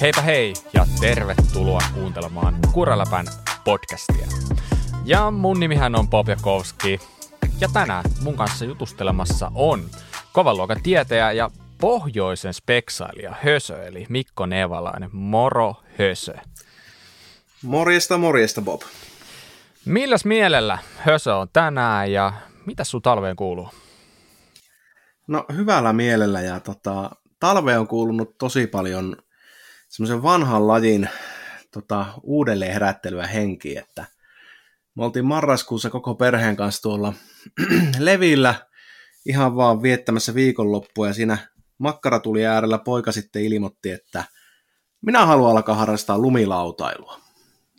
Heipä hei ja tervetuloa kuuntelemaan Kuraläpän podcastia. Ja mun nimihän on Bob Jakowski ja tänään mun kanssa jutustelemassa on kovan luokan tietäjä ja pohjoisen speksailija Hösö eli Mikko Nevalainen. Moro Hösö. Morjesta, morjesta Bob. Milläs mielellä Hösö on tänään ja mitä sun talveen kuuluu? No hyvällä mielellä ja tota, talve on kuulunut tosi paljon semmoisen vanhan lajin tota, uudelleen herättelyä henki, että me oltiin marraskuussa koko perheen kanssa tuolla levillä ihan vaan viettämässä viikonloppua ja siinä makkara tuli äärellä poika sitten ilmoitti, että minä haluan alkaa harrastaa lumilautailua.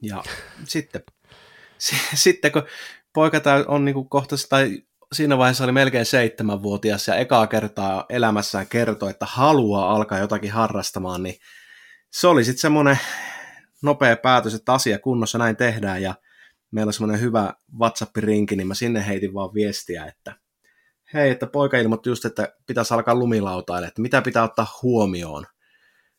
Ja sitten, sitten kun poika on niin kohta, tai siinä vaiheessa oli melkein seitsemänvuotias ja ekaa kertaa elämässään kertoi, että haluaa alkaa jotakin harrastamaan, niin se oli sitten semmoinen nopea päätös, että asia kunnossa näin tehdään ja meillä on semmoinen hyvä WhatsApp-rinki, niin mä sinne heitin vaan viestiä, että hei, että poika ilmoitti just, että pitäisi alkaa lumilautaille, että mitä pitää ottaa huomioon.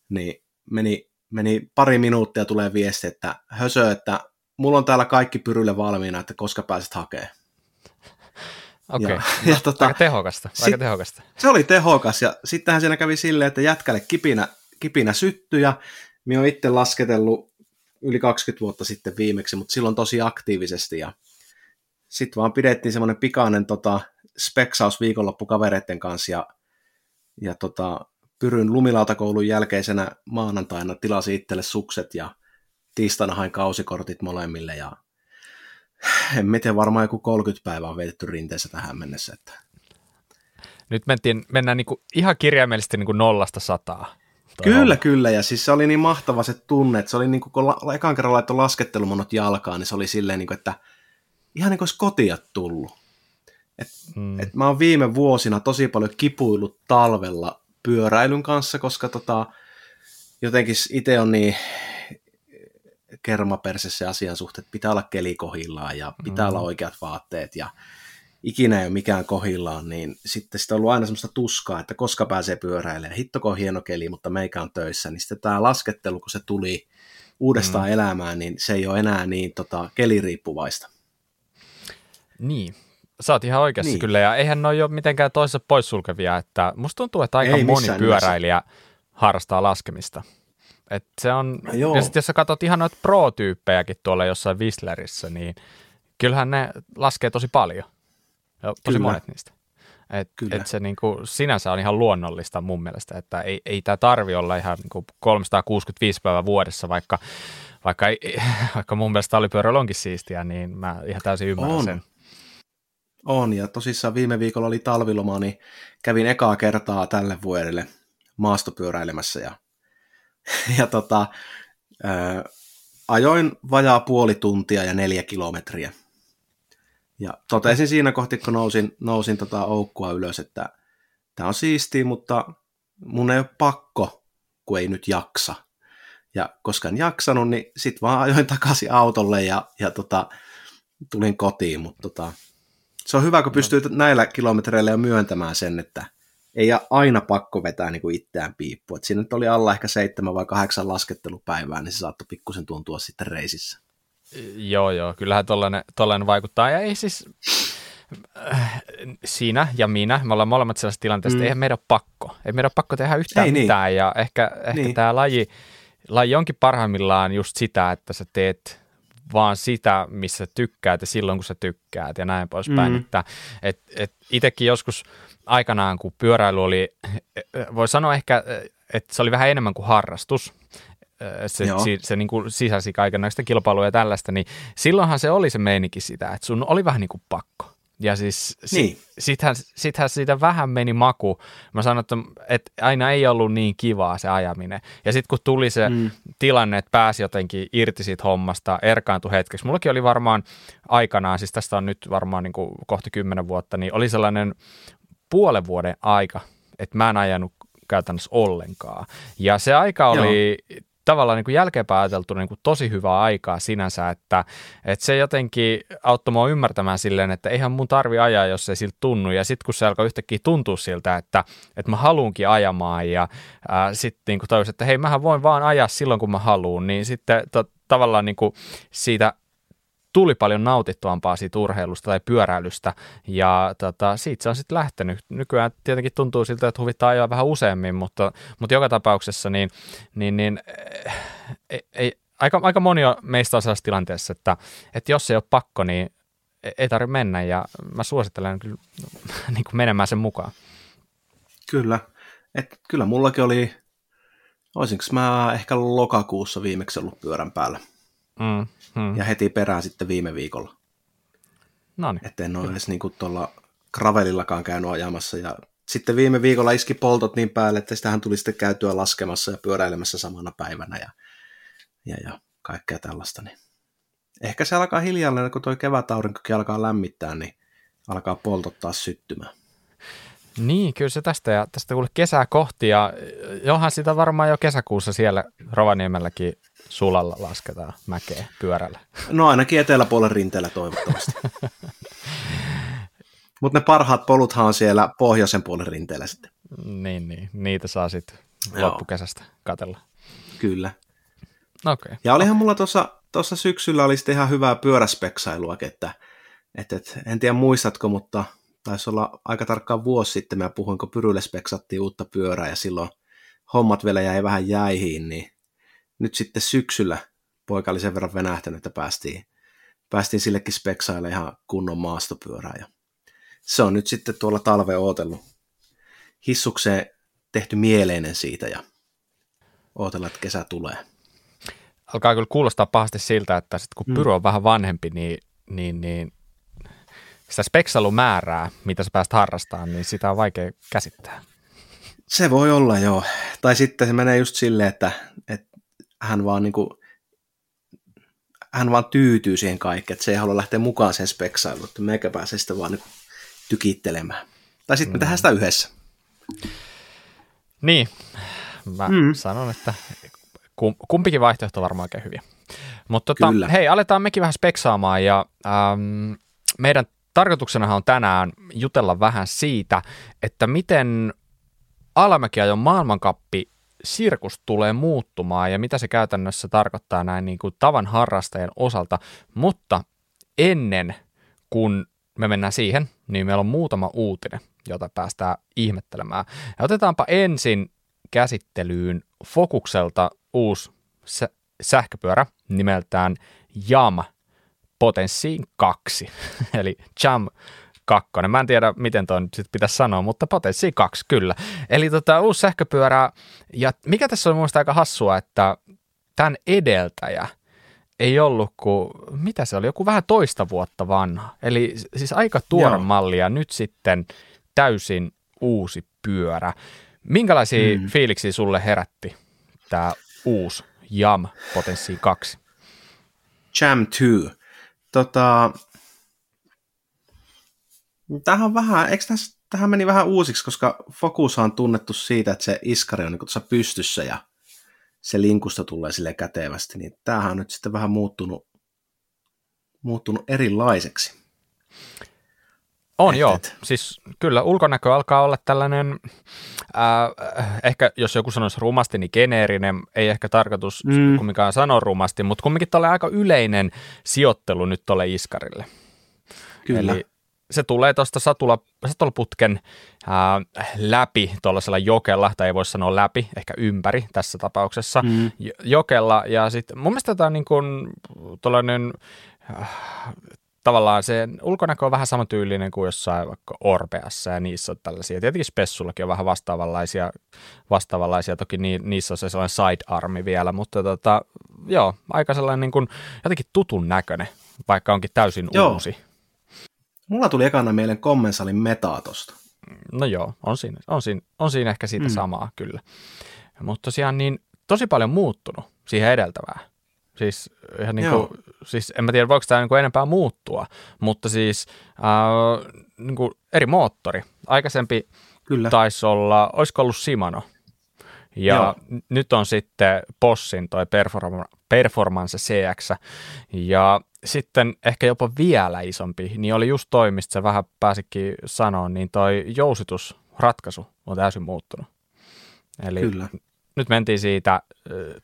Niin meni, meni pari minuuttia tulee viesti, että hösö, että mulla on täällä kaikki pyrylle valmiina, että koska pääset hakemaan. Okei, okay. ja, ja tota, aika tehokasta. Aika sit, tehokasta. Se oli tehokas ja sittenhän siinä kävi silleen, että jätkälle kipinä, kipinä syttyi ja minä olen itse lasketellut yli 20 vuotta sitten viimeksi, mutta silloin tosi aktiivisesti ja sitten vaan pidettiin semmoinen pikainen tota, speksaus viikonloppu kavereiden kanssa ja, ja tota, Pyryn lumilautakoulun jälkeisenä maanantaina tilasi itselle sukset ja tiistaina hain kausikortit molemmille ja en miten varmaan joku 30 päivää on vietetty rinteessä tähän mennessä. Että. Nyt mentiin, mennään niin kuin ihan kirjaimellisesti niin kuin nollasta sataa. Kyllä, on. kyllä. Ja siis se oli niin mahtava se tunne, että se oli niin kuin, kun la, ekan kerran laittoi laskettelumonot jalkaan, niin se oli silleen, niin kuin, että ihan niin kuin olisi kotia tullut. Et, mm. et mä oon viime vuosina tosi paljon kipuillut talvella pyöräilyn kanssa, koska tota, jotenkin itse on niin kermapersessä asian suhteen, että pitää olla keli kohillaan ja pitää mm. olla oikeat vaatteet ja ikinä ei ole mikään kohillaan, niin sitten sitä on ollut aina semmoista tuskaa, että koska pääsee pyöräilemään. Hittoko hieno keli, mutta meikä on töissä. Niin sitten tämä laskettelu, kun se tuli uudestaan mm. elämään, niin se ei ole enää niin tota, keliriippuvaista. Niin, Sä oot ihan oikeassa niin. kyllä, ja eihän ne ole mitenkään toisessa poissulkevia, että musta tuntuu, että aika Ei moni pyöräilijä nimessä. harrastaa laskemista. Et se on, Joo. ja sitten jos sä katsot ihan noita pro-tyyppejäkin tuolla jossain Whistlerissä, niin kyllähän ne laskee tosi paljon. Ja tosi kyllä. monet niistä. Et, et se niinku, sinänsä on ihan luonnollista mun mielestä, että ei, ei tämä tarvi olla ihan niinku 365 päivää vuodessa, vaikka, vaikka, vaikka mun mielestä talipyöräily onkin siistiä, niin mä ihan täysin ymmärrän on. sen. On, ja tosissaan viime viikolla oli talviloma, niin kävin ekaa kertaa tälle vuodelle maastopyöräilemässä ja, ja tota, ää, ajoin vajaa puoli tuntia ja neljä kilometriä. Ja totesin siinä kohti, kun nousin, nousin tota oukkua ylös, että tämä on siistiä, mutta mun ei ole pakko, kun ei nyt jaksa. Ja koska en jaksanut, niin sit vaan ajoin takaisin autolle ja, ja tota, tulin kotiin, mutta tota, se on hyvä, kun pystyy näillä kilometreillä jo myöntämään sen, että ei ole aina pakko vetää niin kuin itseään piippu. Et siinä nyt oli alla ehkä seitsemän vai kahdeksan laskettelupäivää, niin se saattoi pikkusen tuntua sitten reisissä. Joo, joo, kyllähän tollainen, tollainen vaikuttaa. Ja ei siis, äh, sinä ja minä, me ollaan molemmat sellaisessa tilanteessa, mm. eihän meidän ole pakko. Ei meidän ole pakko tehdä yhtään ei, niin. mitään. Niin. Ja ehkä, ehkä niin. tämä laji, laji onkin parhaimmillaan just sitä, että sä teet vaan sitä, missä tykkäät ja silloin, kun sä tykkäät ja näin poispäin. Mm. Että et, et itsekin joskus aikanaan, kun pyöräily oli, voi sanoa ehkä, että se oli vähän enemmän kuin harrastus, se, se, se niin kuin sisäsi kaikenlaista kilpailua ja tällaista, niin silloinhan se oli se meininki sitä, että sun oli vähän niin kuin pakko. Ja siis niin. sittenhän, sittenhän siitä vähän meni maku. Mä sanoin, että, että aina ei ollut niin kivaa se ajaminen. Ja sitten kun tuli se mm. tilanne, että pääsi jotenkin irti siitä hommasta, erkaantui hetkeksi. Mullakin oli varmaan aikanaan, siis tästä on nyt varmaan niin kuin kohti kymmenen vuotta, niin oli sellainen puolen vuoden aika, että mä en ajanut käytännössä ollenkaan. Ja se aika oli Joo tavallaan niin kuin jälkeenpäin ajateltu niin kuin tosi hyvää aikaa sinänsä, että, että se jotenkin auttoi mua ymmärtämään silleen, että eihän mun tarvi ajaa, jos se siltä tunnu. Ja sitten kun se alkoi yhtäkkiä tuntua siltä, että, että mä haluunkin ajamaan ja sitten niin tajusin, että hei, mähän voin vaan ajaa silloin, kun mä haluun, niin sitten to, tavallaan niin kuin siitä tuli paljon nautittuampaa siitä urheilusta tai pyöräilystä, ja tota, siitä se on sitten lähtenyt. Nykyään tietenkin tuntuu siltä, että huvittaa ajaa vähän useammin, mutta, mutta joka tapauksessa niin, niin, niin eh, ei, ei, aika, aika moni on meistä on sellaisessa tilanteessa, että, että jos ei ole pakko, niin e, ei tarvitse mennä, ja mä suosittelen kyllä niin kuin menemään sen mukaan. Kyllä. Et kyllä mullakin oli, olisinko mä ehkä lokakuussa viimeksi ollut pyörän päällä. Mm hmm. ja heti perään sitten viime viikolla. No niin. Että en ole edes niin tuolla gravelillakaan käynyt ajamassa. Ja sitten viime viikolla iski poltot niin päälle, että sitähän tuli sitten käytyä laskemassa ja pyöräilemässä samana päivänä ja, ja, ja kaikkea tällaista. Niin. Ehkä se alkaa hiljalleen, kun tuo kevätaurinkokin alkaa lämmittää, niin alkaa poltot taas syttymään. Niin, kyllä se tästä ja tästä kuule kesää kohti ja johan sitä varmaan jo kesäkuussa siellä Rovaniemelläkin sulalla lasketaan mäkeä pyörällä. No ainakin eteläpuolen rinteellä toivottavasti. Mutta ne parhaat poluthan on siellä pohjoisen puolen rinteellä sitten. Niin, niin. Niitä saa sitten loppukesästä katella. Kyllä. Okay. Ja olihan mulla tuossa syksyllä oli sitten ihan hyvää pyöräspeksailua, että, että, että en tiedä muistatko, mutta taisi olla aika tarkkaan vuosi sitten, mä puhuin, kun Pyrylle speksattiin uutta pyörää ja silloin hommat vielä jäi vähän jäihin, niin nyt sitten syksyllä poika oli sen verran venähtänyt, että päästiin, päästiin sillekin speksaille ihan kunnon maastopyörää. Ja se on nyt sitten tuolla talve ootellut. Hissukseen tehty mieleinen siitä ja ootella, että kesä tulee. Alkaa kyllä kuulostaa pahasti siltä, että sit kun mm. Pyro on vähän vanhempi, niin, niin, niin sitä speksailumäärää, mitä sä pääst harrastamaan, niin sitä on vaikea käsittää. Se voi olla, joo. Tai sitten se menee just silleen, että, että hän vaan niin kuin, hän vaan tyytyy siihen kaikkeen, että se ei halua lähteä mukaan sen speksailuun, että meikä pääsee sitä vaan niin tykittelemään. Tai sitten me mm. tehdään sitä yhdessä. Niin, mä mm. sanon, että kumpikin vaihtoehto on varmaan oikein hyviä. Mutta tota, hei, aletaan mekin vähän speksaamaan ja ähm, meidän tarkoituksenahan on tänään jutella vähän siitä, että miten alamäkiajon maailmankappi sirkus tulee muuttumaan ja mitä se käytännössä tarkoittaa näin niin kuin tavan harrastajan osalta, mutta ennen kuin me mennään siihen, niin meillä on muutama uutinen, jota päästään ihmettelemään. Ja otetaanpa ensin käsittelyyn Fokukselta uusi sähköpyörä nimeltään Jam Potenssiin 2, eli Jam kakkonen. Mä en tiedä, miten toi nyt sit pitäisi sanoa, mutta Potenssi 2 kyllä. Eli tota, uusi sähköpyörä, ja mikä tässä on mun aika hassua, että tämän edeltäjä ei ollut kuin, mitä se oli, joku vähän toista vuotta vanha. Eli siis aika tuore Joo. malli ja nyt sitten täysin uusi pyörä. Minkälaisia mm. fiiliksiä sulle herätti tämä uusi Jam Potenssi 2? Jam 2. Tota, Tähän vähän, eikö tässä, tähän meni vähän uusiksi, koska Focus on tunnettu siitä, että se iskari on niin tuossa pystyssä ja se linkusta tulee sille kätevästi, niin tämähän on nyt sitten vähän muuttunut, muuttunut erilaiseksi. On et, joo, et. siis kyllä ulkonäkö alkaa olla tällainen, äh, ehkä jos joku sanoisi rumasti, niin geneerinen, ei ehkä tarkoitus mm. kumminkaan sanoa rumasti, mutta kumminkin tällä aika yleinen sijoittelu nyt tuolle iskarille. Kyllä. Eli se tulee tuosta satula, satulaputken ää, läpi tuollaisella jokella, tai ei voi sanoa läpi, ehkä ympäri tässä tapauksessa, mm. jokella, ja sitten mun mielestä tämä on niin kuin tuollainen, äh, tavallaan se ulkonäkö on vähän samantyylinen kuin jossain vaikka Orpeassa, ja niissä on tällaisia, tietenkin Spessullakin on vähän vastaavanlaisia, vastaavanlaisia toki ni, niissä on se sellainen side-armi vielä, mutta tota, joo, aika sellainen niin kuin, jotenkin tutun näköinen, vaikka onkin täysin joo. uusi. Mulla tuli ekana mieleen kommensalin metaa tosta. No joo, on siinä, on siinä, on siinä ehkä siitä mm. samaa kyllä. Mutta tosiaan niin tosi paljon muuttunut siihen edeltävään. Siis, ihan niin kuin, siis en mä tiedä, voiko tämä niin enempää muuttua, mutta siis äh, niin kuin eri moottori. Aikaisempi Kyllä. taisi olla, olisiko ollut Shimano? Ja Joo. nyt on sitten Bossin toi Perform- Performance CX. Ja sitten ehkä jopa vielä isompi, niin oli just toi, mistä sä vähän pääsikin sanoa, niin toi jousitusratkaisu on täysin muuttunut. Eli Kyllä. nyt mentiin siitä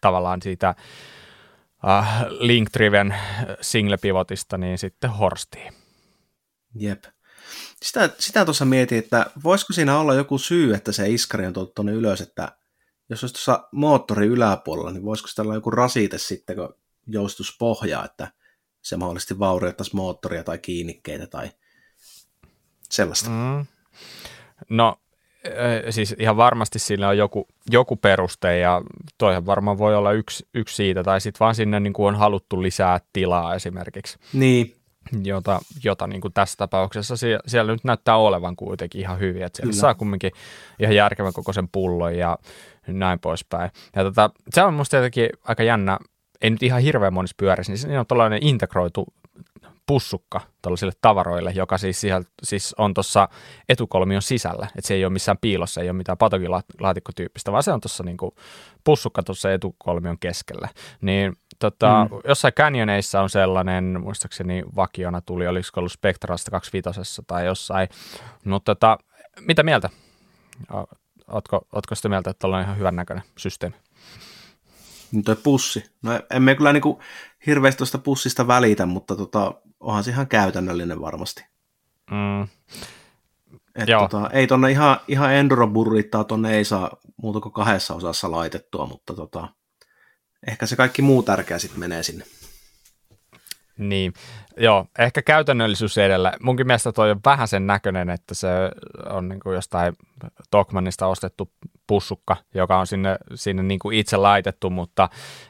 tavallaan siitä uh, link-driven single pivotista, niin sitten Horstiin. Jep. Sitä, sitä tuossa mietin, että voisiko siinä olla joku syy, että se iskari on tuotu tuonne ylös, että jos olisi tuossa moottori yläpuolella, niin voisiko sitä olla joku rasite sitten, kun joustuspohja, että se mahdollisesti vaurioittaisi moottoria tai kiinnikkeitä tai sellaista. Mm. No siis ihan varmasti sillä on joku, joku peruste ja toihan varmaan voi olla yksi, yksi siitä, tai sitten vaan sinne niin kuin on haluttu lisää tilaa esimerkiksi. Niin. Jota, jota niin kuin tässä tapauksessa siellä, siellä nyt näyttää olevan kuitenkin ihan hyvin, että siellä Kyllä. saa kumminkin ihan järkevän kokoisen pullon ja näin poispäin. Ja tota, se on musta jotenkin aika jännä, ei nyt ihan hirveän monissa pyörissä, niin siinä on tällainen integroitu pussukka tällaisille tavaroille, joka siis, sieltä, siis on tuossa etukolmion sisällä, että se ei ole missään piilossa, ei ole mitään patogilaatikko-tyyppistä, vaan se on tuossa niinku pussukka tuossa etukolmion keskellä. Niin tota, mm. jossain Canyoneissa on sellainen, muistaakseni vakiona tuli, olisiko ollut Spectrasta 25 tai jossain, mutta tota, mitä mieltä? Ootko, ootko sitä mieltä, että on ihan hyvän näköinen systeemi? Niin toi pussi. No emme kyllä niinku hirveästi tuosta pussista välitä, mutta tota, onhan se ihan käytännöllinen varmasti. Mm. Et Joo. Tota, ei tonne ihan, ihan enduro-burrittaa tonne ei saa muuta kuin kahdessa osassa laitettua, mutta tota, ehkä se kaikki muu tärkeä sitten menee sinne. Niin, joo, ehkä käytännöllisyys edellä. Munkin mielestä toi on vähän sen näköinen, että se on niin kuin jostain Tokmanista ostettu pussukka, joka on sinne, sinne niin kuin itse laitettu, mutta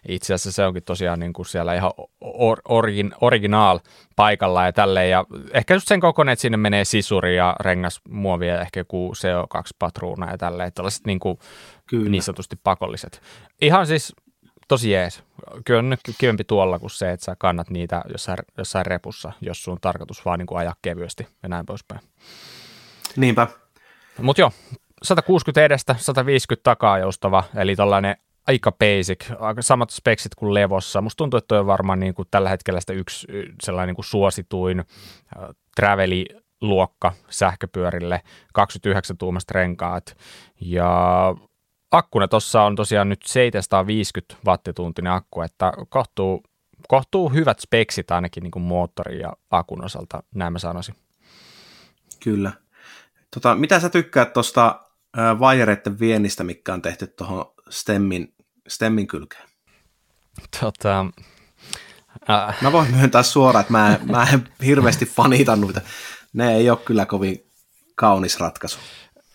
itse asiassa se onkin tosiaan niin kuin siellä ihan or, origin, original paikalla ja tälleen. Ja ehkä just sen kokoinen, että sinne menee sisuri ja rengasmuovi ja ehkä joku CO2-patruuna ja tälleen. Tällaiset niin, kuin niin sanotusti pakolliset. Ihan siis tosi jees. Kyllä on kivempi tuolla kuin se, että sä kannat niitä jossain, jossain repussa, jos sun on tarkoitus vaan niin kuin ajaa kevyesti ja näin poispäin. Niinpä. Mutta joo, 160 edestä, 150 takaa joustava, eli tällainen aika basic, aika samat speksit kuin Levossa. Musta tuntuu, että toi on varmaan niin kuin tällä hetkellä sitä yksi sellainen niin kuin suosituin äh, traveli luokka sähköpyörille, 29 tuumasta renkaat ja akkuna tuossa on tosiaan nyt 750 wattituntinen akku, että kohtuu, kohtuu hyvät speksit ainakin niin kuin moottorin ja akun osalta, näin mä sanoisin. Kyllä. Tota, mitä sä tykkäät tuosta vaijereiden viennistä, mikä on tehty tuohon stemmin, stemmin kylkeen? Tota, äh. Mä voin myöntää suoraan, että mä, mä en hirveästi fanita noita. Ne ei ole kyllä kovin kaunis ratkaisu.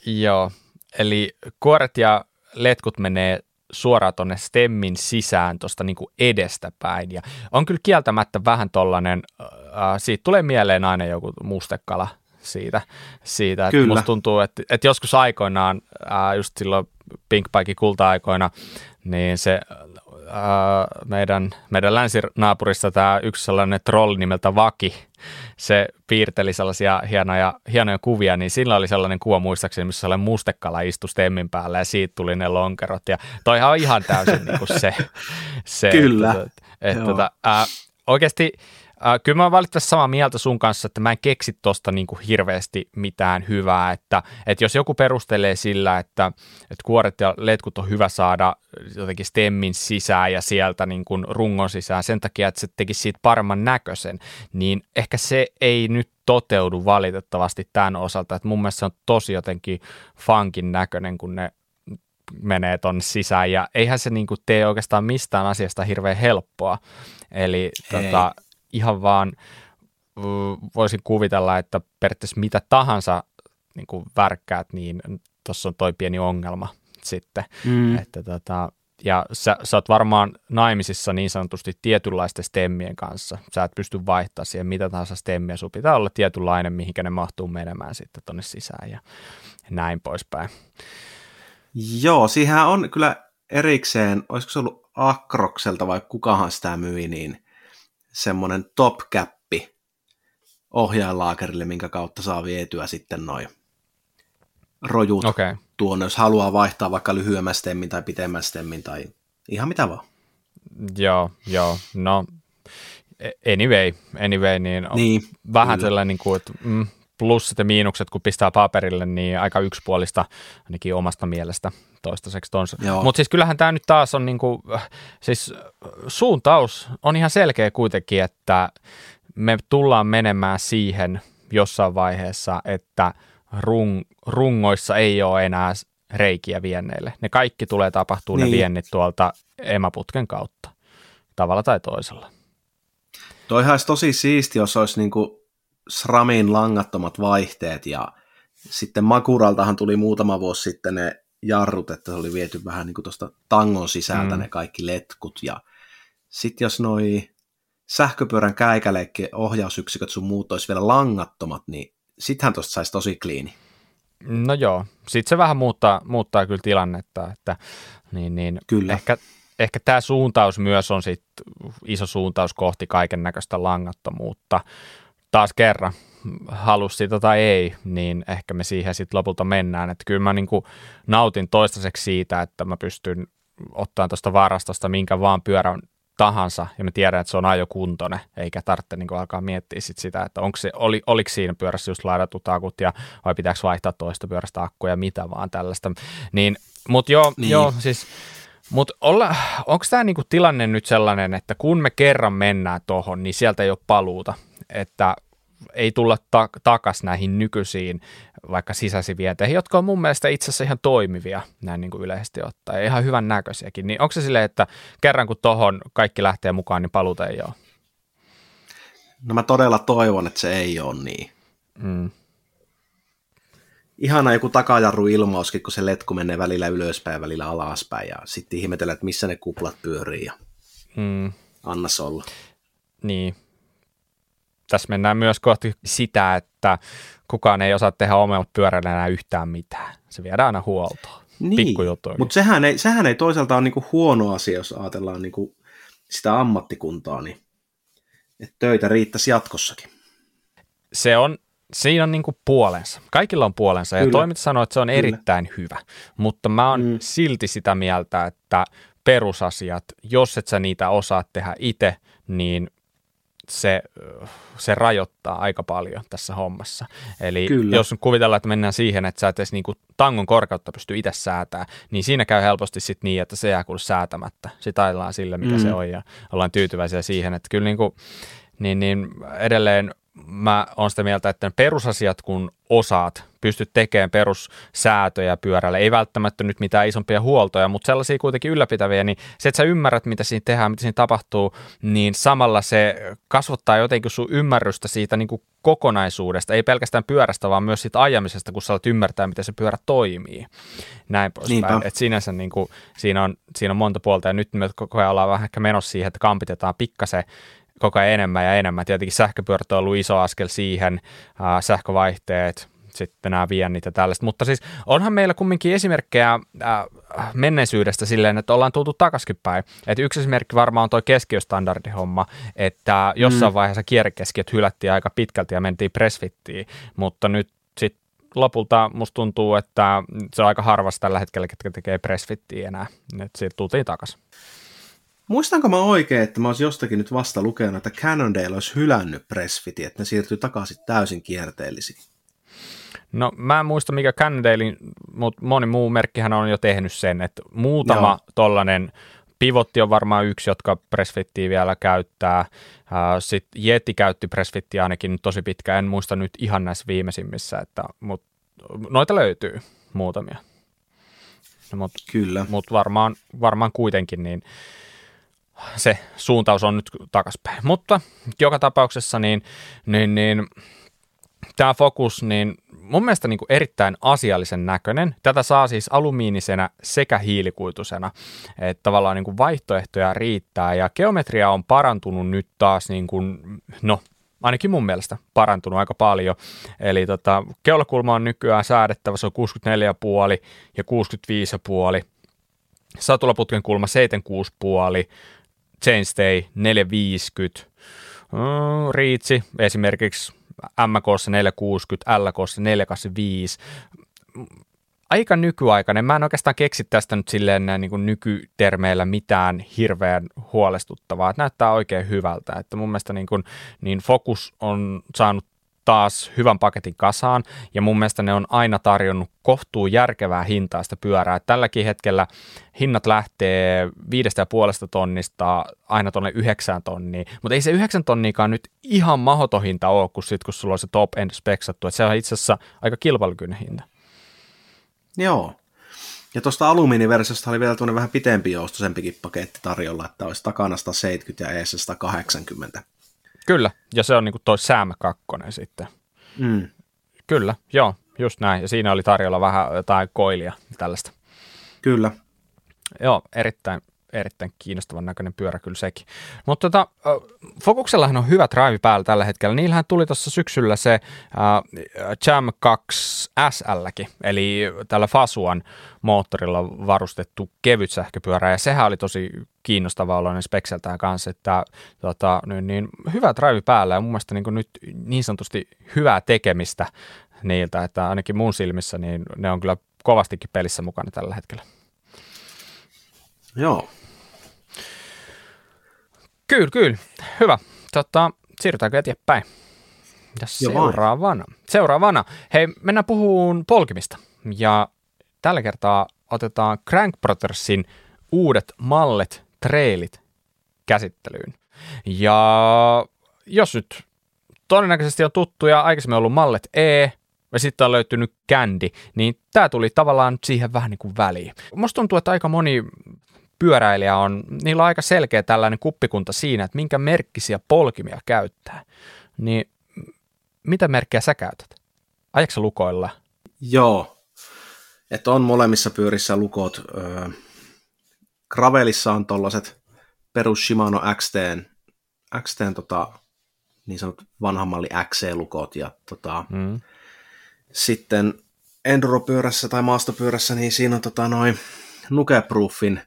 Joo, eli kuoret ja letkut menee suoraan tuonne stemmin sisään tuosta niin edestä päin. Ja on kyllä kieltämättä vähän tollainen, äh, siitä tulee mieleen aina joku mustekala siitä, siitä että musta tuntuu, että, että joskus aikoinaan, äh, just silloin Pink Pike kulta-aikoina, niin se äh, meidän, meidän länsinaapurissa tämä yksi sellainen trolli nimeltä Vaki, se piirteli sellaisia hienoja, hienoja kuvia, niin sillä oli sellainen kuva muistaakseni, missä sellainen mustekala istui stemmin päällä ja siitä tuli ne lonkerot. Ja toihan on ihan täysin niin kuin se, se. Kyllä. Että, että, että, äh, oikeasti Äh, kyllä mä oon valitettavasti samaa mieltä sun kanssa, että mä en keksi tosta niin kuin hirveästi mitään hyvää, että, että jos joku perustelee sillä, että, että kuoret ja letkut on hyvä saada jotenkin stemmin sisään ja sieltä niin kuin rungon sisään sen takia, että se tekisi siitä paremman näköisen, niin ehkä se ei nyt toteudu valitettavasti tämän osalta, että mun mielestä se on tosi jotenkin funkin näköinen, kun ne menee tonne sisään. Ja eihän se niin kuin tee oikeastaan mistään asiasta hirveän helppoa. Eli tota, ihan vaan voisin kuvitella, että periaatteessa mitä tahansa niin kuin värkkäät, niin tuossa on toi pieni ongelma sitten. Mm. Että tota, ja sä, sä oot varmaan naimisissa niin sanotusti tietynlaisten stemmien kanssa. Sä et pysty vaihtamaan siihen mitä tahansa stemmiä. Sun pitää olla tietynlainen, mihinkä ne mahtuu menemään sitten tonne sisään ja näin poispäin. Joo, siihen on kyllä erikseen, olisiko se ollut Akrokselta vai kukahan sitä myi, niin semmoinen top-käppi ohjainlaakerille, minkä kautta saa vietyä sitten noin rojut okay. tuonne, jos haluaa vaihtaa vaikka lyhyemmän stemmin tai pitemmän stemmin tai ihan mitä vaan. Joo, joo. No, anyway, anyway niin, niin vähän kyllä. sellainen, niin kuin, että mm, plussit ja miinukset, kun pistää paperille, niin aika yksipuolista ainakin omasta mielestä toistaiseksi Mutta siis kyllähän tämä nyt taas on, niin kuin, siis suuntaus on ihan selkeä kuitenkin, että me tullaan menemään siihen jossain vaiheessa, että rung, rungoissa ei ole enää reikiä vienneille. Ne kaikki tulee tapahtuu niin. ne viennit tuolta emäputken kautta, tavalla tai toisella. Toihan olisi tosi siisti, jos olisi niin kuin SRAMin langattomat vaihteet ja sitten Makuraltahan tuli muutama vuosi sitten ne jarrut, että se oli viety vähän niin kuin tuosta tangon sisältä mm. ne kaikki letkut ja sitten jos noi sähköpyörän käikäleikki ohjausyksiköt sun muut olisi vielä langattomat, niin sittenhän tuosta saisi tosi kliini. No joo, sitten se vähän muuttaa, muuttaa kyllä tilannetta, että niin, niin kyllä. ehkä, ehkä tämä suuntaus myös on sit iso suuntaus kohti kaiken näköistä langattomuutta. Taas kerran, halusi sitä tai ei, niin ehkä me siihen sitten lopulta mennään. Että kyllä mä niinku nautin toistaiseksi siitä, että mä pystyn ottaa tuosta varastosta minkä vaan pyörän tahansa, ja mä tiedän, että se on ajokuntoinen, eikä tarvitse niin alkaa miettiä sit sitä, että onko se, oli, oliko siinä pyörässä just laidatut akut, ja vai pitääkö vaihtaa toista pyörästä akkuja, mitä vaan tällaista. Niin, mutta joo, niin. joo, siis mutta onko tämä niinku tilanne nyt sellainen, että kun me kerran mennään tuohon, niin sieltä ei ole paluuta, että ei tulla ta- takas näihin nykyisiin vaikka sisäisivienteihin, jotka on mun mielestä itse asiassa ihan toimivia näin niin kuin yleisesti ottaen, ihan hyvän näköisiäkin. Niin onko se silleen, että kerran kun tuohon kaikki lähtee mukaan, niin paluuta ei ole? No mä todella toivon, että se ei ole niin. Mm. Ihana joku takajarru ilmauskin, kun se letku menee välillä ylöspäin välillä alaspäin ja sitten ihmetellään, että missä ne kuplat pyörii ja mm. anna olla. Niin, tässä mennään myös kohti sitä, että kukaan ei osaa tehdä omalla pyörällä enää yhtään mitään. Se viedään aina huoltoon. Niin, mutta sehän ei, sehän ei toisaalta ole niinku huono asia, jos ajatellaan niinku sitä ammattikuntaa, niin että töitä riittäisi jatkossakin. Se on, siinä on niinku puolensa. Kaikilla on puolensa ja toimitus sanoo, että se on Kyllä. erittäin hyvä, mutta mä oon mm. silti sitä mieltä, että perusasiat, jos et sä niitä osaa tehdä itse, niin se, se rajoittaa aika paljon tässä hommassa. Eli Kyllä. jos kuvitellaan, että mennään siihen, että sä et edes niinku tangon korkeutta pysty itse säätämään, niin siinä käy helposti sit niin, että se jää kuule säätämättä. Sitten aillaan sille, mitä mm. se on ja ollaan tyytyväisiä siihen, että kyllä niinku, niin, niin edelleen mä oon sitä mieltä, että ne perusasiat kun osaat, pystyt tekemään perussäätöjä pyörälle, ei välttämättä nyt mitään isompia huoltoja, mutta sellaisia kuitenkin ylläpitäviä, niin se, että sä ymmärrät, mitä siinä tehdään, mitä siinä tapahtuu, niin samalla se kasvattaa jotenkin sun ymmärrystä siitä niin kuin kokonaisuudesta, ei pelkästään pyörästä, vaan myös siitä ajamisesta, kun sä olet ymmärtää, miten se pyörä toimii. Näin poispäin. Et sinänsä niin kuin, siinä, on, siinä on monta puolta, ja nyt me koko ajan ollaan vähän ehkä menossa siihen, että kampitetaan pikkasen koko ajan enemmän ja enemmän. Tietenkin sähköpyörät on ollut iso askel siihen, äh, sähkövaihteet, sitten nämä viennit ja tällaista. Mutta siis onhan meillä kumminkin esimerkkejä äh, menneisyydestä silleen, että ollaan tultu takaisin päin. Et yksi esimerkki varmaan on tuo keskiöstandardihomma, että jossain mm. vaiheessa kierrekeskiöt hylättiin aika pitkälti ja mentiin pressfittiin, mutta nyt sitten lopulta musta tuntuu, että se on aika harvassa tällä hetkellä, ketkä tekee pressfittiä enää. Nyt siitä tultiin takaisin. Muistanko mä oikein, että mä olisin jostakin nyt vasta lukenut, että Cannondale olisi hylännyt Pressfitin, että ne siirtyy takaisin täysin kierteellisiin? No mä en muista mikä Cannondalein, mutta moni muu merkkihän on jo tehnyt sen, että muutama Joo. tollanen pivotti on varmaan yksi, jotka Pressfittiä vielä käyttää. Sitten Yeti käytti Pressfittiä ainakin tosi pitkään, en muista nyt ihan näissä viimeisimmissä, että, mutta noita löytyy muutamia. No, mutta Kyllä. Mutta varmaan, varmaan kuitenkin niin se suuntaus on nyt takaspäin. Mutta joka tapauksessa niin, niin, niin tämä fokus, niin mun mielestä niin kuin erittäin asiallisen näköinen. Tätä saa siis alumiinisena sekä hiilikuitusena, että tavallaan niin kuin vaihtoehtoja riittää ja geometria on parantunut nyt taas niin kuin, no ainakin mun mielestä parantunut aika paljon. Eli tota, keulakulma on nykyään säädettävä, se on 64,5 ja 65,5. Satulaputken kulma 76,5, Chainstay 450, mm, Riitsi esimerkiksi MK 460, LK 485, aika nykyaikainen. Mä en oikeastaan keksi tästä nyt silleen näin niin kuin nykytermeillä mitään hirveän huolestuttavaa. Näyttää oikein hyvältä. Että mun mielestä niin, kuin, niin Focus on saanut taas hyvän paketin kasaan, ja mun mielestä ne on aina tarjonnut kohtuu järkevää hintaa sitä pyörää. Tälläkin hetkellä hinnat lähtee viidestä ja puolesta tonnista aina tuonne yhdeksään tonniin, mutta ei se yhdeksän tonniikaan nyt ihan mahoton hinta ole, kun, sit, kun sulla on se top end speksattu, että se on itse asiassa aika kilpailukykyinen hinta. Joo. Ja tuosta alumiiniversiosta oli vielä tuonne vähän pitempi joustoisempikin paketti tarjolla, että olisi takana 170 ja eessä 180. Kyllä, ja se on niin kuin toi Sam 2 sitten. Mm. Kyllä, joo, just näin. Ja siinä oli tarjolla vähän jotain koilia tällaista. Kyllä. Joo, erittäin, erittäin kiinnostavan näköinen pyörä kyllä sekin. Mutta tota, Focuksellahan on hyvä drive päällä tällä hetkellä. Niillähän tuli tuossa syksyllä se uh, Jam 2 SLkin, eli tällä Fasuan moottorilla varustettu kevyt sähköpyörä, ja sehän oli tosi kiinnostava oloinen spekseltään kanssa, että tota, niin, niin, hyvä drive päällä, ja mun mielestä niin nyt niin sanotusti hyvää tekemistä niiltä, että ainakin mun silmissä niin ne on kyllä kovastikin pelissä mukana tällä hetkellä. Joo, Kyllä, kyllä. Hyvä. Tota, siirrytäänkö eteenpäin? Ja seuraavana. Seuraavana. Hei, mennään puhuun polkimista. Ja tällä kertaa otetaan Crank Brothersin uudet mallet, trailit käsittelyyn. Ja jos nyt todennäköisesti on tuttuja, aikaisemmin on ollut mallet E, ja sitten on löytynyt Candy, niin tämä tuli tavallaan siihen vähän niin kuin väliin. Musta tuntuu, että aika moni pyöräilijä on, niillä on aika selkeä tällainen kuppikunta siinä, että minkä merkkisiä polkimia käyttää. Niin mitä merkkejä sä käytät? Ajaksä lukoilla? Joo, että on molemmissa pyörissä lukot. Öö, Gravelissa on tollaset perus Shimano XT, XT tota, niin sanotut vanhan malli XC-lukot ja tota, mm. sitten enduropyörässä tai maastopyörässä, niin siinä on tota, noin Nukeproofin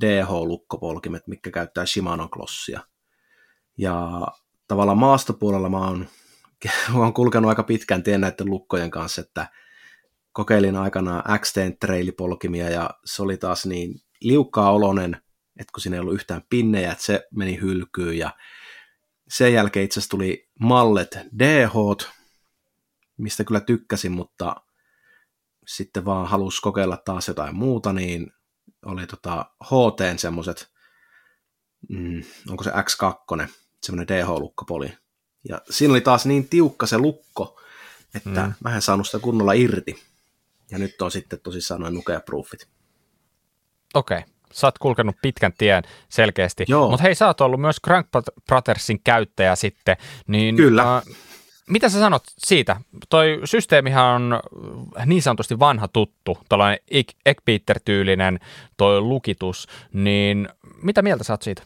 DH-lukkopolkimet, mikä käyttää Shimano Glossia. Ja tavallaan maastopuolella mä oon, oon kulkenut aika pitkän tien näiden lukkojen kanssa, että kokeilin aikanaan XT trailipolkimia ja se oli taas niin liukkaa olonen, että kun siinä ei ollut yhtään pinnejä, että se meni hylkyyn ja sen jälkeen itse asiassa tuli mallet DH, mistä kyllä tykkäsin, mutta sitten vaan halusi kokeilla taas jotain muuta, niin oli tota HT semmoiset, mm, onko se X2, semmoinen DH-lukkopoli. Ja siinä oli taas niin tiukka se lukko, että mm. mä en saanut sitä kunnolla irti. Ja nyt on sitten tosissaan noin nukeaproofit. Okei. Okay. Sä oot kulkenut pitkän tien selkeästi. Mutta hei, sä oot ollut myös Crank Brothersin käyttäjä sitten. Niin, Kyllä. Äh, mitä sä sanot siitä? Toi systeemihän on niin sanotusti vanha tuttu, tällainen Eggbeater-tyylinen toi lukitus, niin mitä mieltä sä oot siitä?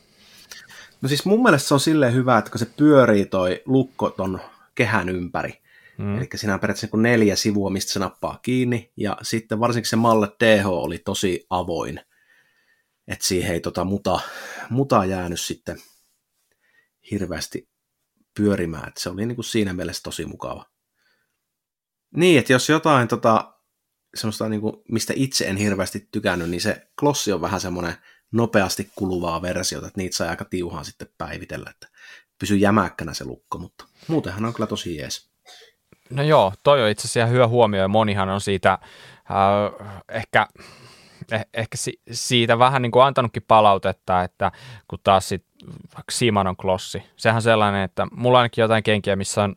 No siis mun mielestä se on silleen hyvä, että kun se pyörii toi lukko ton kehän ympäri, mm. eli siinä on periaatteessa niin neljä sivua, mistä se nappaa kiinni, ja sitten varsinkin se Malle DH oli tosi avoin, että siihen ei tota muta, muta jäänyt sitten hirveästi pyörimään. Että se oli niin kuin siinä mielessä tosi mukava. Niin, että jos jotain tota, semmoista, niin kuin, mistä itse en hirveästi tykännyt, niin se klossi on vähän semmoinen nopeasti kuluvaa versiota, että niitä saa aika tiuhaan sitten päivitellä, että pysyy jämäkkänä se lukko, mutta muutenhan on kyllä tosi jees. No joo, toi on itse asiassa hyvä huomio ja monihan on siitä äh, ehkä eh, ehkä si- siitä vähän niin kuin antanutkin palautetta, että kun taas sit vaikka Simanon klossi, sehän on sellainen, että mulla ainakin jotain kenkiä, missä on,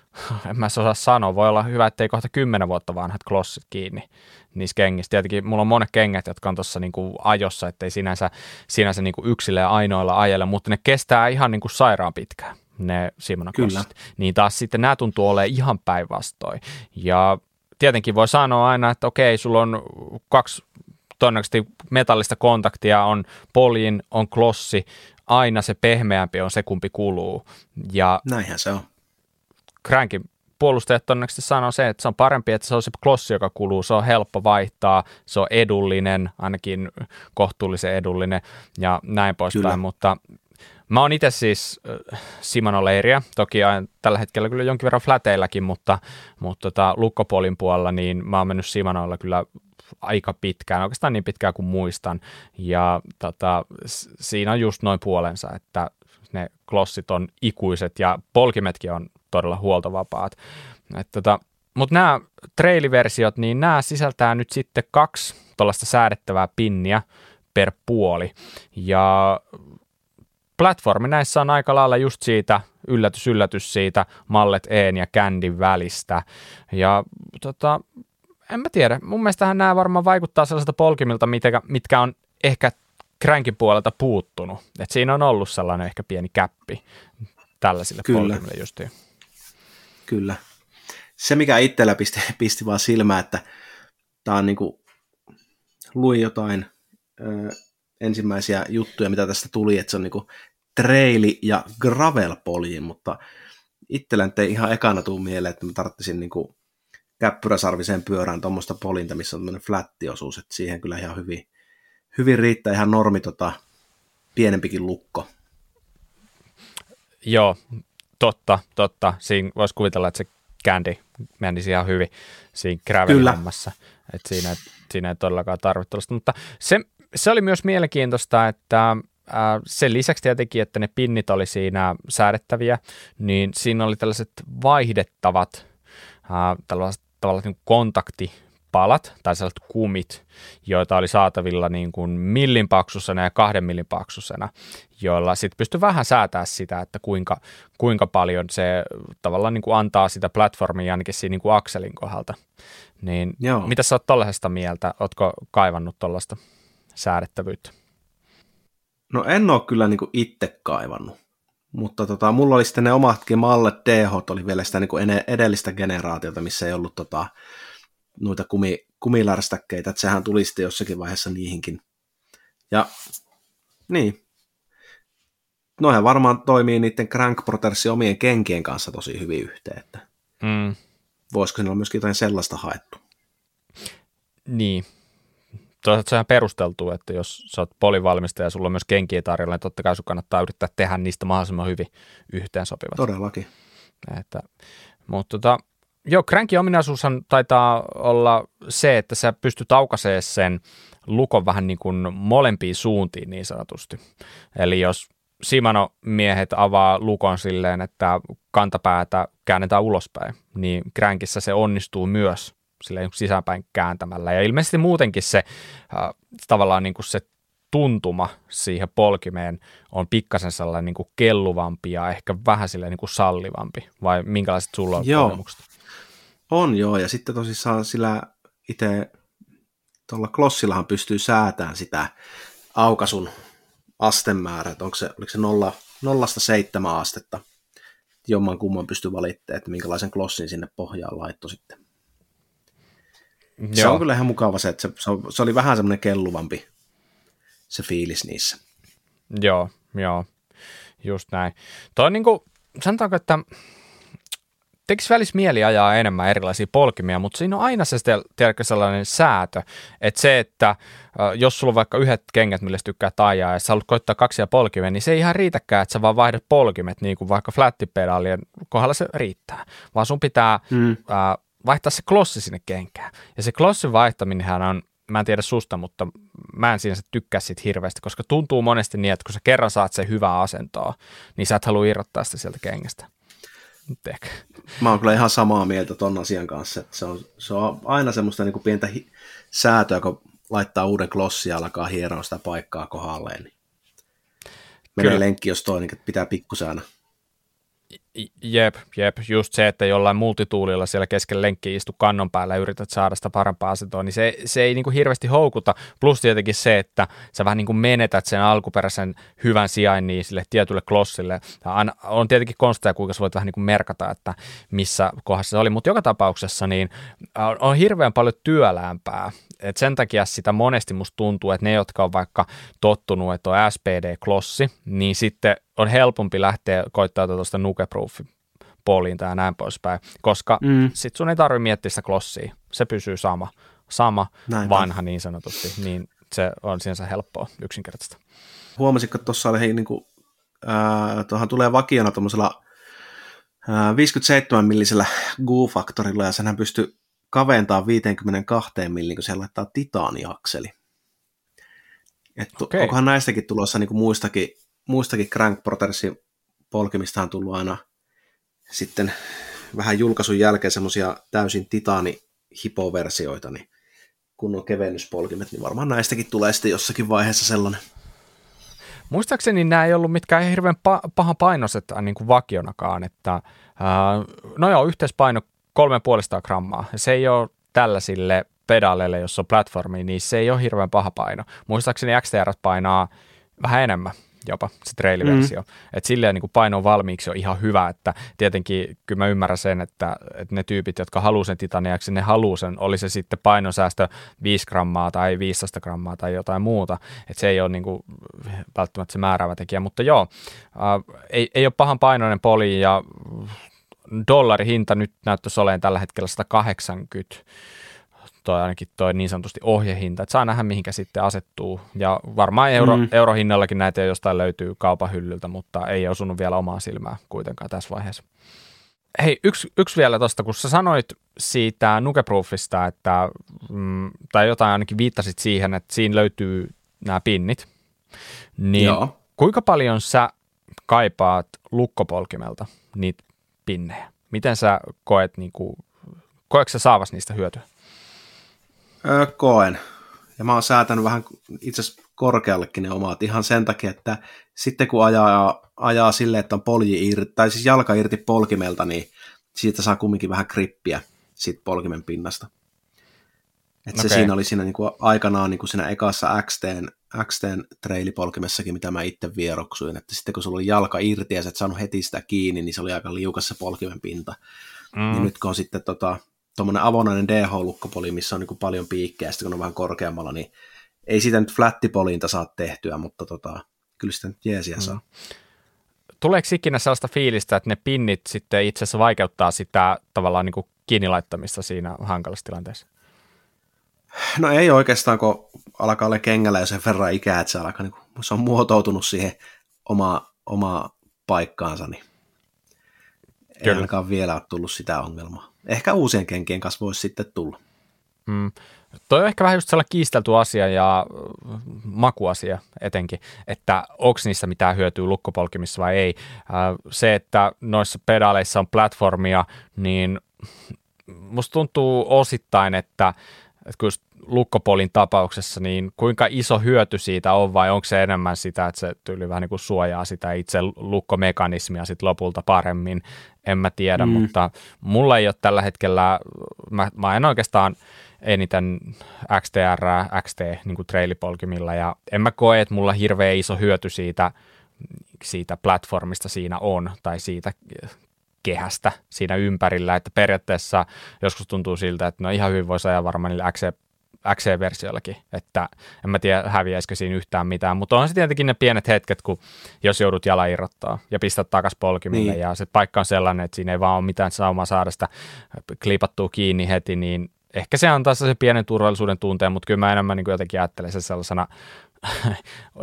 en mä osaa sanoa, voi olla hyvä, ettei kohta kymmenen vuotta vanhat klossit kiinni niissä kengissä. Tietenkin mulla on monet kengät, jotka on tuossa niinku ajossa, ettei sinänsä, sinänsä niinku yksille ja ainoilla ajella, mutta ne kestää ihan niinku sairaan pitkään ne Simona Kyllä. Niin taas sitten nämä tuntuu olemaan ihan päinvastoin. Ja tietenkin voi sanoa aina, että okei, sulla on kaksi todennäköisesti metallista kontaktia, on polin, on klossi, aina se pehmeämpi on se, kumpi kuluu. Ja Näinhän se on. Crankin puolustajat todennäköisesti sanoo se, että se on parempi, että se on se klossi, joka kuluu, se on helppo vaihtaa, se on edullinen, ainakin kohtuullisen edullinen ja näin poispäin, mutta Mä oon itse siis äh, Simano-leiriä, toki ajan, tällä hetkellä kyllä jonkin verran fläteilläkin, mutta, mutta tota, lukkopuolin puolella niin mä oon mennyt Simanoilla kyllä aika pitkään, oikeastaan niin pitkään kuin muistan, ja tota, siinä on just noin puolensa, että ne klossit on ikuiset ja polkimetkin on todella huoltovapaat. tota, mutta nämä trailiversiot, niin nämä sisältää nyt sitten kaksi tuollaista säädettävää pinniä per puoli. Ja platformi näissä on aika lailla just siitä, yllätys, yllätys siitä Mallet Een ja Candyn välistä. Ja tota, en mä tiedä, mun mielestähän nämä varmaan vaikuttaa sellaiselta polkimilta, mitkä, mitkä on ehkä Crankin puolelta puuttunut. Et siinä on ollut sellainen ehkä pieni käppi tällaisille Kyllä. polkimille justiin. Kyllä. Se, mikä itsellä pisti, pisti vaan silmään, että tämä on niin kuin, luin jotain ö, ensimmäisiä juttuja, mitä tästä tuli, että se on niin kuin traili- ja gravel-polji, mutta itsellä ei ihan ekana tuu mieleen, että mä tarvitsisin niin kuin käppyräsarviseen pyörään tuommoista polinta, missä on tämmöinen flättiosuus, että siihen kyllä ihan hyvin, hyvin riittää ihan normi tota, pienempikin lukko. Joo, totta, totta. Siinä voisi kuvitella, että se Candy menisi ihan hyvin siinä gravel että siinä, siinä ei todellakaan tarvitse mutta se, se oli myös mielenkiintoista, että sen lisäksi tietenkin, että ne pinnit oli siinä säädettäviä, niin siinä oli tällaiset vaihdettavat tällaiset tavallaan niin kontaktipalat tai sellaiset kumit, joita oli saatavilla niin kuin millin paksusena ja kahden millin paksusena, joilla sitten pystyy vähän säätää sitä, että kuinka, kuinka paljon se tavallaan niin kuin antaa sitä platformia ainakin siinä niin kuin akselin kohdalta. Niin Joo. mitä sä oot tollaisesta mieltä? Ootko kaivannut tuollaista säädettävyyttä? No en ole kyllä niin itse kaivannut. Mutta tota, mulla oli sitten ne omatkin mallet DH, oli vielä sitä niin kuin edellistä generaatiota, missä ei ollut tota, noita kumi, kumilärstäkkeitä, että sehän tuli sitten jossakin vaiheessa niihinkin. Ja niin, noihän varmaan toimii niiden Crank Protectorsin omien kenkien kanssa tosi hyvin yhteen, että mm. voisiko siinä olla myöskin jotain sellaista haettu. Niin, toisaalta se on perusteltu, että jos sä oot polivalmistaja ja sulla on myös kenkiä tarjolla, niin totta kai sun kannattaa yrittää tehdä niistä mahdollisimman hyvin yhteensopivat. Todellakin. Että, mutta tota, joo, crankin ominaisuushan taitaa olla se, että sä pystyt aukasemaan sen lukon vähän niin kuin molempiin suuntiin niin sanotusti. Eli jos Shimano-miehet avaa lukon silleen, että kantapäätä käännetään ulospäin, niin Crankissa se onnistuu myös sille sisäänpäin kääntämällä. Ja ilmeisesti muutenkin se äh, tavallaan niin kuin se tuntuma siihen polkimeen on pikkasen sellainen niin kuin kelluvampi ja ehkä vähän silleen niin kuin sallivampi, vai minkälaiset sulla on joo. kokemukset? On joo, ja sitten tosissaan sillä itse tuolla klossillahan pystyy säätämään sitä aukasun astemäärää, että onko se, oliko se nolla, nollasta seitsemän astetta, jomman kumman pystyy valittamaan, että minkälaisen klossin sinne pohjaan laitto sitten. Joo. Se on kyllä ihan mukava se, että se, se oli vähän semmoinen kelluvampi se fiilis niissä. Joo, joo, just näin. Toi on niin kuin, sanotaanko, että tekisi välissä mieli ajaa enemmän erilaisia polkimia, mutta siinä on aina se tiedätkö, sellainen säätö, että se, että jos sulla on vaikka yhdet kengät, millä tykkää ajaa, ja sä haluat koittaa kaksia polkimia, niin se ei ihan riitäkään, että sä vaan vaihdat polkimet, niin kuin vaikka flattipedaalien kohdalla se riittää, vaan sun pitää mm. äh, vaihtaa se klossi sinne kenkään. Ja se klossin vaihtaminenhan on, mä en tiedä susta, mutta mä en siinä tykkää siitä hirveästi, koska tuntuu monesti niin, että kun sä kerran saat se hyvää asentoa, niin sä et halua irrottaa sitä sieltä kengästä. Ehkä. Mä oon kyllä ihan samaa mieltä ton asian kanssa, että se on, se on aina semmoista niin kuin pientä hi- säätöä, kun laittaa uuden klossia ja alkaa hieroa sitä paikkaa kohdalleen. Niin menee lenkki, jos toi, niin pitää pikkusen aina Jep, jep, just se, että jollain multituulilla siellä keskellä lenkki istu kannon päällä ja yrität saada sitä parempaa asentoa, niin se, se ei niin kuin hirveästi houkuta. Plus tietenkin se, että sä vähän niin kuin menetät sen alkuperäisen hyvän sijainnin sille tietylle klossille. On tietenkin konsteja, kuinka sä voit vähän niin kuin merkata, että missä kohdassa se oli, mutta joka tapauksessa niin on hirveän paljon työlämpää et sen takia sitä monesti musta tuntuu, että ne, jotka on vaikka tottunut, että on SPD-klossi, niin sitten on helpompi lähteä koittaa tuosta nukeproof poliin tai näin poispäin, koska mm. sit sun ei tarvitse miettiä sitä klossia, se pysyy sama, sama näin vanha niin sanotusti, niin se on sinänsä helppoa, yksinkertaista. Huomasitko, että tuossa oli hei, niin kuin tuohon tulee vakiona tuommoisella 57 millisellä Goo-faktorilla ja senhän pystyy kaventaa 52 millin, kun se laittaa titaaniakseli. Et okay. Onkohan näistäkin tulossa niin kuin muistakin, muistakin Crank Protectorsin polkimistahan tullut aina sitten vähän julkaisun jälkeen semmoisia täysin titaani-hipoversioita, niin kun on kevennyspolkimet, niin varmaan näistäkin tulee sitten jossakin vaiheessa sellainen. Muistaakseni nämä ei ollut mitkään hirveän pa- paha painoiset niin kuin vakionakaan, että ää, no joo, yhteispaino 3,5 grammaa. Se ei ole tällaisille pedaaleille, jos on platformi, niin se ei ole hirveän paha paino. Muistaakseni XTR painaa vähän enemmän jopa, se trailiversio. Mm. Että silleen niin paino valmiiksi on ihan hyvä, että tietenkin kyllä mä ymmärrän sen, että, että ne tyypit, jotka haluaa sen titaniaksi, ne haluaa sen, oli se sitten painosäästö 5 grammaa tai 15 grammaa tai jotain muuta, että se ei ole niin kuin välttämättä se määräävä tekijä, mutta joo, äh, ei, ei ole pahan painoinen poli ja dollarihinta nyt näyttäisi olemaan tällä hetkellä 180 toi ainakin toi niin sanotusti ohjehinta, että saa nähdä mihinkä sitten asettuu. Ja varmaan euro, mm. eurohinnallakin näitä jostain löytyy kaupan hyllyltä, mutta ei osunut vielä omaa silmää kuitenkaan tässä vaiheessa. Hei, yksi, yksi vielä tuosta, kun sä sanoit siitä Nukeproofista, että, mm, tai jotain ainakin viittasit siihen, että siinä löytyy nämä pinnit, niin Joo. kuinka paljon sä kaipaat lukkopolkimelta niitä pinnejä? Miten sä koet, niin kuin, koetko sä saavas niistä hyötyä? Öö, koen. Ja mä oon säätänyt vähän itse asiassa korkeallekin ne omat ihan sen takia, että sitten kun ajaa, ajaa silleen, että on polji irti, tai siis jalka irti polkimelta, niin siitä saa kumminkin vähän krippiä siitä polkimen pinnasta. Että okay. se siinä oli siinä niin kuin aikanaan niin kuin siinä ekassa XTn, XTn treilipolkimessakin, mitä mä itse vieroksuin, että sitten kun sulla oli jalka irti ja sä et saanut heti sitä kiinni, niin se oli aika liukas se polkimen pinta. Mm. Niin nyt kun on sitten tota, tuommoinen avonainen DH-lukkopoli, missä on niin paljon piikkejä, sitten kun on vähän korkeammalla, niin ei siitä nyt flattipolinta saa tehtyä, mutta tota, kyllä sitä nyt jeesiä saa. Mm. Tuleeko ikinä sellaista fiilistä, että ne pinnit sitten itse asiassa vaikeuttaa sitä tavallaan niin kuin kiinni laittamista siinä hankalassa tilanteessa? No ei oikeastaan, kun alkaa olla kengällä jo sen verran ikää, että se, alkaa, niin kuin, se on muotoutunut siihen omaa, omaa paikkaansa, niin Kyllä. ei ainakaan vielä ole tullut sitä ongelmaa ehkä uusien kenkien kanssa voisi sitten tulla. Mm. Toi on ehkä vähän just sellainen kiistelty asia ja äh, makuasia etenkin, että onko niistä mitään hyötyä lukkopolkimissa vai ei. Se, että noissa pedaaleissa on platformia, niin musta tuntuu osittain, että, että kun lukkopolin tapauksessa, niin kuinka iso hyöty siitä on vai onko se enemmän sitä, että se tyyli vähän niin kuin suojaa sitä itse lukkomekanismia sitten lopulta paremmin, en mä tiedä, mm. mutta mulla ei ole tällä hetkellä, mä, mä en oikeastaan eniten XTR, XT niin kuin trailipolkimilla ja en mä koe, että mulla hirveä iso hyöty siitä, siitä platformista siinä on tai siitä kehästä siinä ympärillä, että periaatteessa joskus tuntuu siltä, että no ihan hyvin voisi ajaa varmaan niillä XC XC-versiollakin, että en mä tiedä häviäisikö siinä yhtään mitään, mutta on se tietenkin ne pienet hetket, kun jos joudut jala irrottaa ja pistät takas polkimille niin. ja se paikka on sellainen, että siinä ei vaan ole mitään saumaa saada sitä klipattua kiinni heti, niin ehkä se antaa se pienen turvallisuuden tunteen, mutta kyllä mä enemmän niin jotenkin ajattelen se sellaisena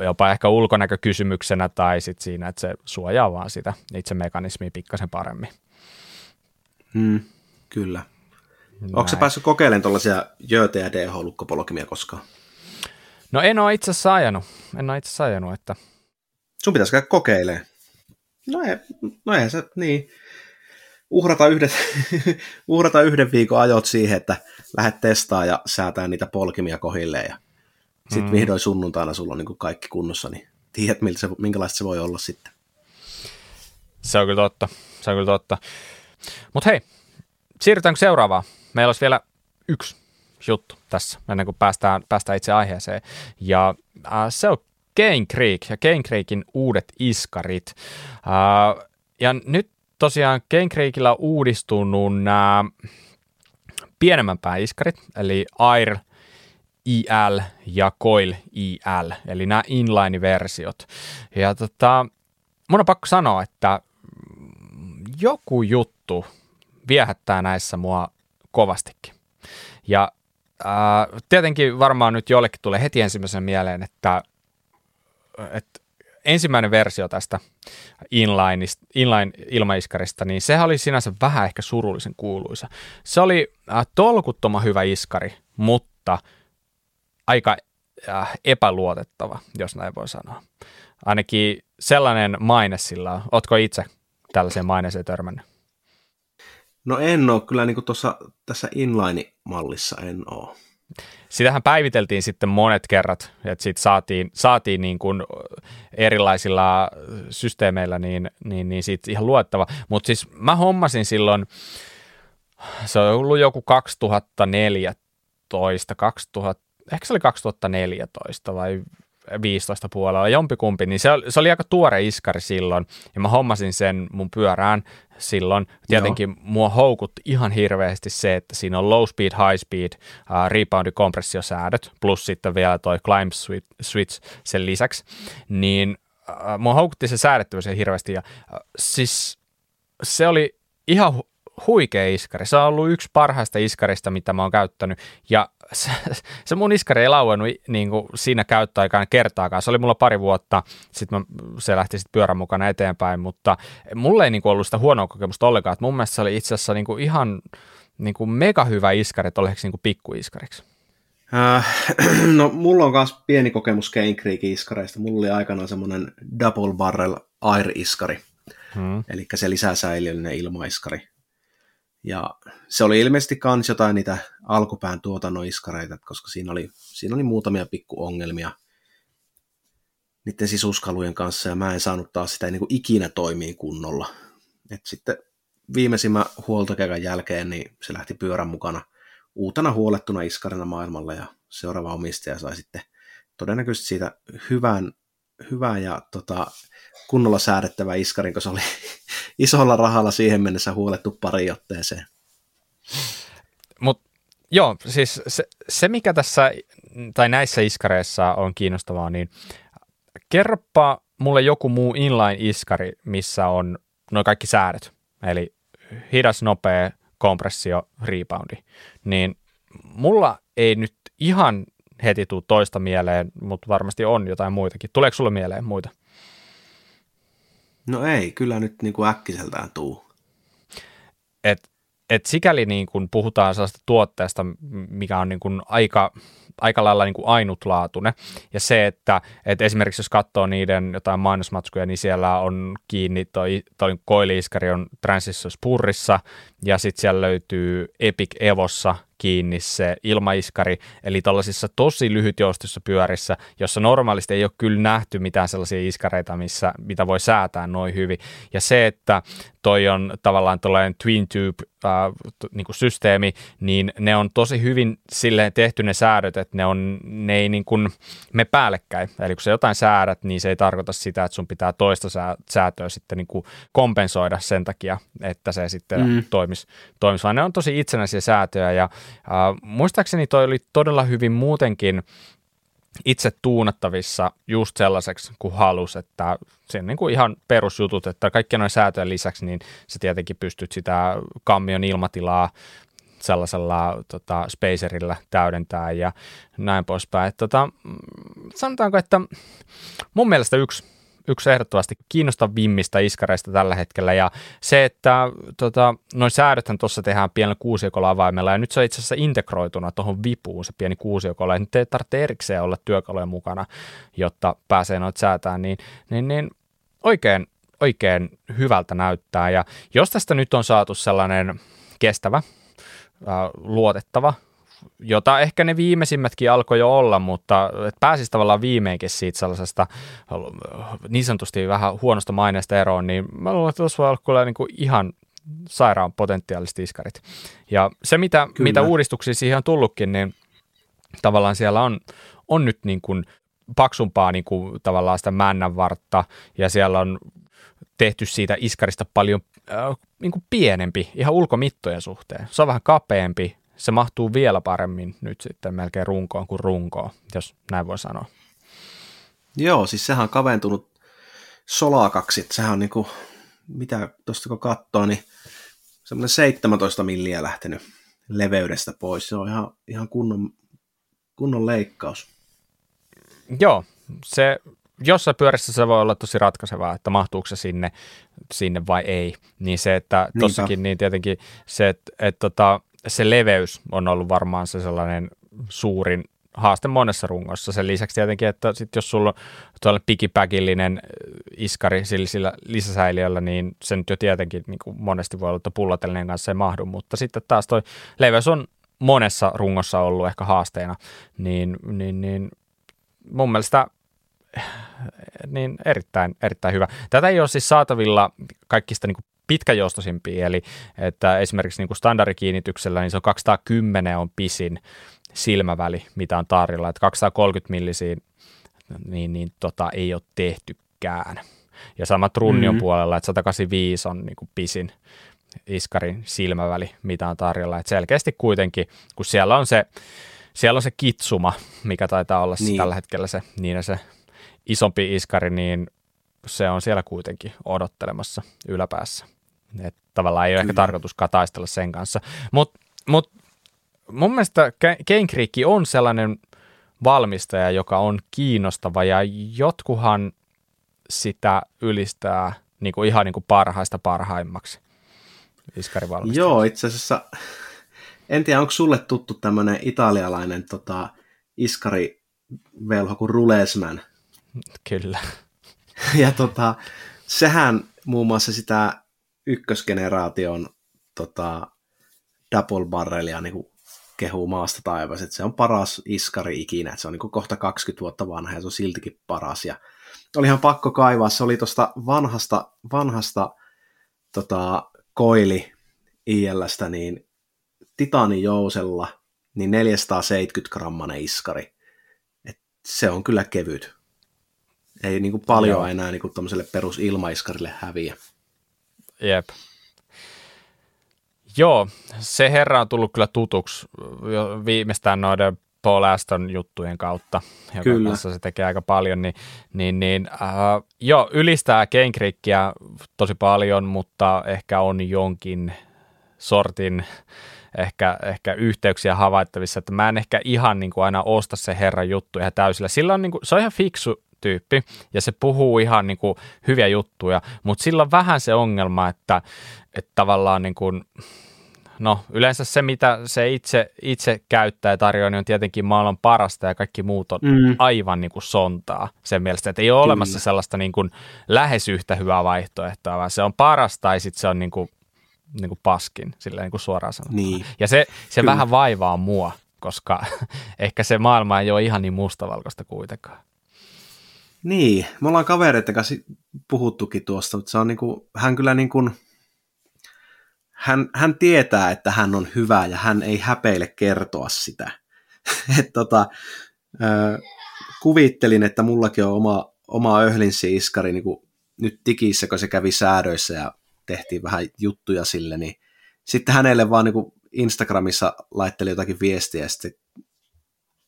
jopa ehkä ulkonäkökysymyksenä tai sitten siinä, että se suojaa vaan sitä itse mekanismia pikkasen paremmin. Hmm, kyllä. Näin. Onko se päässyt kokeilemaan tuollaisia jöötä ja DH-lukkopolkimia koskaan? No en ole itse asiassa ajanut. En ole itse asiassa ajanut, että... Sun pitäisi käydä kokeilemaan. No, ei, no eihän se, niin. Uhrata, yhdet, uhrata yhden viikon ajot siihen, että lähdet testaa ja säätää niitä polkimia kohilleen ja sitten mm. vihdoin sunnuntaina sulla on niin kaikki kunnossa, niin tiedät, miltä se, minkälaista se voi olla sitten. Se on kyllä totta. Se on kyllä totta. Mutta hei, siirrytäänkö seuraavaan? meillä olisi vielä yksi juttu tässä, ennen kuin päästään, päästään itse aiheeseen. Ja äh, se on Game Creek ja Game Creekin uudet iskarit. Äh, ja nyt tosiaan Game Creekillä on uudistunut nämä pienemmän pään iskarit, eli Air IL ja Coil IL, eli nämä inline-versiot. Ja tota, mun on pakko sanoa, että joku juttu viehättää näissä mua kovastikin. Ja äh, tietenkin varmaan nyt jollekin tulee heti ensimmäisen mieleen, että, että ensimmäinen versio tästä inline, inline ilmaiskarista, niin sehän oli sinänsä vähän ehkä surullisen kuuluisa. Se oli äh, tolkuttoman hyvä iskari, mutta aika äh, epäluotettava, jos näin voi sanoa. Ainakin sellainen maine sillä on. Ootko itse tällaiseen maineeseen törmännyt? No en ole, kyllä niin tuossa tässä inline-mallissa en ole. Sitähän päiviteltiin sitten monet kerrat, että siitä saatiin, saatiin niin kuin erilaisilla systeemeillä niin, niin, niin siitä ihan luettava. Mutta siis mä hommasin silloin, se on ollut joku 2014, 2000, ehkä se oli 2014 vai 15 puolella, jompikumpi, niin se oli, se oli aika tuore iskari silloin, ja mä hommasin sen mun pyörään silloin. Tietenkin Joo. mua houkutti ihan hirveästi se, että siinä on low speed, high speed, uh, reboundi kompressiosäädöt, plus sitten vielä toi climb switch sen lisäksi, niin uh, mua houkutti se säädettävyys hirveästi, ja uh, siis se oli ihan huikea iskari. Se on ollut yksi parhaista iskarista, mitä mä oon käyttänyt. Ja se, se mun iskari ei lauennut niin kuin siinä käyttöaikaan kertaakaan. Se oli mulla pari vuotta, sitten se lähti sitten pyörän mukana eteenpäin, mutta mulle ei niin kuin ollut sitä huonoa kokemusta ollenkaan. Että mun mielestä se oli itse asiassa niin kuin ihan niin kuin mega hyvä iskari, että oleeko niin kuin pikkuiskariksi. Äh, no mulla on myös pieni kokemus Cane Creekin iskareista. Mulla oli aikanaan semmoinen double barrel air-iskari. Hmm. Eli se lisäsäiliöllinen ilmaiskari. Ja se oli ilmeisesti kans jotain niitä alkupään tuotannon iskareita, koska siinä oli, siinä oli muutamia pikkuongelmia niiden sisuskalujen kanssa, ja mä en saanut taas sitä niin kuin ikinä toimii kunnolla. Et sitten viimeisimmän huoltokäykän jälkeen niin se lähti pyörän mukana uutena huolettuna iskarina maailmalla, ja seuraava omistaja sai sitten todennäköisesti siitä hyvän, hyvän ja tota, kunnolla säädettävä iskarin, koska se oli isolla rahalla siihen mennessä huolettu pari otteeseen. Mutta joo, siis se, se, mikä tässä tai näissä iskareissa on kiinnostavaa, niin kerropa mulle joku muu inline-iskari, missä on noin kaikki säädöt, eli hidas, nopea, kompressio, reboundi, niin mulla ei nyt ihan heti tule toista mieleen, mutta varmasti on jotain muitakin. Tuleeko sulle mieleen muita? No ei, kyllä nyt niin kuin äkkiseltään tuu. Et, et sikäli niin kuin puhutaan sellaista tuotteesta, mikä on niin kuin aika, aika lailla niin kuin ainutlaatuinen. Ja se, että, että esimerkiksi jos katsoo niiden jotain mainosmatskuja, niin siellä on kiinni toi, toi koiliiskari on Transistor Spurrissa, ja sitten siellä löytyy Epic Evossa kiinni se ilmaiskari, eli tällaisissa tosi lyhytjoustoissa pyörissä, jossa normaalisti ei ole kyllä nähty mitään sellaisia iskareita, missä, mitä voi säätää noin hyvin. Ja se, että toi on tavallaan tällainen twin tube äh, niin kuin systeemi, niin ne on tosi hyvin silleen tehty ne säädöt, että ne, on, ne ei niin kuin me päällekkäin. Eli kun sä jotain säädät, niin se ei tarkoita sitä, että sun pitää toista säätöä sitten niin kuin kompensoida sen takia, että se sitten mm. toimisi, toimisi, vaan ne on tosi itsenäisiä säätöjä ja äh, muistaakseni toi oli todella hyvin muutenkin itse tuunattavissa just sellaiseksi kuin halus, että se on niin kuin ihan perusjutut, että kaikkien noin säätöjen lisäksi, niin sä tietenkin pystyt sitä kammion ilmatilaa sellaisella tota, spacerilla täydentää ja näin poispäin. Että, tota, sanotaanko, että mun mielestä yksi yksi ehdottomasti kiinnostavimmista iskareista tällä hetkellä, ja se, että tota, noin säädöthän tuossa tehdään pienellä kuusiokolla avaimella, ja nyt se on itse asiassa integroituna tuohon vipuun, se pieni kuusiokolla, ja nyt ei tarvitse erikseen olla työkalujen mukana, jotta pääsee noita säätään, niin, niin, niin oikein, oikein hyvältä näyttää, ja jos tästä nyt on saatu sellainen kestävä, luotettava jota ehkä ne viimeisimmätkin alkoi jo olla, mutta pääsisi tavallaan viimeinkin siitä sellaisesta niin sanotusti vähän huonosta maineesta eroon, niin mä luulen, että tuossa voi olla kyllä niin kuin ihan sairaan potentiaaliset iskarit. Ja se, mitä, mitä uudistuksia siihen on tullutkin, niin tavallaan siellä on, on nyt niin kuin paksumpaa niin kuin tavallaan sitä männänvartta, ja siellä on tehty siitä iskarista paljon äh, niin kuin pienempi ihan ulkomittojen suhteen. Se on vähän kapeampi, se mahtuu vielä paremmin nyt sitten melkein runkoon kuin runkoon, jos näin voi sanoa. Joo, siis sehän on kaventunut solakaksi, sehän on niinku, mitä tuosta kun katsoo, niin semmoinen 17 milliä lähtenyt leveydestä pois. Se on ihan, ihan kunnon, kunnon leikkaus. Joo, se jossain pyörissä se voi olla tosi ratkaisevaa, että mahtuuko se sinne, sinne vai ei. Niin se, että tossakin niin tietenkin se, että, että, että tota, se leveys on ollut varmaan se sellainen suurin haaste monessa rungossa. Sen lisäksi tietenkin, että sit jos sulla on tuolla pikipäkillinen iskari sillä, sillä lisäsäiliöllä, niin se nyt jo tietenkin niin kuin monesti voi olla, että pullotellinen kanssa ei mahdu, mutta sitten taas toi leveys on monessa rungossa ollut ehkä haasteena, niin, niin, niin mun mielestä niin erittäin, erittäin hyvä. Tätä ei ole siis saatavilla kaikista niin pitkäjoustosimpia, eli että esimerkiksi niin kuin standardikiinnityksellä niin se on 210 on pisin silmäväli, mitä on tarjolla, että 230 millisiin niin, niin tota, ei ole tehtykään. Ja sama Trunnion mm-hmm. puolella, että 185 on niin kuin pisin iskarin silmäväli, mitä on tarjolla. Että selkeästi kuitenkin, kun siellä on se, siellä on se kitsuma, mikä taitaa olla niin. tällä hetkellä se, niin se isompi iskari, niin se on siellä kuitenkin odottelemassa yläpäässä. Et tavallaan ei ole Kyllä. ehkä tarkoitus taistella sen kanssa. Mutta mut, mun mielestä Kane Creek on sellainen valmistaja, joka on kiinnostava ja jotkuhan sitä ylistää niin kuin ihan niin kuin parhaista parhaimmaksi iskarivalmistajaksi. Joo, itse asiassa en tiedä, onko sulle tuttu tämmöinen italialainen tota, iskarivelho kuin Rulesman? Kyllä. Ja tota, sehän muun muassa sitä ykkösgeneraation tota, double barrelia niin kuin kehuu maasta taivas, että se on paras iskari ikinä, että se on niin kuin kohta 20 vuotta vanha ja se on siltikin paras. Ja oli ihan pakko kaivaa, se oli tuosta vanhasta, vanhasta tota, koili ILstä, niin titanijousella, niin 470 grammanen iskari. Et se on kyllä kevyt. Ei niin kuin paljon Joo. enää niin kuin perus ilmaiskarille häviä. Jep. Joo, se herra on tullut kyllä tutuksi viimeistään noiden Paul Aston juttujen kautta, joka kyllä. kanssa se tekee aika paljon, niin, niin, niin äh, joo, ylistää Kenkrikkiä tosi paljon, mutta ehkä on jonkin sortin ehkä, ehkä yhteyksiä havaittavissa, että mä en ehkä ihan niin kuin aina osta se herran juttu ihan täysillä. Sillä on niin kuin, se on ihan fiksu tyyppi ja se puhuu ihan niin kuin hyviä juttuja, mutta sillä on vähän se ongelma, että, että tavallaan niin kuin, no yleensä se, mitä se itse, itse käyttää ja tarjoaa, niin on tietenkin maailman parasta ja kaikki muut on mm. aivan niin kuin sontaa sen mielestä, että ei ole Kyllä. olemassa sellaista niin kuin lähes yhtä hyvää vaihtoehtoa, vaan se on parasta tai sitten se on niin kuin, niin kuin paskin, silleen niin kuin suoraan sanottuna. Niin. Ja se, se vähän vaivaa mua, koska ehkä se maailma ei ole ihan niin mustavalkoista kuitenkaan. Niin, me ollaan kavereiden kanssa puhuttukin tuosta, mutta se on niin kuin, hän kyllä niin kuin, hän, hän tietää, että hän on hyvä ja hän ei häpeile kertoa sitä. Et tota, äh, kuvittelin, että mullakin on oma, oma öhlinsi-iskari niin kuin nyt tikissä, kun se kävi säädöissä ja tehtiin vähän juttuja sille, niin sitten hänelle vaan niin kuin Instagramissa laitteli jotakin viestiä ja sitten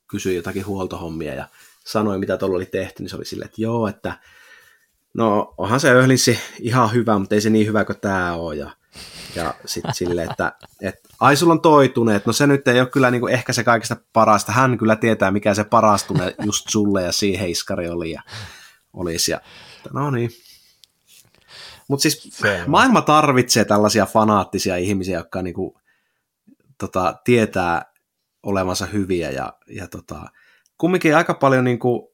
kysyi jotakin huoltohommia ja sanoi, mitä tuolla oli tehty, niin se oli silleen, että joo, että no onhan se öhlinssi ihan hyvä, mutta ei se niin hyvä kuin tämä ole. Ja, ja sitten silleen, että, että ai sulla on että no se nyt ei ole kyllä niin kuin ehkä se kaikista parasta. Hän kyllä tietää, mikä se paras tunne just sulle ja siihen iskari oli ja olisi. Ja, no niin. Mutta siis Selvä. maailma tarvitsee tällaisia fanaattisia ihmisiä, jotka niin kuin, tota, tietää olevansa hyviä ja, ja tota, kumminkin aika paljon, niin kuin,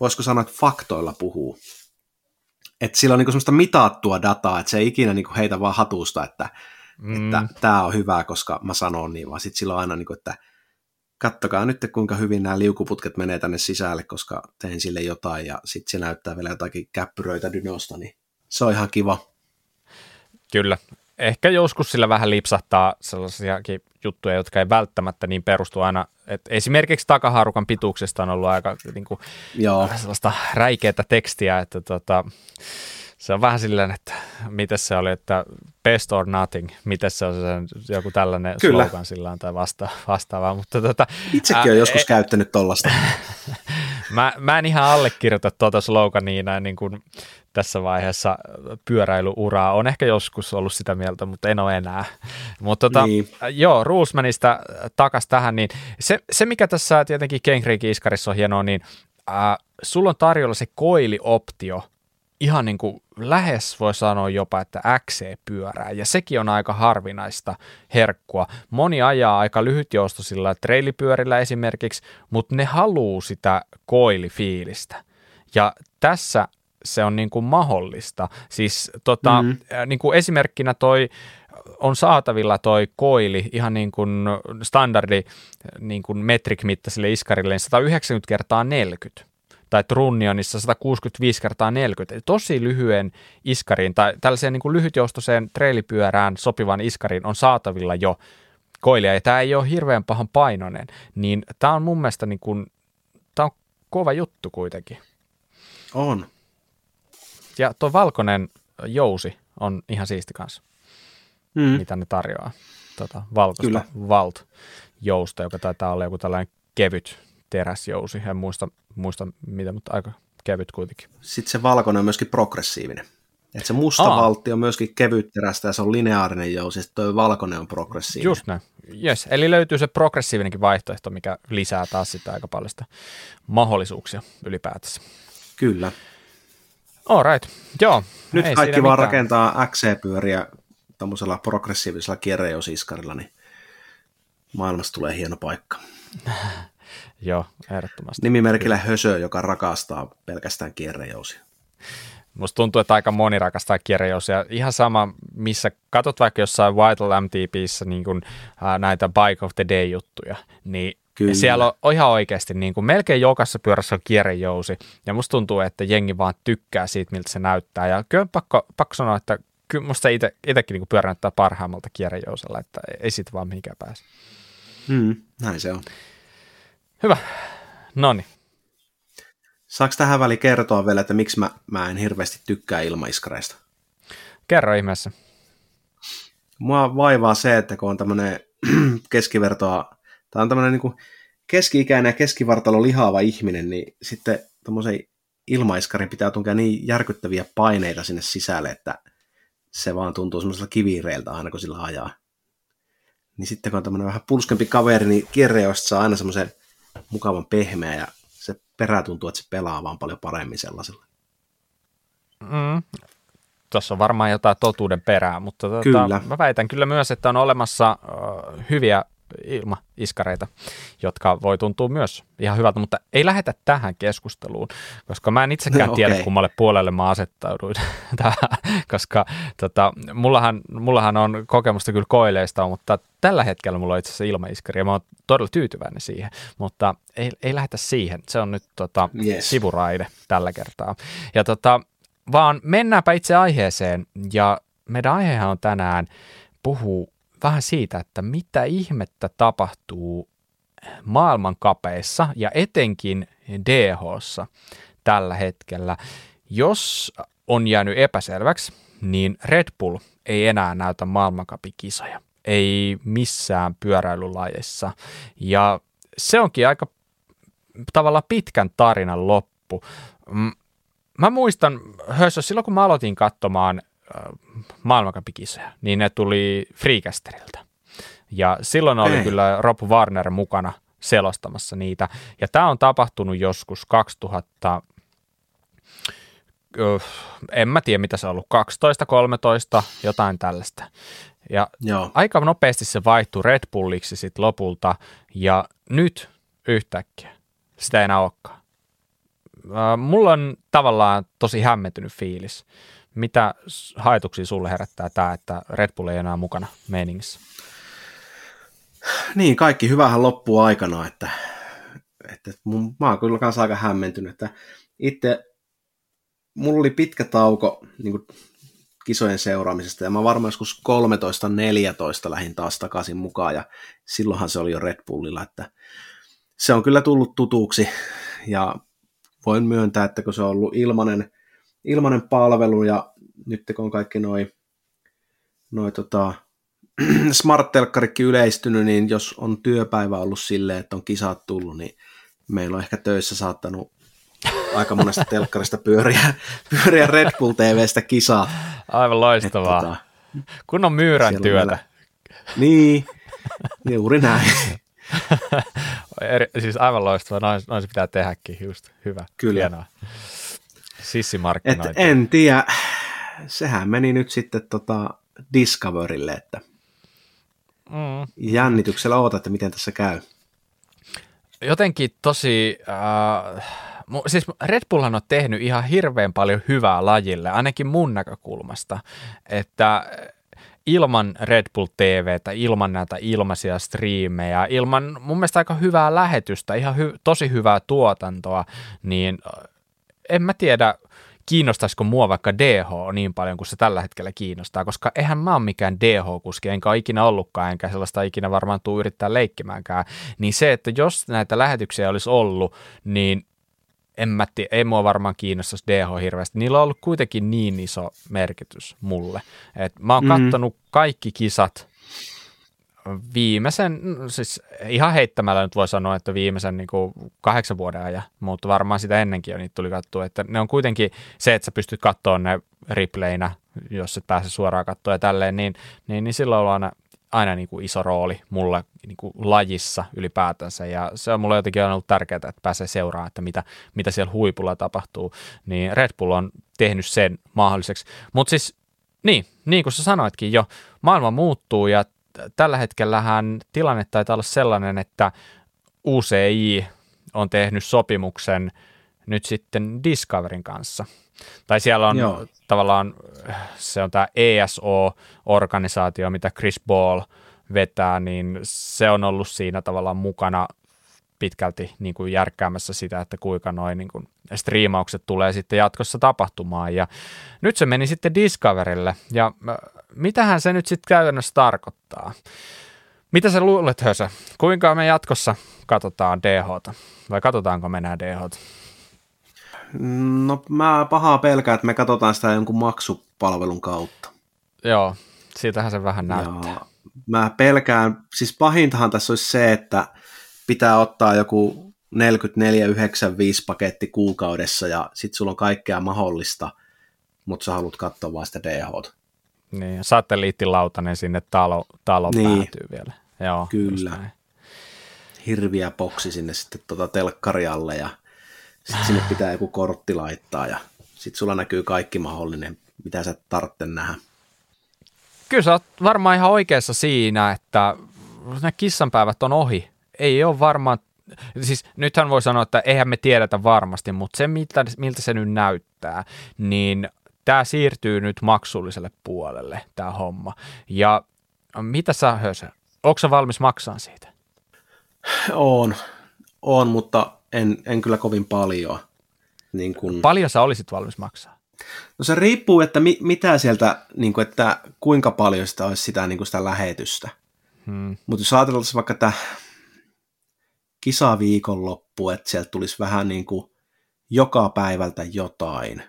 voisiko sanoa, että faktoilla puhuu. Että sillä on niin kuin semmoista mitattua dataa, että se ei ikinä niin kuin heitä vaan hatusta, että mm. että tämä on hyvä, koska mä sanon niin, vaan sitten sillä on aina, niin kuin, että kattokaa nyt, kuinka hyvin nämä liukuputket menee tänne sisälle, koska tein sille jotain, ja sitten se näyttää vielä jotakin käppyröitä dynosta, niin se on ihan kiva. Kyllä, ehkä joskus sillä vähän lipsahtaa sellaisiakin juttuja, jotka ei välttämättä niin perustu aina, että esimerkiksi takaharukan pituuksesta on ollut aika niin kuin, Joo. sellaista räikeätä tekstiä, että tota, se on vähän silleen, että miten se oli, että best or nothing, miten se on se, joku tällainen Kyllä. slogan sillä tai vasta, vastaava. Mutta tota, Itsekin olen joskus e- käyttänyt tollasta. mä, mä en ihan allekirjoita tuota slogania näin niin kuin tässä vaiheessa pyöräilyuraa. On ehkä joskus ollut sitä mieltä, mutta en ole enää. Mutta tota, niin. joo, Ruusmanista takas tähän, niin se, se mikä tässä tietenkin Kenkriikin iskarissa on hienoa, niin äh, sulla on tarjolla se koilioptio, ihan niin kuin lähes voi sanoa jopa, että XC-pyörää, ja sekin on aika harvinaista herkkua. Moni ajaa aika lyhytjoustoisilla treilipyörillä esimerkiksi, mutta ne haluaa sitä koilifiilistä. Ja tässä se on niin kuin mahdollista. Siis tota, mm-hmm. niin kuin esimerkkinä toi on saatavilla toi koili ihan niin kuin standardi niin kuin metric-mittaisille iskarille 190 kertaa 40 tai Trunnionissa 165 kertaa 40 Eli tosi lyhyen iskariin tai tällaiseen niin kuin lyhytjoustoiseen treilipyörään sopivan iskariin on saatavilla jo koilia, ja tämä ei ole hirveän pahan painoinen, niin tämä on mun mielestä niin kuin, tämä on kova juttu kuitenkin. On. Ja tuo valkoinen jousi on ihan siisti kanssa, mm. mitä ne tarjoaa. Tota, valkoista Kyllä. Valt-jousta, joka taitaa olla joku tällainen kevyt teräsjousi. En muista, muista mitä, mutta aika kevyt kuitenkin. Sitten se valkoinen on myöskin progressiivinen. Et se musta Aa. valtti on myöskin kevyt terästä ja se on lineaarinen jousi, ja tuo valkoinen on progressiivinen. Just näin. Yes. Eli löytyy se progressiivinenkin vaihtoehto, mikä lisää taas sitä aika paljon sitä mahdollisuuksia ylipäätänsä. Kyllä. All right. Joo. Nyt ei kaikki vaan mitään. rakentaa XC-pyöriä tuommoisella progressiivisella kierrejousiskarilla, niin maailmasta tulee hieno paikka. Joo, ehdottomasti. Nimimerkillä Hösö, joka rakastaa pelkästään kierrejousia. Musta tuntuu, että aika moni rakastaa kierrejousia. Ihan sama, missä katsot vaikka jossain Vital MTPissä niin kuin, ää, näitä Bike of the Day-juttuja, niin Kyllä. siellä on ihan oikeasti niin kuin melkein jokaisessa pyörässä on kierrejousi, ja musta tuntuu, että jengi vaan tykkää siitä, miltä se näyttää. Ja kyllä pakko, pakko sanoa, että kyllä musta ite, itsekin niin pyörä näyttää parhaammalta kierrejousella, että ei siitä vaan mihinkään pääse. Mm, näin se on. Hyvä. No niin. Saanko tähän väliin kertoa vielä, että miksi mä, mä en hirveästi tykkää ilmaiskareista? Kerro ihmeessä. Mua vaivaa se, että kun on tämmöinen keskivertoa, tai on tämmöinen niin keski-ikäinen ja keskivartalo lihaava ihminen, niin sitten tuommoisen ilmaiskarin pitää tunkea niin järkyttäviä paineita sinne sisälle, että se vaan tuntuu semmoiselta kivireiltä aina kun sillä ajaa. Niin sitten kun on tämmöinen vähän pulskempi kaveri, niin kierreosta saa aina semmoisen mukavan pehmeä ja se perä tuntuu, että se pelaa vaan paljon paremmin sellaisella. Mm. Tuossa on varmaan jotain totuuden perää, mutta tuota, kyllä. mä väitän kyllä myös, että on olemassa uh, hyviä ilmaiskareita, jotka voi tuntua myös ihan hyvältä, mutta ei lähetä tähän keskusteluun, koska mä en itsekään no, tiedä, okay. kummalle puolelle mä asettauduin tähän, koska tota, mullahan, mullahan on kokemusta kyllä koileista, mutta tällä hetkellä mulla on itse asiassa ilmaiskari ja mä oon todella tyytyväinen siihen, mutta ei, ei lähetä siihen, se on nyt tota, yes. sivuraide tällä kertaa. Ja tota, vaan mennäänpä itse aiheeseen ja meidän aihehan on tänään puhuu vähän siitä, että mitä ihmettä tapahtuu maailmankapeissa ja etenkin DHssa tällä hetkellä. Jos on jäänyt epäselväksi, niin Red Bull ei enää näytä maailmankapikisoja. Ei missään pyöräilylajissa. Ja se onkin aika tavallaan pitkän tarinan loppu. Mä muistan, Hössö, silloin kun mä aloitin katsomaan maailmankapikisoja, niin ne tuli Freecasterilta. Ja silloin oli Ei. kyllä Rob Warner mukana selostamassa niitä. Ja tämä on tapahtunut joskus 2000, en mä tiedä mitä se on ollut, 12, 13, jotain tällaista. Ja Joo. aika nopeasti se vaihtui Red Bulliksi sitten lopulta, ja nyt yhtäkkiä sitä ei enää olekaan. Mulla on tavallaan tosi hämmentynyt fiilis. Mitä haetuksia sulle herättää tämä, että Red Bull ei enää mukana meiningissä? Niin, kaikki hyvähän loppuu aikana, että, että mun, mä oon kyllä kanssa aika hämmentynyt, että itse mulla oli pitkä tauko niin kuin kisojen seuraamisesta ja mä varmaan joskus 13-14 lähin taas takaisin mukaan ja silloinhan se oli jo Red Bullilla, että se on kyllä tullut tutuksi ja voin myöntää, että kun se on ollut ilmanen ilmainen palvelu ja nyt kun on kaikki noin noi tota, smart yleistynyt, niin jos on työpäivä ollut silleen, että on kisat tullut, niin meillä on ehkä töissä saattanut aika monesta telkkarista pyöriä, pyöriä Red Bull TVstä kisaa. Aivan loistavaa. tota, Kun on myyrän työtä. Vielä, niin, juuri näin. Eri, siis aivan loistavaa, noin, noin se pitää tehdäkin, just hyvä, Kyllä. hienoa. Sissimarkkinointi. Et en tiedä, sehän meni nyt sitten tota Discoverille, että mm. jännityksellä oota, että miten tässä käy. Jotenkin tosi, äh, siis Red Bullhan on tehnyt ihan hirveän paljon hyvää lajille, ainakin mun näkökulmasta, että ilman Red Bull TVtä, ilman näitä ilmaisia striimejä, ilman mun mielestä aika hyvää lähetystä, ihan hy, tosi hyvää tuotantoa, niin äh, en mä tiedä, kiinnostaisiko mua vaikka DH niin paljon kuin se tällä hetkellä kiinnostaa, koska eihän mä ole mikään DH-kuski, enkä ole ikinä ollutkaan, enkä sellaista ikinä varmaan tuu yrittää leikkimäänkään, niin se, että jos näitä lähetyksiä olisi ollut, niin en mä tiedä, ei mua varmaan kiinnostaisi DH hirveästi. Niillä on ollut kuitenkin niin iso merkitys mulle. Et mä oon mm-hmm. kattonut kaikki kisat viimeisen, siis ihan heittämällä nyt voi sanoa, että viimeisen niin kuin kahdeksan vuoden ajan, mutta varmaan sitä ennenkin jo niitä tuli katsoa, että ne on kuitenkin se, että sä pystyt katsoa ne replayina, jos et pääse suoraan katsoa ja tälleen, niin, niin, niin silloin on aina, aina niin kuin iso rooli mulle niin kuin lajissa ylipäätänsä. Ja se on mulle jotenkin ollut tärkeää, että pääsee seuraamaan, että mitä, mitä siellä huipulla tapahtuu, niin Red Bull on tehnyt sen mahdolliseksi, mutta siis niin, niin kuin sä sanoitkin jo, maailma muuttuu ja tällä hetkellähän tilanne taitaa olla sellainen, että UCI on tehnyt sopimuksen nyt sitten Discoverin kanssa. Tai siellä on Joo. tavallaan, se on tämä ESO-organisaatio, mitä Chris Ball vetää, niin se on ollut siinä tavallaan mukana pitkälti niin kuin järkkäämässä sitä, että kuinka noin niin kuin striimaukset tulee sitten jatkossa tapahtumaan. Ja nyt se meni sitten Discoverille, ja mitähän se nyt sitten käytännössä tarkoittaa? Mitä sä luulet, Hösö? Kuinka me jatkossa katsotaan dh Vai katsotaanko me enää dh No mä pahaa pelkään, että me katsotaan sitä jonkun maksupalvelun kautta. Joo, siitähän se vähän näyttää. Ja mä pelkään, siis pahintahan tässä olisi se, että pitää ottaa joku 44,95 paketti kuukaudessa ja sit sulla on kaikkea mahdollista, mutta sä haluat katsoa vaan sitä DH. Niin, satelliittilautanen sinne talo, talo niin. päätyy vielä. Joo, Kyllä. Hirviä boksi sinne sitten tuota telkkarialle ja sitten sinne pitää joku kortti laittaa ja sitten sulla näkyy kaikki mahdollinen, mitä sä tarvitse nähdä. Kyllä sä oot varmaan ihan oikeassa siinä, että ne kissanpäivät on ohi. Ei ole varmaan, siis nythän voi sanoa, että eihän me tiedetä varmasti, mutta se miltä, miltä se nyt näyttää, niin siirtyy nyt maksulliselle puolelle, tämä homma. Ja mitä sä, Hösö, onko sä valmis maksaa siitä? On, on mutta en, en kyllä kovin paljon. Niin kun... Paljon sä olisit valmis maksaa? No se riippuu, että mi, mitä sieltä, niin kuin, että kuinka paljon sitä olisi sitä, niin kuin sitä lähetystä. Hmm. Mutta jos ajatellaan vaikka tämä kisaviikonloppu, että sieltä tulisi vähän niin kuin joka päivältä jotain,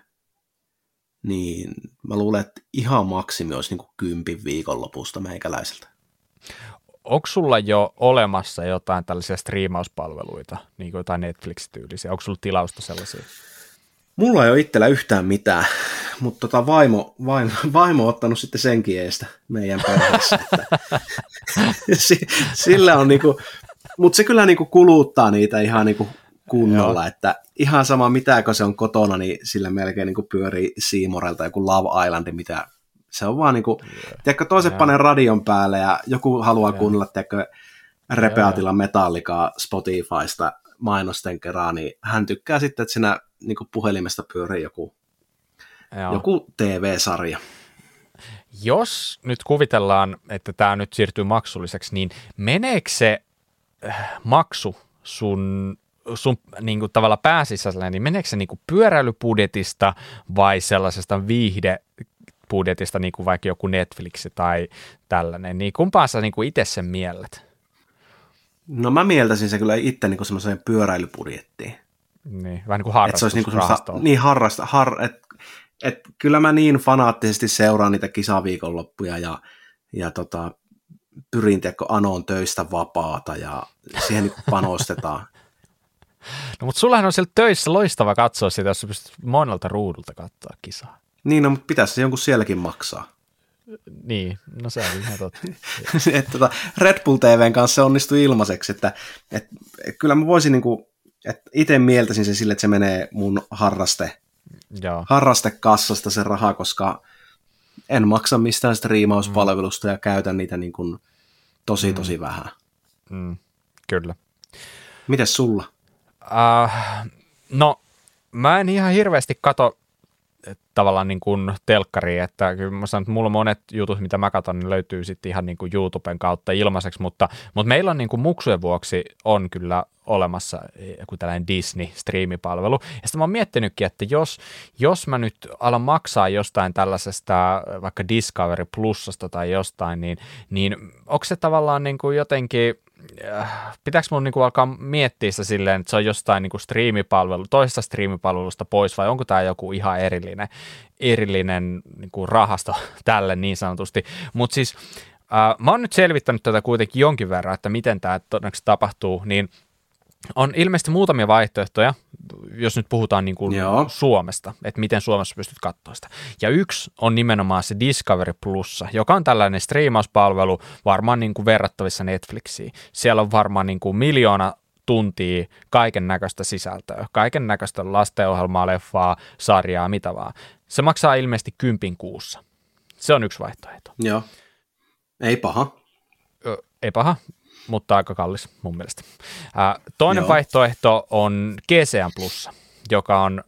niin mä luulen, että ihan maksimi olisi niin kuin kympin viikonlopusta meikäläiseltä. Onko sulla jo olemassa jotain tällaisia striimauspalveluita, niin kuin jotain Netflix-tyylisiä? Onko sulla tilausta sellaisia? Mulla ei ole itsellä yhtään mitään, mutta tota vaimo, vaimo, vaimo on ottanut sitten senkin eestä meidän perheessä. Sillä on niinku, mutta se kyllä niinku kuluttaa niitä ihan niinku kunnolla, Joo. että ihan sama mitä se on kotona, niin sillä melkein niinku pyörii Siimorelta joku Love Island, mitä se on vaan niinku, yeah. tiedätkö, toiset panee radion päälle ja joku haluaa yeah. kuunnella, tiedätkö, Repeatilla metallikaa Spotifysta mainosten kerran, niin hän tykkää sitten, että siinä niin puhelimesta pyörii joku, joku TV-sarja. Jos nyt kuvitellaan, että tämä nyt siirtyy maksulliseksi, niin meneekö se äh, maksu sun, sun niin kuin tavalla pääsisällä, niin meneekö se niin kuin pyöräilybudjetista vai sellaisesta viihde budjetista, niin kuin vaikka joku Netflix tai tällainen, niin kumpaan sä niin kuin itse sen miellet? No mä mieltäisin se kyllä itse niin semmoiseen pyöräilybudjettiin. Niin, vähän niin kuin harrastus. Niin, kuin niin harrasta, har, et, et, kyllä mä niin fanaattisesti seuraan niitä kisaviikonloppuja ja, ja tota, pyrin tiedätkö, Anoon töistä vapaata ja siihen niin panostetaan. No mutta sullahan on siellä töissä loistava katsoa sitä, jos pystyt monelta ruudulta katsoa kisaa. Niin, no mutta pitäisi jonkun sielläkin maksaa. Niin, no se on ihan totta. että tota, Red Bull TVn kanssa se onnistui ilmaiseksi, että, että, että kyllä mä voisin niin kuin, että itse mieltäisin se sille, että se menee mun harraste, Joo. harrastekassasta se raha, koska en maksa mistään striimauspalvelusta mm. ja käytän niitä niin kuin tosi mm. tosi vähän. Mm. Kyllä. Mites sulla? Uh, no, mä en ihan hirveästi kato tavallaan niin kuin telkkariin, että kyllä mä sanon, että mulla monet jutut, mitä mä katson, niin löytyy sitten ihan niin kuin YouTuben kautta ilmaiseksi, mutta, mutta meillä on niin kuin muksujen vuoksi on kyllä olemassa joku tällainen Disney-striimipalvelu. Ja sitten mä oon miettinytkin, että jos, jos mä nyt alan maksaa jostain tällaisesta vaikka Discovery Plusasta tai jostain, niin, niin onko se tavallaan niin kuin jotenkin Äh, pitääkö mun niinku alkaa miettiä sitä silleen, että se on jostain niinku striimipalvelu, toisesta striimipalvelusta pois vai onko tämä joku ihan erillinen, erillinen niinku rahasto tälle niin sanotusti. Mutta siis äh, mä oon nyt selvittänyt tätä kuitenkin jonkin verran, että miten tämä todennäköisesti tapahtuu, niin – on ilmeisesti muutamia vaihtoehtoja, jos nyt puhutaan niin kuin Suomesta, että miten Suomessa pystyt katsoa sitä. Ja yksi on nimenomaan se Discovery Plus, joka on tällainen striimauspalvelu, varmaan niin kuin verrattavissa Netflixiin. Siellä on varmaan niin kuin miljoona tuntia kaiken näköistä sisältöä, kaiken näköistä lastenohjelmaa, leffaa, sarjaa, mitä vaan. Se maksaa ilmeisesti kympin kuussa. Se on yksi vaihtoehto. Joo. Ei paha. Ö, ei paha mutta aika kallis mun mielestä. toinen Joo. vaihtoehto on GCN Plus, joka on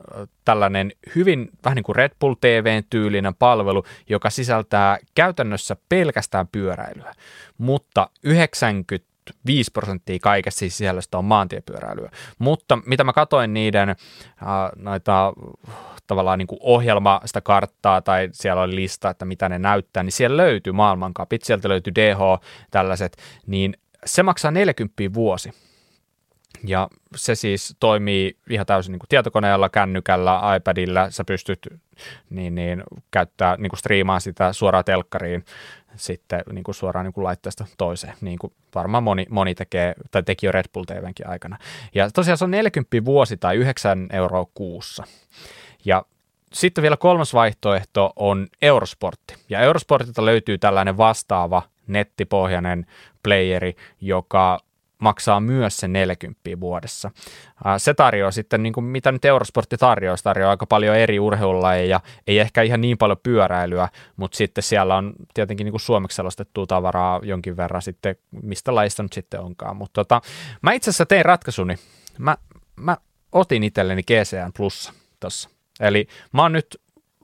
tällainen hyvin vähän niin kuin Red Bull TVn tyylinen palvelu, joka sisältää käytännössä pelkästään pyöräilyä, mutta 90 5 prosenttia kaikesta siis sisällöstä on maantiepyöräilyä. Mutta mitä mä katoin niiden äh, noita tavallaan niin kuin ohjelma, sitä karttaa tai siellä oli lista, että mitä ne näyttää, niin siellä löytyy maailmankapit, sieltä löytyy DH, tällaiset, niin se maksaa 40 vuosi. Ja se siis toimii ihan täysin niin kuin tietokoneella, kännykällä, iPadilla. Sä pystyt niin, niin, käyttää, niin kuin striimaan sitä suoraan telkkariin sitten niin kuin suoraan niin kuin laitteesta toiseen, niin kuin varmaan moni, moni tekee, tai teki jo Red Bull TVnkin aikana. Ja tosiaan se on 40 vuosi tai 9 euroa kuussa. Ja sitten vielä kolmas vaihtoehto on Eurosportti. Ja Eurosportilta löytyy tällainen vastaava nettipohjainen playeri, joka maksaa myös se 40 vuodessa. Se tarjoaa sitten, niin kuin mitä nyt Eurosportti tarjoaa, se tarjoaa aika paljon eri urheilulajeja, ei ehkä ihan niin paljon pyöräilyä, mutta sitten siellä on tietenkin niin kuin suomeksi selostettua tavaraa jonkin verran sitten, mistä lajista nyt sitten onkaan. Mutta tota, mä itse asiassa tein ratkaisuni, mä, mä otin itselleni GCN Plus tuossa. Eli mä oon nyt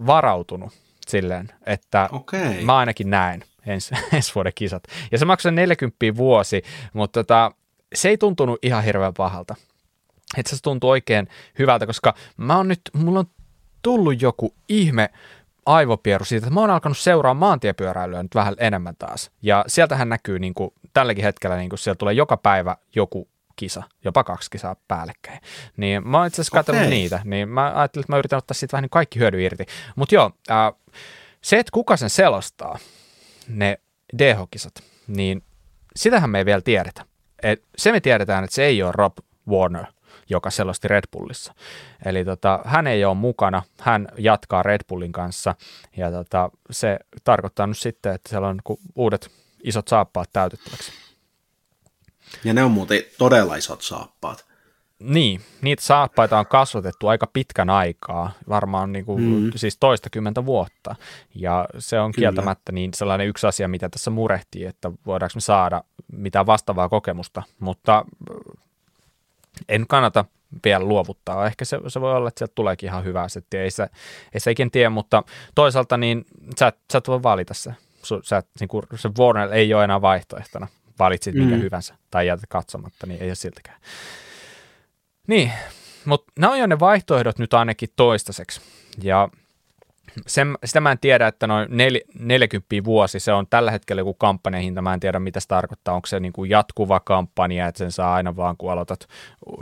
varautunut silleen, että okay. mä ainakin näen ensi, ensi vuoden kisat. Ja se maksoi 40 vuosi, mutta tota, se ei tuntunut ihan hirveän pahalta. Että se tuntuu oikein hyvältä, koska mä oon nyt, mulla on tullut joku ihme aivopieru siitä, että mä oon alkanut seuraa maantiepyöräilyä nyt vähän enemmän taas. Ja sieltähän näkyy niin kuin, tälläkin hetkellä, niin kuin siellä tulee joka päivä joku kisa, jopa kaksi kisaa päällekkäin. Niin mä oon itse asiassa okay. niitä, niin mä ajattelin, että mä yritän ottaa siitä vähän niin kaikki hyödy irti. Mutta joo, äh, se, että kuka sen selostaa, ne DH-kisat, niin sitähän me ei vielä tiedetä. Et se me tiedetään, että se ei ole Rob Warner, joka selosti Red Bullissa. Eli tota, hän ei ole mukana, hän jatkaa Red Bullin kanssa, ja tota, se tarkoittaa nyt sitten, että siellä on uudet isot saappaat täytettäväksi. Ja ne on muuten todella isot saappaat. Niin, niitä saappaita on kasvatettu aika pitkän aikaa, varmaan niin kuin, mm. siis toistakymmentä vuotta. Ja se on Kyllä. kieltämättä niin sellainen yksi asia, mitä tässä murehtii, että voidaanko me saada mitään vastaavaa kokemusta, mutta en kannata vielä luovuttaa. Ehkä se, se voi olla, että sieltä tuleekin ihan hyvää settiä, ei se, ei se ikinä tiedä, mutta toisaalta niin sä, sä et voi valita se. Sä, niin kuin, se Warner ei ole enää vaihtoehtona. Valitsit minkä mm. hyvänsä tai jätät katsomatta, niin ei ole siltäkään. Niin, mutta nämä on jo ne vaihtoehdot nyt ainakin toistaiseksi. Ja sen, sitä mä en tiedä, että noin nel, 40 vuosi, se on tällä hetkellä joku kampanjahinta, mä en tiedä mitä se tarkoittaa, onko se niin kuin jatkuva kampanja, että sen saa aina vaan kun aloitat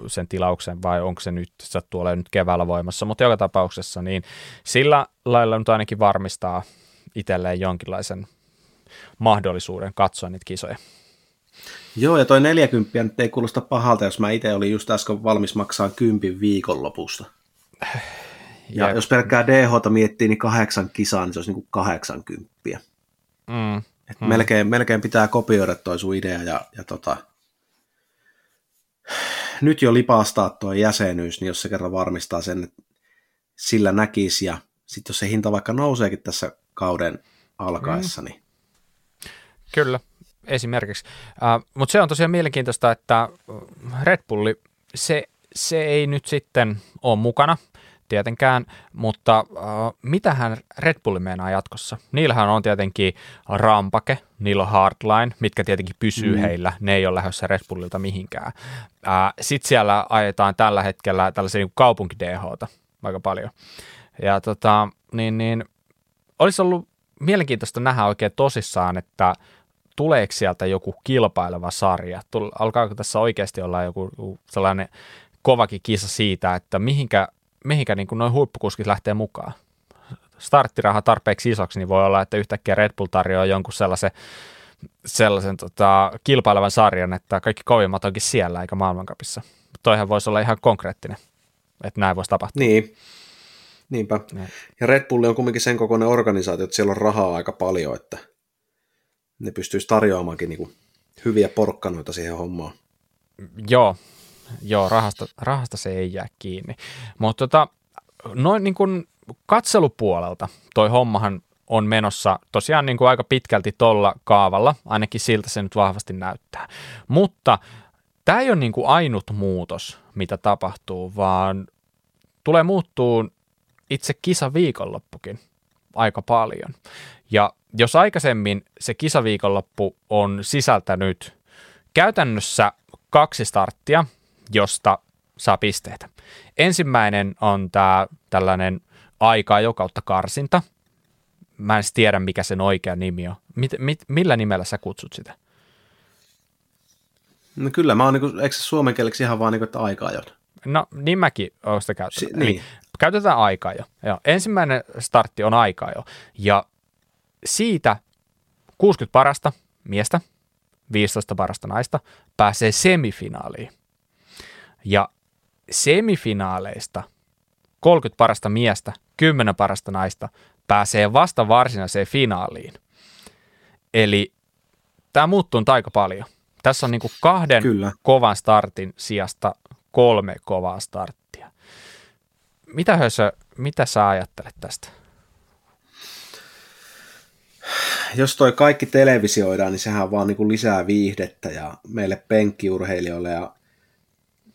sen tilauksen vai onko se nyt, se tulee nyt keväällä voimassa, mutta joka tapauksessa niin sillä lailla nyt ainakin varmistaa itselleen jonkinlaisen mahdollisuuden katsoa niitä kisoja. Joo, ja toi 40 nyt ei kuulosta pahalta, jos mä itse olin just äsken valmis maksaa kympin viikonlopusta. Ja, ja jos pelkkää DH miettii, niin kahdeksan kisaa, niin se olisi niin kuin 80. Mm. Et mm. melkein, melkein pitää kopioida toi sun idea ja, ja tota, nyt jo lipastaa tuo jäsenyys, niin jos se kerran varmistaa sen, että sillä näkisi ja sitten jos se hinta vaikka nouseekin tässä kauden alkaessa, mm. niin... Kyllä, esimerkiksi. Uh, Mutta se on tosiaan mielenkiintoista, että Red Bulli, se, se ei nyt sitten ole mukana tietenkään, mutta uh, mitähän Red Bulli meinaa jatkossa? Niillähän on tietenkin rampake, niillä on hardline, mitkä tietenkin pysyy mm. heillä, ne ei ole lähdössä Red Bullilta mihinkään. Uh, Sitten siellä ajetaan tällä hetkellä tällaisia niin kaupunki aika paljon. Ja tota, niin, niin, olisi ollut mielenkiintoista nähdä oikein tosissaan, että tuleeko sieltä joku kilpaileva sarja? Alkaako tässä oikeasti olla joku sellainen kovakin kisa siitä, että mihinkä, mihinkä niin noin huippukuskit lähtee mukaan? Starttiraha tarpeeksi isoksi, niin voi olla, että yhtäkkiä Red Bull tarjoaa jonkun sellaisen, sellaisen tota, kilpailevan sarjan, että kaikki kovimmat onkin siellä eikä maailmankapissa. Toihan voisi olla ihan konkreettinen, että näin voisi tapahtua. Niin, Niinpä. Ja. ja Red Bull on kumminkin sen kokoinen organisaatio, että siellä on rahaa aika paljon, että ne pystyisi tarjoamaankin niin kuin hyviä porkkanoita siihen hommaan. Joo, joo rahasta, rahasta se ei jää kiinni. Mutta tota, noin niin kuin katselupuolelta toi hommahan on menossa tosiaan niin kuin aika pitkälti tuolla kaavalla, ainakin siltä se nyt vahvasti näyttää. Mutta tämä ei ole niin kuin ainut muutos, mitä tapahtuu, vaan tulee muuttuu itse kisaviikonloppukin aika paljon. Ja jos aikaisemmin se kisaviikonloppu on sisältänyt käytännössä kaksi starttia, josta saa pisteitä. Ensimmäinen on tämä tällainen aika jo kautta karsinta. Mä en tiedä, mikä sen oikea nimi on. Mit, mit, millä nimellä sä kutsut sitä? No kyllä, mä oon niinku, eikö se suomen kieleksi ihan vaan niinku, että aika-ajot? No niin mäkin oon sitä käyttänyt. Si- niin. Käytetään aikaa jo. Ja ensimmäinen startti on aikaa jo. Ja siitä 60 parasta miestä, 15 parasta naista pääsee semifinaaliin. Ja semifinaaleista 30 parasta miestä, 10 parasta naista pääsee vasta varsinaiseen finaaliin. Eli tämä muuttuu aika paljon. Tässä on niin kuin kahden Kyllä. kovan startin sijasta kolme kovaa starttia. Mitä Hösö, mitä sä ajattelet tästä? Jos toi kaikki televisioidaan, niin sehän on vaan niin lisää viihdettä ja meille penkkiurheilijoille ja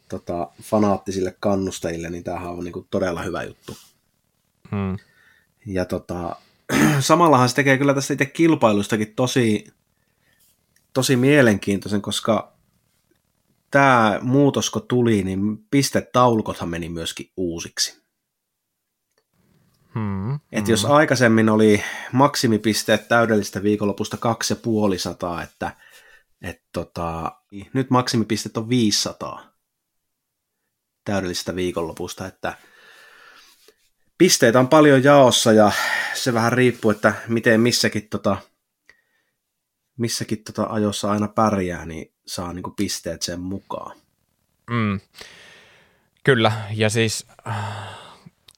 tota, fanaattisille kannustajille, niin tämähän on niin todella hyvä juttu. Hmm. Ja tota, samallahan se tekee kyllä tästä itse kilpailustakin tosi, tosi mielenkiintoisen, koska tämä muutos kun tuli, niin pistetaulukothan meni myöskin uusiksi. Hmm, Et jos hmm. aikaisemmin oli maksimipisteet täydellistä viikonlopusta 2500, että et tota, nyt maksimipisteet on 500 täydellisestä viikonlopusta, että pisteitä on paljon jaossa ja se vähän riippuu, että miten missäkin, tota, missäkin tota ajossa aina pärjää, niin saa niin kuin pisteet sen mukaan. Mm. Kyllä, ja siis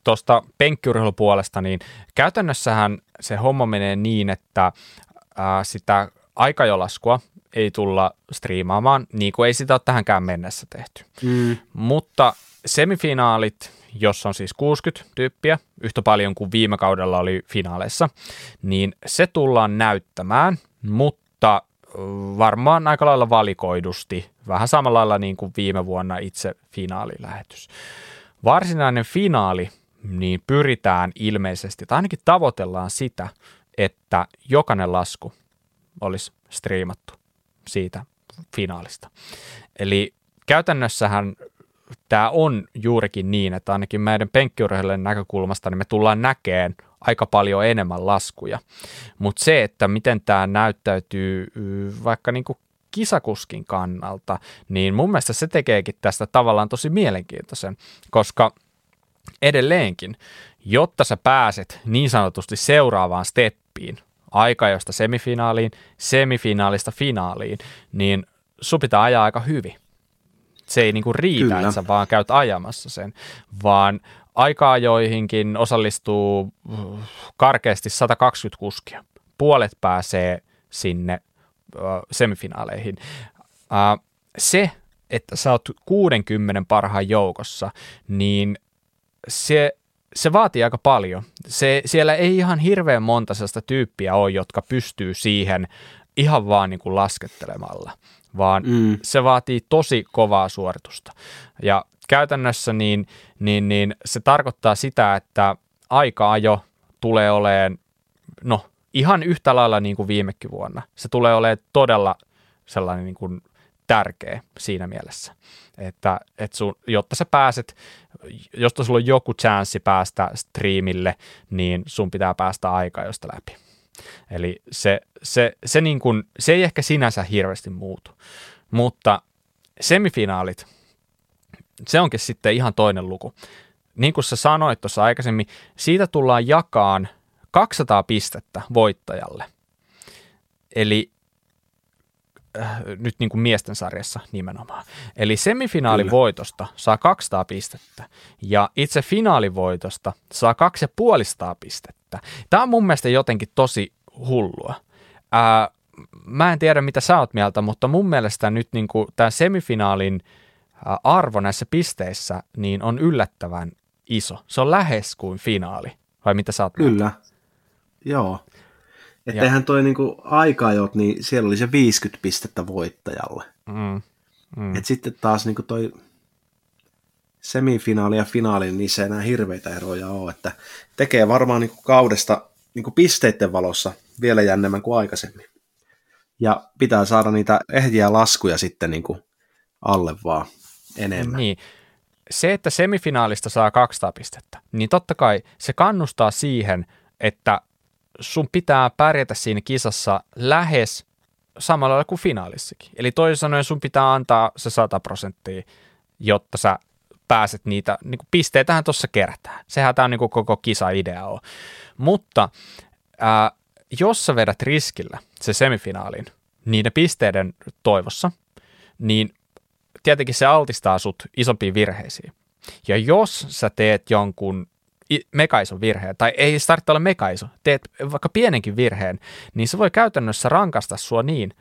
tuosta penkkiurheilupuolesta, niin käytännössähän se homma menee niin, että ää, sitä aikajolaskua ei tulla striimaamaan, niin kuin ei sitä ole tähänkään mennessä tehty. Mm. Mutta semifinaalit, jos on siis 60 tyyppiä, yhtä paljon kuin viime kaudella oli finaaleissa, niin se tullaan näyttämään, mutta varmaan aika lailla valikoidusti, vähän samalla lailla niin kuin viime vuonna itse finaalilähetys. Varsinainen finaali, niin pyritään ilmeisesti, tai ainakin tavoitellaan sitä, että jokainen lasku olisi striimattu siitä finaalista. Eli käytännössähän tämä on juurikin niin, että ainakin meidän penkkiurheilijan näkökulmasta niin me tullaan näkeen aika paljon enemmän laskuja. Mutta se, että miten tämä näyttäytyy vaikka niin kuin kisakuskin kannalta, niin mun mielestä se tekeekin tästä tavallaan tosi mielenkiintoisen, koska edelleenkin, jotta sä pääset niin sanotusti seuraavaan steppiin, aikajosta semifinaaliin, semifinaalista finaaliin, niin sun pitää ajaa aika hyvin. Se ei niinku riitä, Kyllä. että sä vaan käyt ajamassa sen, vaan aikaa joihinkin osallistuu uh, karkeasti 120 kuskia puolet pääsee sinne uh, semifinaaleihin. Uh, se, että sä oot 60 parhaan joukossa, niin se, se vaatii aika paljon. Se, siellä ei ihan hirveän monta sellaista tyyppiä ole, jotka pystyy siihen ihan vaan niin kuin laskettelemalla, vaan mm. se vaatii tosi kovaa suoritusta. Ja käytännössä niin, niin, niin se tarkoittaa sitä, että aika-ajo tulee olemaan, no ihan yhtä lailla niin kuin viimekin vuonna. Se tulee olemaan todella sellainen niin kuin tärkeä siinä mielessä, että, että sun, jotta sä pääset, jotta sulla on joku chanssi päästä striimille, niin sun pitää päästä aika josta läpi. Eli se, se, se, niin kuin, se ei ehkä sinänsä hirveästi muutu, mutta semifinaalit, se onkin sitten ihan toinen luku. Niin kuin sä sanoit tuossa aikaisemmin, siitä tullaan jakaan 200 pistettä voittajalle. Eli äh, nyt niin kuin miesten sarjassa nimenomaan. Eli semifinaalivoitosta saa 200 pistettä ja itse finaalivoitosta saa 250 pistettä. Tämä on mun mielestä jotenkin tosi hullua. Ää, mä en tiedä, mitä sä oot mieltä, mutta mun mielestä nyt niin kuin tämä semifinaalin arvo näissä pisteissä niin on yllättävän iso. Se on lähes kuin finaali. Vai mitä sä oot Kyllä. Mieltä? Joo. Että eihän toi niinku aikajot, niin siellä oli se 50 pistettä voittajalle. Mm. Mm. Et sitten taas niinku toi semifinaali ja finaali, niin se enää hirveitä eroja ole. Että tekee varmaan niinku kaudesta niinku pisteiden valossa vielä jännemmän kuin aikaisemmin. Ja pitää saada niitä ehjiä laskuja sitten niinku alle vaan enemmän. Niin. Se, että semifinaalista saa 200 pistettä, niin totta kai se kannustaa siihen, että sun pitää pärjätä siinä kisassa lähes samalla lailla kuin finaalissakin. Eli toisin sanoen sun pitää antaa se 100 prosenttia, jotta sä pääset niitä, niin kuin pisteitähän tuossa kerätään. Sehän tämä niin kuin koko kisa-idea on. Mutta ää, jos sä vedät riskillä se semifinaalin niiden pisteiden toivossa, niin tietenkin se altistaa sut isompiin virheisiin. Ja jos sä teet jonkun mekaison virheen, tai ei se tarvitse olla mekaiso, teet vaikka pienenkin virheen, niin se voi käytännössä rankasta sua niin,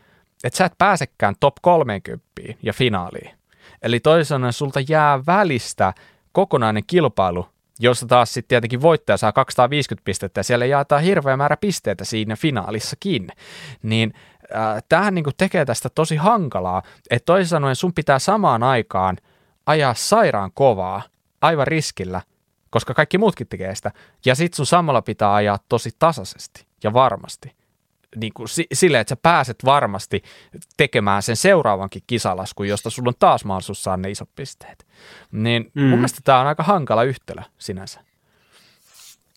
että sä et pääsekään top 30 ja finaaliin. Eli sanoen sulta jää välistä kokonainen kilpailu, jossa taas sitten tietenkin voittaja saa 250 pistettä ja siellä jaetaan hirveä määrä pisteitä siinä finaalissakin. Niin äh, tämähän niin tekee tästä tosi hankalaa, että toisin sanoen sun pitää samaan aikaan ajaa sairaan kovaa, aivan riskillä – koska kaikki muutkin tekee sitä. Ja sit sun samalla pitää ajaa tosi tasaisesti ja varmasti. Niin kuin silleen, että sä pääset varmasti tekemään sen seuraavankin kisalaskun, josta sulla on taas mahdollisuus saada ne isot pisteet. Niin mm. mun mielestä tämä on aika hankala yhtälö sinänsä.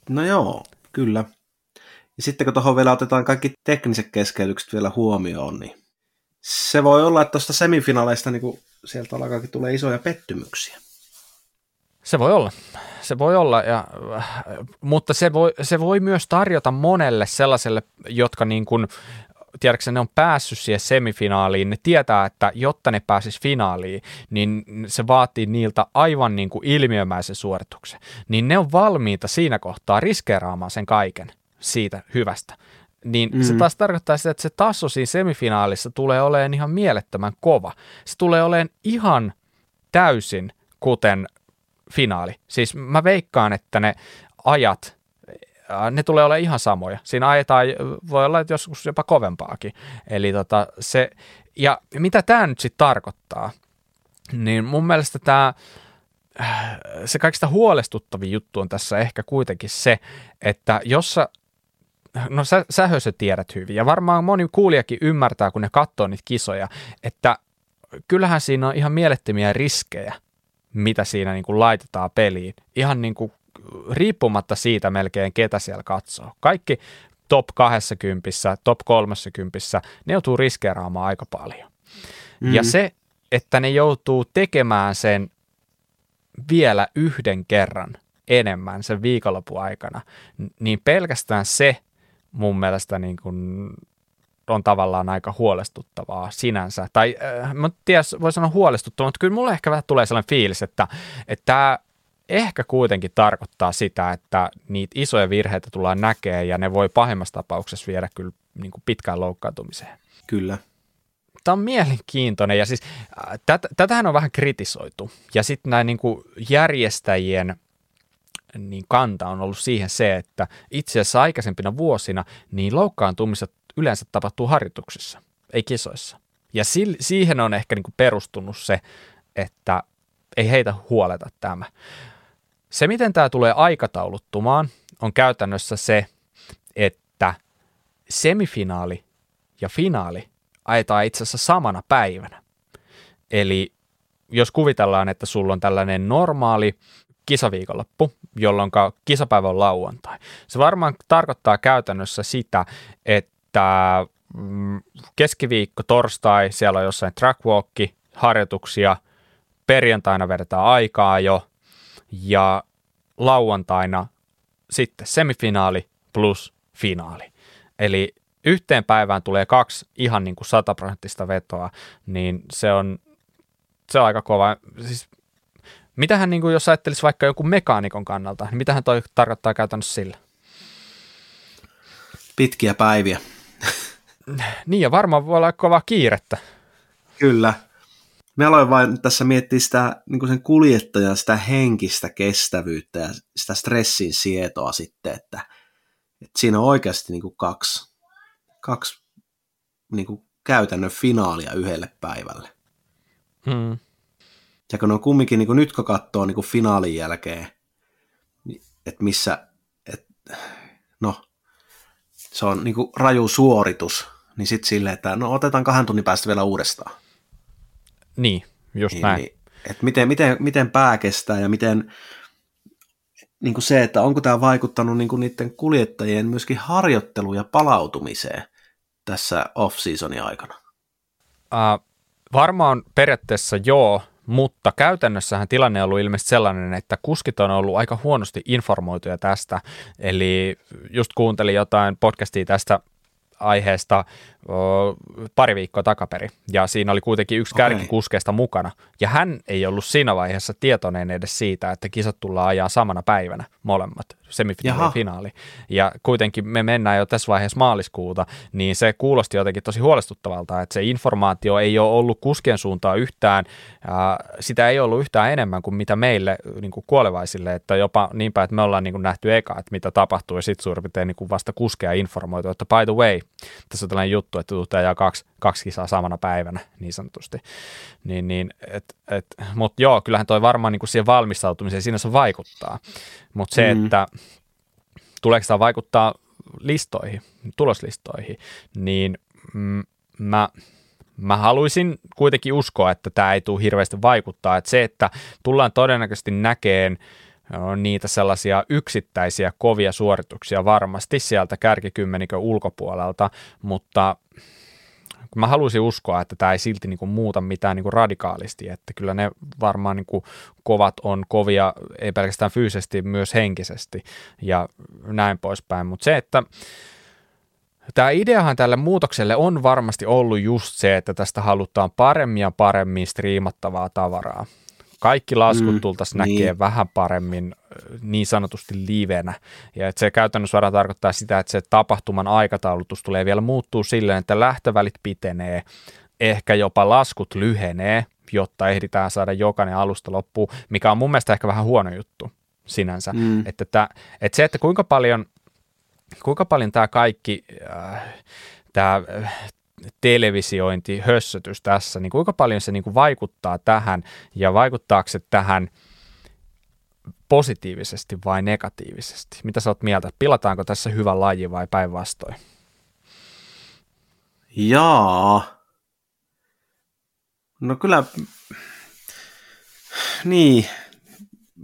No joo, kyllä. Ja sitten kun tuohon vielä otetaan kaikki tekniset keskeytykset vielä huomioon, niin se voi olla, että tuosta semifinaaleista niin sieltä alkaakin tulee isoja pettymyksiä. Se voi olla. Se voi olla, ja, mutta se voi, se voi myös tarjota monelle sellaiselle, jotka niin kuin, tiedätkö ne on päässyt siihen semifinaaliin, ne tietää, että jotta ne pääsis finaaliin, niin se vaatii niiltä aivan niin kuin ilmiömäisen suorituksen. Niin ne on valmiita siinä kohtaa riskeeraamaan sen kaiken siitä hyvästä. Niin mm. se taas tarkoittaa sitä, että se taso siinä semifinaalissa tulee olemaan ihan mielettömän kova. Se tulee olemaan ihan täysin kuten finaali. Siis mä veikkaan, että ne ajat, ne tulee olla ihan samoja. Siinä ajetaan, voi olla että joskus jopa kovempaakin. Eli tota, se, ja mitä tämä nyt sitten tarkoittaa, niin mun mielestä tämä, se kaikista huolestuttavin juttu on tässä ehkä kuitenkin se, että jos sä no sä, sä tiedät hyvin, ja varmaan moni kuulijakin ymmärtää, kun ne katsoo niitä kisoja, että kyllähän siinä on ihan mielettömiä riskejä mitä siinä niin kuin laitetaan peliin. Ihan niin kuin riippumatta siitä melkein, ketä siellä katsoo. Kaikki top 20, top 30, ne joutuu riskeeraamaan aika paljon. Mm-hmm. Ja se, että ne joutuu tekemään sen vielä yhden kerran enemmän sen viikonlopun aikana, niin pelkästään se mun mielestä niin kuin on tavallaan aika huolestuttavaa sinänsä. Tai äh, mä tiedä, voi sanoa huolestuttavaa, mutta kyllä mulle ehkä vähän tulee sellainen fiilis, että, että tämä ehkä kuitenkin tarkoittaa sitä, että niitä isoja virheitä tullaan näkemään ja ne voi pahimmassa tapauksessa viedä kyllä niin kuin pitkään loukkaantumiseen. Kyllä. Tämä on mielenkiintoinen ja siis äh, tät, tätähän on vähän kritisoitu ja sitten näin niin kuin järjestäjien niin kanta on ollut siihen se, että itse asiassa aikaisempina vuosina niin loukkaantumiset yleensä tapahtuu harjoituksissa, ei kisoissa. Ja si- siihen on ehkä niin kuin perustunut se, että ei heitä huoleta tämä. Se, miten tämä tulee aikatauluttumaan, on käytännössä se, että semifinaali ja finaali ajetaan itse asiassa samana päivänä. Eli jos kuvitellaan, että sulla on tällainen normaali kisaviikonloppu, jolloin kisapäivä on lauantai. Se varmaan tarkoittaa käytännössä sitä, että mm, keskiviikko, torstai, siellä on jossain trackwalki, harjoituksia, perjantaina vedetään aikaa jo, ja lauantaina sitten semifinaali plus finaali. Eli yhteen päivään tulee kaksi ihan niin kuin sataprosenttista vetoa, niin se on, se on aika kova. Siis, mitähän niin kuin, jos ajattelisi vaikka joku mekaanikon kannalta, niin mitähän toi tarkoittaa käytännössä sillä? Pitkiä päiviä. Niin ja varmaan voi olla kova kiirettä. Kyllä, me aloin vain tässä miettiä sitä niin sen kuljettajan sitä henkistä kestävyyttä ja sitä stressin sietoa sitten, että, että siinä on oikeasti niin kuin kaksi, kaksi niin kuin käytännön finaalia yhdelle päivälle. Hmm. Ja kun on kumminkin, niin kuin nyt kun katsoo niin kuin finaalin jälkeen, niin että missä, että, no, se on niin kuin raju suoritus, niin sitten silleen, että no otetaan kahden tunnin päästä vielä uudestaan. Niin, just niin, näin. Niin, että miten, miten, miten pää kestää ja miten niin kuin se, että onko tämä vaikuttanut niin kuin niiden kuljettajien myöskin harjoitteluun ja palautumiseen tässä off-seasonin aikana? Uh, varmaan periaatteessa joo, mutta käytännössähän tilanne on ollut ilmeisesti sellainen, että kuskit on ollut aika huonosti informoituja tästä. Eli just kuuntelin jotain podcastia tästä aiheesta pari viikkoa takaperi, ja siinä oli kuitenkin yksi okay. kärkikuskeesta mukana, ja hän ei ollut siinä vaiheessa tietoinen edes siitä, että kisat tullaan ajaa samana päivänä molemmat, semifinaali ja finaali, ja kuitenkin me mennään jo tässä vaiheessa maaliskuuta, niin se kuulosti jotenkin tosi huolestuttavalta, että se informaatio ei ole ollut kuskien suuntaan yhtään, ja sitä ei ollut yhtään enemmän kuin mitä meille niin kuin kuolevaisille, että jopa niinpä, että me ollaan niin kuin nähty eka, että mitä tapahtuu, ja sitten suurin piirtein niin kuin vasta kuskea informoitu, että by the way, tässä on tällainen juttu, että tuutte ajaa kaksi, kaksi kisaa samana päivänä niin sanotusti. Niin, niin, et, et, Mutta joo, kyllähän toi varmaan niin kuin siihen valmistautumiseen siinä se vaikuttaa. Mutta se, mm. että tuleeko tämä vaikuttaa listoihin, tuloslistoihin, niin mm, mä, mä haluaisin kuitenkin uskoa, että tämä ei tule hirveästi vaikuttaa. Että se, että tullaan todennäköisesti näkeen on niitä sellaisia yksittäisiä kovia suorituksia varmasti sieltä kärkikymmenikön ulkopuolelta, mutta mä haluaisin uskoa, että tämä ei silti niin kuin muuta mitään niin kuin radikaalisti, että kyllä ne varmaan niin kuin kovat on kovia, ei pelkästään fyysisesti, myös henkisesti ja näin poispäin, mutta se, että Tämä ideahan tälle muutokselle on varmasti ollut just se, että tästä halutaan paremmin ja paremmin striimattavaa tavaraa kaikki laskut mm, tultaisiin niin. näkee vähän paremmin niin sanotusti livenä. Ja että se käytännössä varmaan tarkoittaa sitä, että se tapahtuman aikataulutus tulee vielä muuttuu silleen, että lähtövälit pitenee, ehkä jopa laskut lyhenee, jotta ehditään saada jokainen alusta loppuun, mikä on mun mielestä ehkä vähän huono juttu sinänsä. Mm. Että, että, että se, että kuinka paljon, kuinka paljon tämä kaikki, äh, tämä televisiointi, hössötys tässä, niin kuinka paljon se niin kuin vaikuttaa tähän ja vaikuttaako se tähän positiivisesti vai negatiivisesti? Mitä sä oot mieltä? Pilataanko tässä hyvä laji vai päinvastoin? Jaa. No kyllä, niin,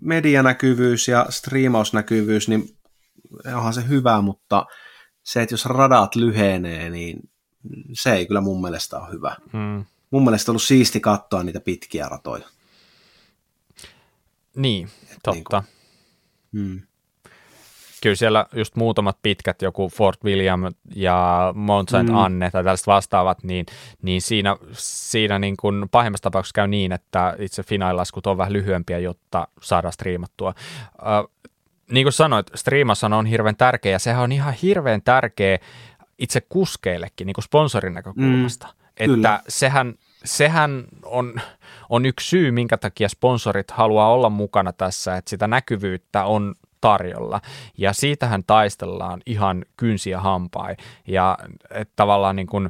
medianäkyvyys ja striimausnäkyvyys, niin onhan se hyvä, mutta se, että jos radat lyhenee, niin se ei kyllä mun mielestä ole hyvä. Hmm. Mun mielestä on ollut siisti katsoa niitä pitkiä ratoja. Niin, totta. Niin hmm. kyllä siellä just muutamat pitkät, joku Fort William ja Mount Saint mm. Anne tai tällaiset vastaavat, niin, niin siinä, siinä niin kuin pahimmassa tapauksessa käy niin, että itse finaalilaskut on vähän lyhyempiä, jotta saadaan striimattua. Uh, niin kuin sanoit, striimassa on hirveän tärkeä ja sehän on ihan hirveän tärkeä itse kuskeillekin niin kuin sponsorin näkökulmasta. Mm, että kyllä. sehän, sehän on, on yksi syy, minkä takia sponsorit haluaa olla mukana tässä, että sitä näkyvyyttä on tarjolla. Ja siitähän taistellaan ihan kynsiä hampain. Ja että tavallaan niin kuin,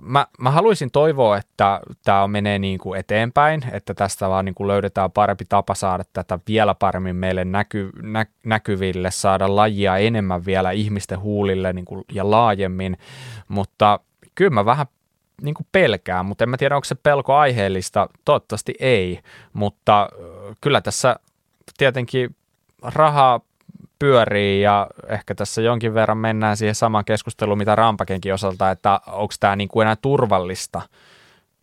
mä, mä haluaisin toivoa, että tämä menee niin kuin eteenpäin, että tästä vaan niin kuin löydetään parempi tapa saada tätä vielä paremmin meille näky, nä, näkyville, saada lajia enemmän vielä ihmisten huulille niin kuin, ja laajemmin, mutta kyllä mä vähän niin kuin pelkään, mutta en mä tiedä, onko se pelko aiheellista, toivottavasti ei, mutta kyllä tässä tietenkin rahaa pyörii ja ehkä tässä jonkin verran mennään siihen samaan keskusteluun, mitä Rampakenkin osalta, että onko tämä niin kuin enää turvallista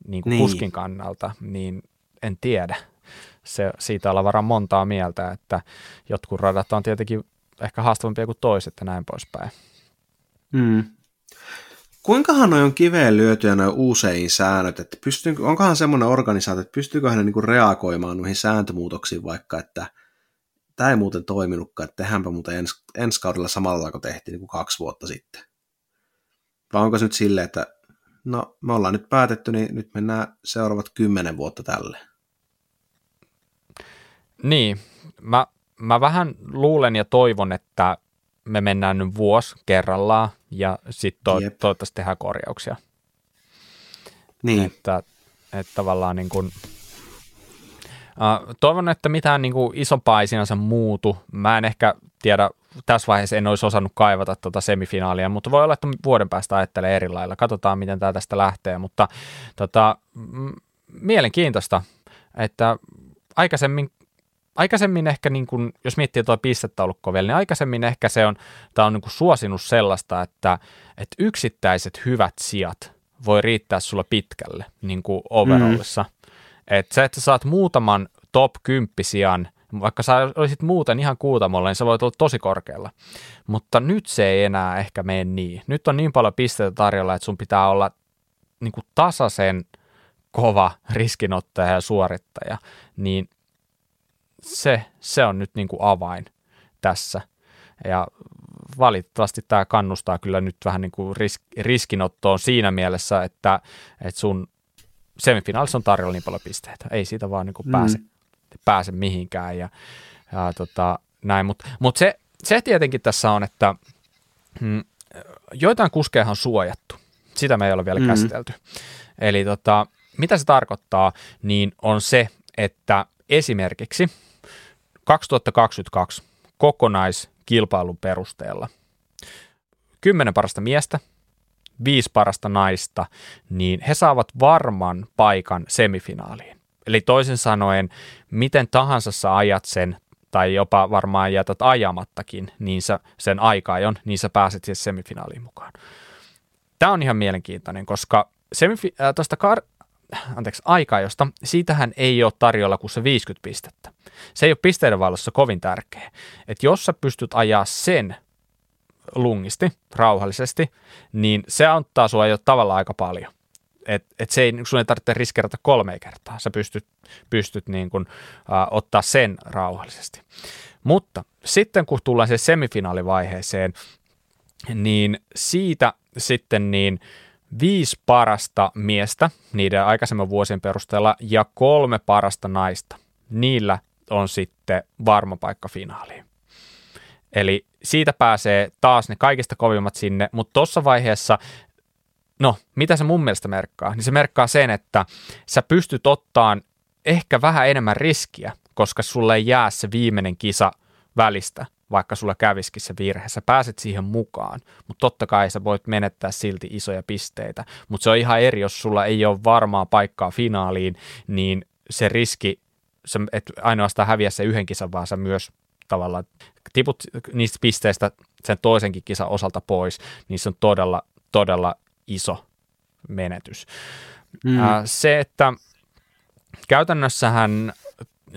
niin kuin niin. kuskin kannalta, niin en tiedä. Se, siitä ollaan varmaan montaa mieltä, että jotkut radat on tietenkin ehkä haastavampia kuin toiset ja näin poispäin. Mm. Kuinkahan noin on kiveen lyötyä noin usein säännöt, että pystyy, onkohan semmoinen organisaatio, että pystyykö hän niinku reagoimaan noihin sääntömuutoksiin vaikka, että tämä ei muuten toiminutkaan, että tehdäänpä muuten ens, ensi kaudella samalla kuin tehtiin niin kuin kaksi vuotta sitten. Vai onko se nyt silleen, että no me ollaan nyt päätetty, niin nyt mennään seuraavat kymmenen vuotta tälle. Niin, mä, mä vähän luulen ja toivon, että me mennään nyt vuosi kerrallaan ja sitten to, toivottavasti tehdään korjauksia. Niin. Että, että tavallaan niin kuin, toivon, että mitään niin kuin isompaa ei sinänsä muutu. Mä en ehkä tiedä, tässä vaiheessa en olisi osannut kaivata tuota semifinaalia, mutta voi olla, että vuoden päästä ajattelee eri lailla. Katsotaan, miten tämä tästä lähtee, mutta tota, mielenkiintoista, että aikaisemmin aikaisemmin ehkä, niin kuin, jos miettii tuo pistetaulukko vielä, niin aikaisemmin ehkä se on, tämä on niin suosinut sellaista, että, että yksittäiset hyvät sijat voi riittää sulla pitkälle niin kuin overallissa. Mm. Että se, että sä saat muutaman top 10 sijan, vaikka sä olisit muuten ihan kuutamolla, niin sä voit olla tosi korkealla. Mutta nyt se ei enää ehkä mene niin. Nyt on niin paljon pisteitä tarjolla, että sun pitää olla niin kuin tasaisen kova riskinottaja ja suorittaja, niin se, se on nyt niin kuin avain tässä. Ja valitettavasti tämä kannustaa kyllä nyt vähän niin kuin risk, riskinottoon siinä mielessä, että, että sun semifinaalissa on tarjolla niin paljon pisteitä. Ei siitä vaan niin kuin mm. pääse, pääse mihinkään ja, ja tota, näin. Mutta mut se, se tietenkin tässä on, että mm, joitain kuskeja on suojattu. Sitä me ei ole vielä mm. käsitelty. Eli tota, mitä se tarkoittaa, niin on se, että esimerkiksi 2022 kokonaiskilpailun perusteella kymmenen parasta miestä viisi parasta naista, niin he saavat varman paikan semifinaaliin. Eli toisin sanoen, miten tahansa sä ajat sen, tai jopa varmaan jätät ajamattakin niin sä, sen aikaajon, niin sä pääset siihen semifinaaliin mukaan. Tämä on ihan mielenkiintoinen, koska semifi- äh, tuosta kar- anteeksi, josta siitähän ei ole tarjolla kuin se 50 pistettä. Se ei ole pisteiden valossa kovin tärkeä. Että jos sä pystyt ajaa sen lungisti, rauhallisesti, niin se auttaa sua jo tavallaan aika paljon. Et, et se ei, sun ei tarvitse riskeerata kolme kertaa, sä pystyt, pystyt niin kun, uh, ottaa sen rauhallisesti. Mutta sitten kun tullaan se semifinaalivaiheeseen, niin siitä sitten niin viisi parasta miestä niiden aikaisemman vuosien perusteella ja kolme parasta naista, niillä on sitten varma paikka finaaliin. Eli siitä pääsee taas ne kaikista kovimmat sinne, mutta tuossa vaiheessa, no mitä se mun mielestä merkkaa? Niin se merkkaa sen, että sä pystyt ottaan ehkä vähän enemmän riskiä, koska sulle ei jää se viimeinen kisa välistä, vaikka sulla käviskin se virhe. Sä pääset siihen mukaan, mutta totta kai sä voit menettää silti isoja pisteitä. Mutta se on ihan eri, jos sulla ei ole varmaa paikkaa finaaliin, niin se riski, sä et ainoastaan häviä se yhden kisan, vaan sä myös tavallaan tiput niistä pisteistä sen toisenkin kisan osalta pois, niin se on todella, todella iso menetys. Mm. se, että käytännössähän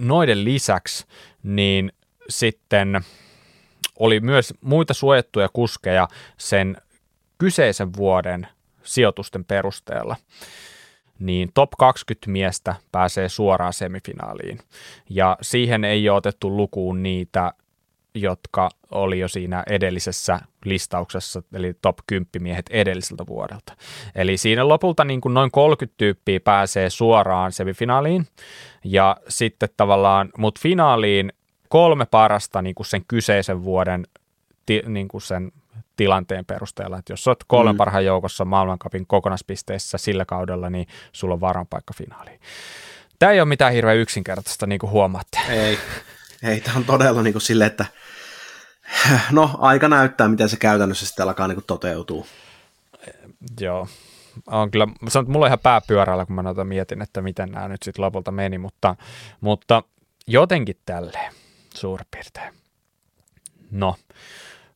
noiden lisäksi, niin sitten oli myös muita suojattuja kuskeja sen kyseisen vuoden sijoitusten perusteella niin top 20 miestä pääsee suoraan semifinaaliin. Ja siihen ei ole otettu lukuun niitä, jotka oli jo siinä edellisessä listauksessa, eli top 10 miehet edelliseltä vuodelta. Eli siinä lopulta niin kuin noin 30 tyyppiä pääsee suoraan semifinaaliin, ja sitten tavallaan, mutta finaaliin kolme parasta niin kuin sen kyseisen vuoden niin kuin sen tilanteen perusteella, että jos olet kolmen mm. parhaan joukossa maailmankapin kokonaispisteissä sillä kaudella, niin sulla on varan paikka finaaliin. Tämä ei ole mitään hirveän yksinkertaista, niin kuin huomaatte. Ei, ei tämä on todella niin kuin sille, että no aika näyttää, miten se käytännössä sitten alkaa niin kuin toteutuu. Joo, on kyllä, se on mulla ihan pääpyörällä, kun mä noita mietin, että miten nämä nyt sitten lopulta meni, mutta, mutta jotenkin tälleen suurin piirtein. No,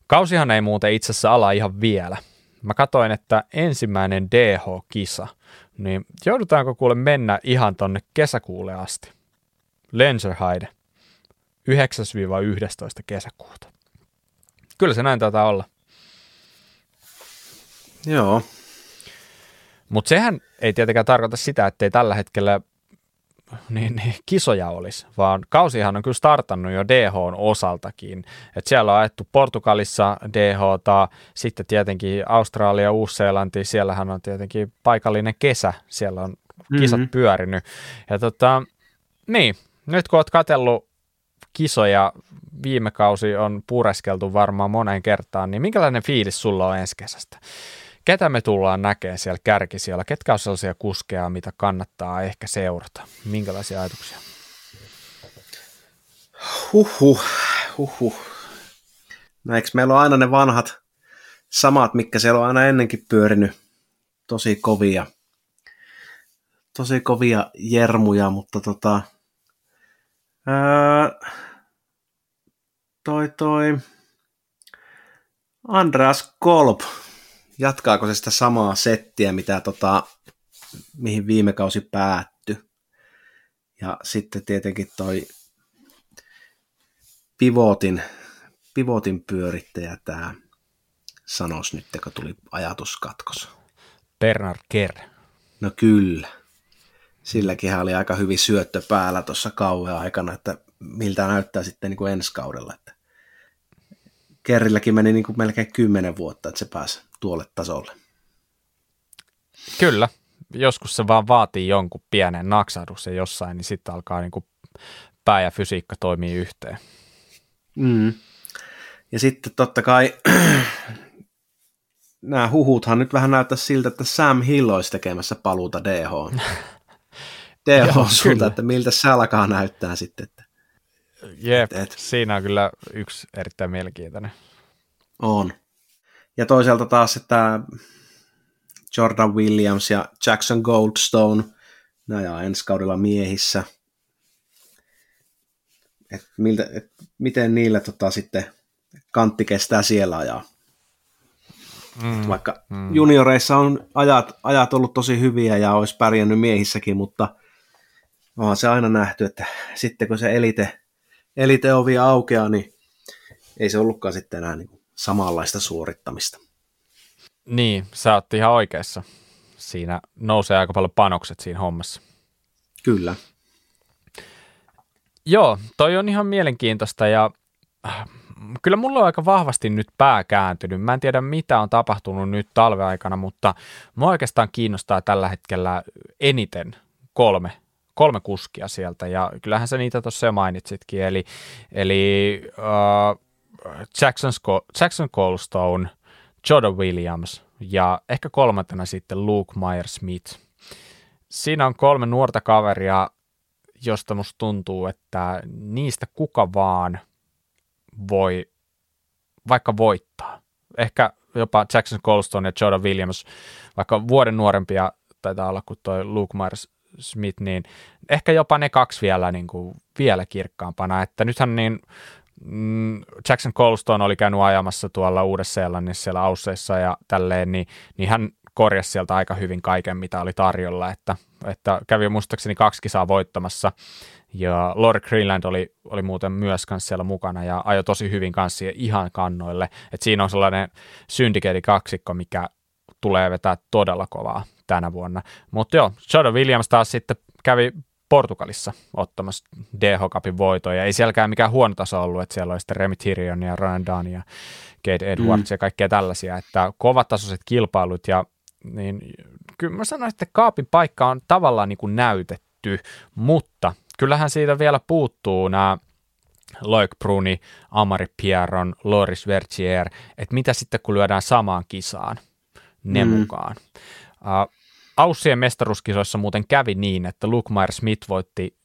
Kausihan ei muuten itse asiassa ala ihan vielä. Mä katoin, että ensimmäinen DH-kisa, niin joudutaanko kuule mennä ihan tonne kesäkuulle asti? Lenserheide, 9-11 kesäkuuta. Kyllä se näin taitaa olla. Joo. Mutta sehän ei tietenkään tarkoita sitä, että ei tällä hetkellä niin, niin, kisoja olisi, vaan kausihan on kyllä startannut jo DHn osaltakin. Et siellä on ajettu Portugalissa DHta, sitten tietenkin Australia, Uusi-Seelanti, siellähän on tietenkin paikallinen kesä, siellä on kisat mm-hmm. pyörinyt. Ja tota, niin, nyt kun olet katsellut kisoja, viime kausi on pureskeltu varmaan moneen kertaan, niin minkälainen fiilis sulla on ensi kesästä? Ketä me tullaan näkemään siellä kärkisijoilla? Ketkä on sellaisia kuskeja, mitä kannattaa ehkä seurata? Minkälaisia ajatuksia? Huhhuh, huhhuh. No eikö meillä on aina ne vanhat samat, mikä siellä on aina ennenkin pyörinyt tosi kovia, tosi kovia jermuja, mutta tota, ää, toi toi Andreas Kolb jatkaako se sitä samaa settiä, mitä tota, mihin viime kausi päättyi. Ja sitten tietenkin toi pivotin, pivotin pyörittäjä tämä sanois nyt, kun tuli ajatuskatkos. Bernard Kerr. No kyllä. Silläkin oli aika hyvin syöttö päällä tuossa kauan aikana, että miltä näyttää sitten niin kuin ensi kaudella. Että Kerrilläkin meni niin kuin melkein kymmenen vuotta, että se pääsi tuolle tasolle. Kyllä, joskus se vaan vaatii jonkun pienen naksahduksen jossain, niin sitten alkaa niin kuin pää ja fysiikka toimii yhteen. Mm. Ja sitten totta kai nämä huhuthan nyt vähän näyttää siltä, että Sam Hill olisi tekemässä paluuta DH. DH suunta, että miltä se alkaa näyttää sitten. Että, Jep, et, et. siinä on kyllä yksi erittäin mielenkiintoinen. On. Ja toisaalta taas, että Jordan Williams ja Jackson Goldstone, nämä ensi kaudella miehissä. Et miltä, et miten niillä tota, sitten kantti kestää siellä ajaa. Mm, Vaikka mm. junioreissa on ajat, ajat ollut tosi hyviä ja olisi pärjännyt miehissäkin, mutta on se aina nähty, että sitten kun se elite, elite ovi aukeaa, niin ei se ollutkaan sitten enää niin samanlaista suorittamista. Niin, sä oot ihan oikeassa. Siinä nousee aika paljon panokset siinä hommassa. Kyllä. Joo, toi on ihan mielenkiintoista ja äh, kyllä mulla on aika vahvasti nyt pää kääntynyt. Mä en tiedä mitä on tapahtunut nyt talveaikana, mutta mua oikeastaan kiinnostaa tällä hetkellä eniten kolme, kolme kuskia sieltä ja kyllähän sä niitä tuossa jo mainitsitkin, eli, eli uh, Jackson, Jackson Colstone, Jordan Williams ja ehkä kolmantena sitten Luke Myers-Smith. Siinä on kolme nuorta kaveria, josta musta tuntuu, että niistä kuka vaan voi vaikka voittaa. Ehkä jopa Jackson Colstone ja Jordan Williams, vaikka vuoden nuorempia taitaa olla kuin toi Luke Myers Smith, niin ehkä jopa ne kaksi vielä, niin kuin, vielä kirkkaampana. Että nythän niin Mm, Jackson Colston oli käynyt ajamassa tuolla Uudessa-Seelannissa siellä Ausseissa ja tälleen, niin, niin hän korjasi sieltä aika hyvin kaiken, mitä oli tarjolla, että että kävi muistaakseni kaksi kisaa voittamassa. Ja Lord Greenland oli, oli muuten myös kanssa siellä mukana ja ajoi tosi hyvin kanssa ihan kannoille. Et siinä on sellainen syndikeedi kaksikko, mikä tulee vetää todella kovaa tänä vuonna. Mutta joo, Jordan Williams taas sitten kävi Portugalissa ottamassa DH Cupin voitoja. Ei sielläkään mikään huono taso ollut, että siellä oli sitten Remy Tyrion ja Dunn ja Kate Edwards mm. ja kaikkea tällaisia, että kovatasoiset kilpailut ja niin kyllä mä sanoin, että kaapin paikka on tavallaan niin kuin näytetty, mutta kyllähän siitä vielä puuttuu nämä Loic Bruni, Amari Pierron, Loris Vertier, että mitä sitten kun lyödään samaan kisaan ne mm. mukaan. Aussien mestaruuskisoissa muuten kävi niin, että Luke Meyer Smith voitti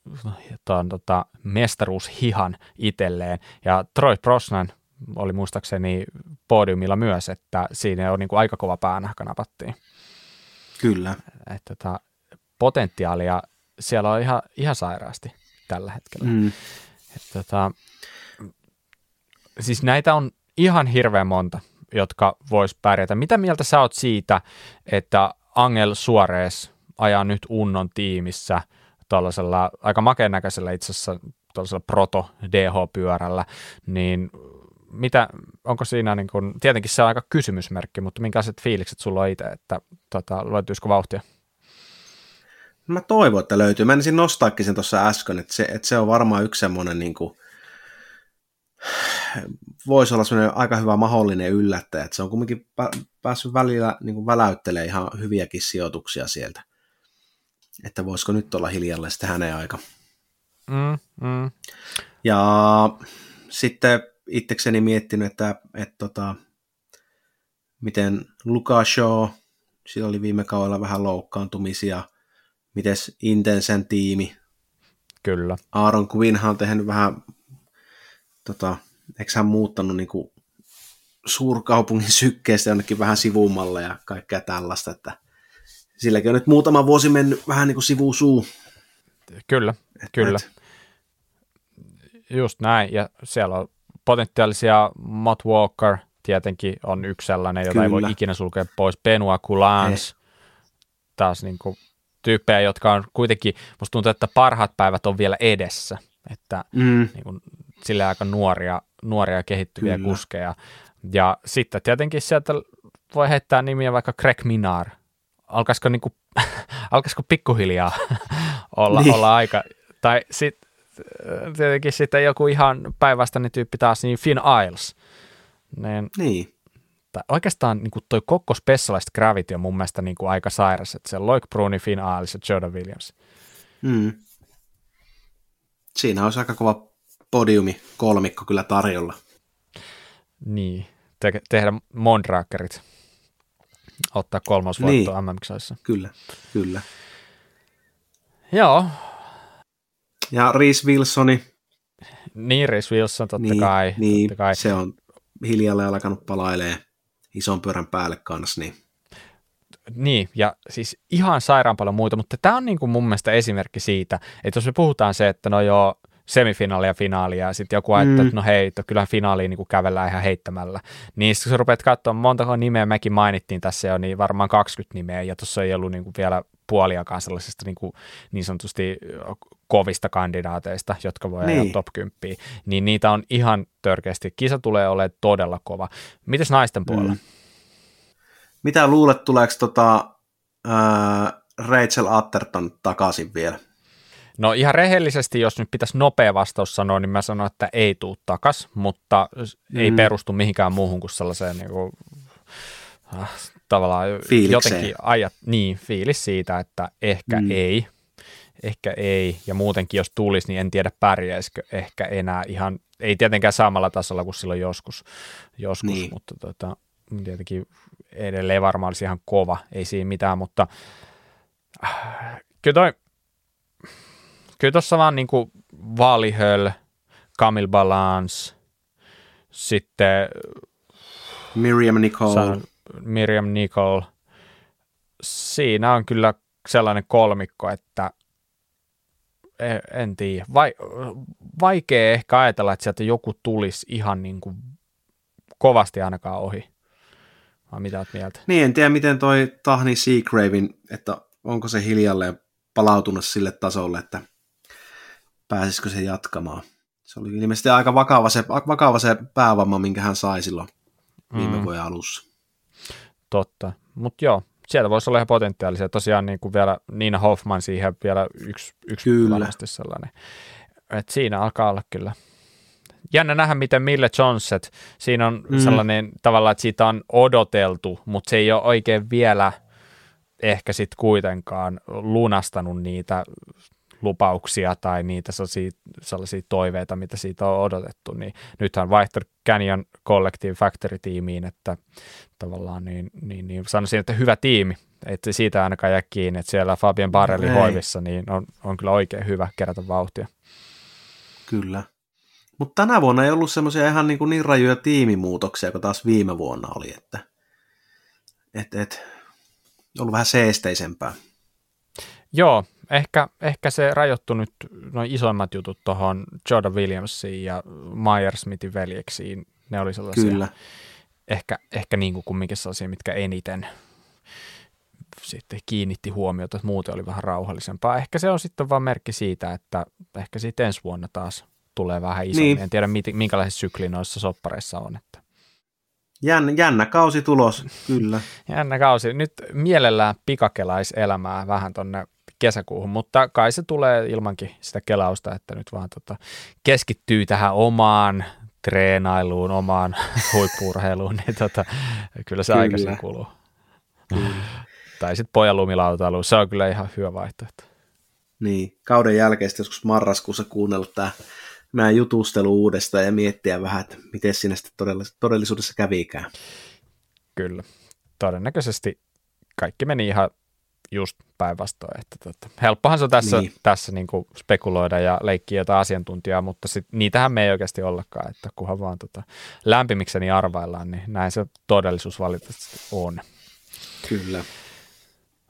ton, tota, mestaruushihan itselleen, ja Troy Brosnan oli muistaakseni podiumilla myös, että siinä on niin kuin aika kova päänahka napattiin. Kyllä. Että tota, potentiaalia siellä on ihan, ihan sairaasti tällä hetkellä. Mm. Että tota, siis näitä on ihan hirveän monta, jotka vois pärjätä. Mitä mieltä sä oot siitä, että Angel Suarez ajaa nyt Unnon tiimissä tuollaisella aika makeen näköisellä itse asiassa tuollaisella proto DH-pyörällä, niin mitä, onko siinä, niin kun, tietenkin se on aika kysymysmerkki, mutta minkälaiset fiilikset sulla on itse, että tota, löytyisikö vauhtia? Mä toivon, että löytyy. Mä ensin nostaakin sen tuossa äsken, että se, että se on varmaan yksi semmoinen niin kuin, voisi olla semmoinen aika hyvä mahdollinen yllättäjä, että se on kumminkin päässyt välillä niin kuin väläyttelemään ihan hyviäkin sijoituksia sieltä. Että voisiko nyt olla hiljalle sitten hänen aika. Mm, mm. Ja sitten itsekseni miettinyt, että, että, että tota, miten Luka Shaw, sillä oli viime kaudella vähän loukkaantumisia, miten Intensen tiimi. Kyllä. Aaron Quinnhan on tehnyt vähän, tota, eikö hän muuttanut niin kuin suurkaupungin sykkeestä jonnekin vähän sivumalle ja kaikkea tällaista, että silläkin on nyt muutama vuosi mennyt vähän niin kuin sivusuu. Kyllä, et, kyllä. Et. Just näin, ja siellä on potentiaalisia Matt Walker tietenkin on yksi sellainen, jota Kyllä. ei voi ikinä sulkea pois. Benoit Coulans, taas niin kuin tyyppejä, jotka on kuitenkin, musta tuntuu, että parhaat päivät on vielä edessä, että mm. niin kuin, sillä aika nuoria, nuoria kehittyviä Kyllä. kuskeja. Ja sitten tietenkin sieltä voi heittää nimiä vaikka Greg Minar. Alkaisiko, niin kuin, alkaisiko pikkuhiljaa olla, niin. olla aika, tai sitten tietenkin sitten joku ihan päinvastainen tyyppi taas, niin Finn Isles. Niin. niin. Tai oikeastaan niin kuin toi koko Specialized Gravity on mun mielestä niin kuin aika sairas, että se on Loic Bruni, Finn Isles ja Jordan Williams. Mm. Siinä olisi aika kova podiumi kolmikko kyllä tarjolla. Niin, Te- tehdä Mondrakerit, ottaa kolmas voitto niin. mm Kyllä, kyllä. Joo, ja Reese Wilsoni. Niin, Reese Wilson totta niin, kai. Niin, totta kai. se on hiljalleen alkanut palailee ison pyörän päälle kanssa, niin niin, ja siis ihan sairaan paljon muita, mutta tämä on niin kuin mun mielestä esimerkki siitä, että jos me puhutaan se, että no joo, semifinaali ja finaali, ja sitten joku ajattelee, mm. että no hei, että kyllähän finaaliin niin kävellään ihan heittämällä. Niin sitten kun sä rupeat katsomaan, montako nimeä mekin mainittiin tässä jo, niin varmaan 20 nimeä, ja tuossa ei ollut niin kuin vielä puoliakaan sellaisesta niin, kuin, niin sanotusti kovista kandidaateista, jotka voi niin. ajaa top 10, niin niitä on ihan törkeästi. Kisa tulee olemaan todella kova. Mites naisten puolella? Mm. Mitä luulet, tuleeko tota, äh, Rachel Atterton takaisin vielä? No ihan rehellisesti, jos nyt pitäisi nopea vastaus sanoa, niin mä sanon, että ei tuu takas, mutta mm. ei perustu mihinkään muuhun kuin sellaiseen niin kuin, äh, tavallaan Fiilikseen. jotenkin ajat, niin, fiilis siitä, että ehkä mm. ei, ehkä ei, ja muutenkin jos tulisi, niin en tiedä pärjäisikö ehkä enää ihan, ei tietenkään samalla tasolla kuin silloin joskus, joskus niin. mutta tota, tietenkin edelleen varmaan olisi ihan kova, ei siinä mitään, mutta äh, kyllä toi, kyllä tuossa vaan niin kuin Valihöl, Camille Balance, sitten Miriam Nicole. Sanon, Miriam Nicole. Siinä on kyllä sellainen kolmikko, että e, en tiedä. Vai, vaikea ehkä ajatella, että sieltä joku tulisi ihan niin kuin kovasti ainakaan ohi. Vai mitä olet mieltä? Niin, en tiedä miten toi Tahni Seagraven, että onko se hiljalleen palautunut sille tasolle, että pääsisikö se jatkamaan. Se oli ilmeisesti aika vakava se, vakava se päävamma, minkä hän sai silloin viime mm. vuoden alussa. Totta, mutta joo, sieltä voisi olla ihan potentiaalisia. Tosiaan niin kuin vielä Niina Hoffman siihen vielä yksi, yksi kyllä. sellainen. Et siinä alkaa olla kyllä. Jännä nähdä, miten Mille Johnset, siinä on mm. sellainen tavalla, että siitä on odoteltu, mutta se ei ole oikein vielä ehkä sitten kuitenkaan lunastanut niitä lupauksia tai niitä sellaisia, sellaisia toiveita, mitä siitä on odotettu, niin nythän vaihtoi Canyon Collective Factory-tiimiin, että tavallaan niin, niin, niin sanoisin, että hyvä tiimi, että siitä ainakaan jää kiinni, että siellä Fabian Barrelli hoivissa, niin on, on kyllä oikein hyvä kerätä vauhtia. Kyllä. Mutta tänä vuonna ei ollut semmoisia ihan niin, kuin niin rajuja tiimimuutoksia kuin taas viime vuonna oli, että et, et, ollut vähän seesteisempää. Joo, ehkä, ehkä se rajoittu nyt noin isoimmat jutut tuohon Jordan Williamsiin ja Smithin veljeksiin. Ne oli sellaisia, Kyllä. ehkä, ehkä niin kuin kumminkin sellaisia, mitkä eniten sitten kiinnitti huomiota, että muuten oli vähän rauhallisempaa. Ehkä se on sitten vain merkki siitä, että ehkä sitten ensi vuonna taas tulee vähän isommin. Niin. En tiedä, minkälaisessa sykli noissa soppareissa on. Että. Jännä, jännä kausi tulos, kyllä. jännä kausi. Nyt mielellään pikakelaiselämää vähän tonne kesäkuuhun, mutta kai se tulee ilmankin sitä kelausta, että nyt vaan tota, keskittyy tähän omaan treenailuun, omaan huippuurheiluun, niin tota, kyllä se aikaisin kuluu. Kyllä. tai sitten pojan lumilautailu, se on kyllä ihan hyvä vaihtoehto. Niin, kauden jälkeen joskus marraskuussa kuunnella tämä meidän jutustelu uudestaan ja miettiä vähän, että miten sinne sitten todellisuudessa kävikään. Kyllä. Todennäköisesti kaikki meni ihan just päinvastoin. Että tota, helppohan se on tässä, niin. tässä niin kuin spekuloida ja leikkiä jotain asiantuntijaa, mutta sit, niitähän me ei oikeasti ollakaan, että kunhan vaan tota, lämpimikseni arvaillaan, niin näin se todellisuus valitettavasti on. Kyllä.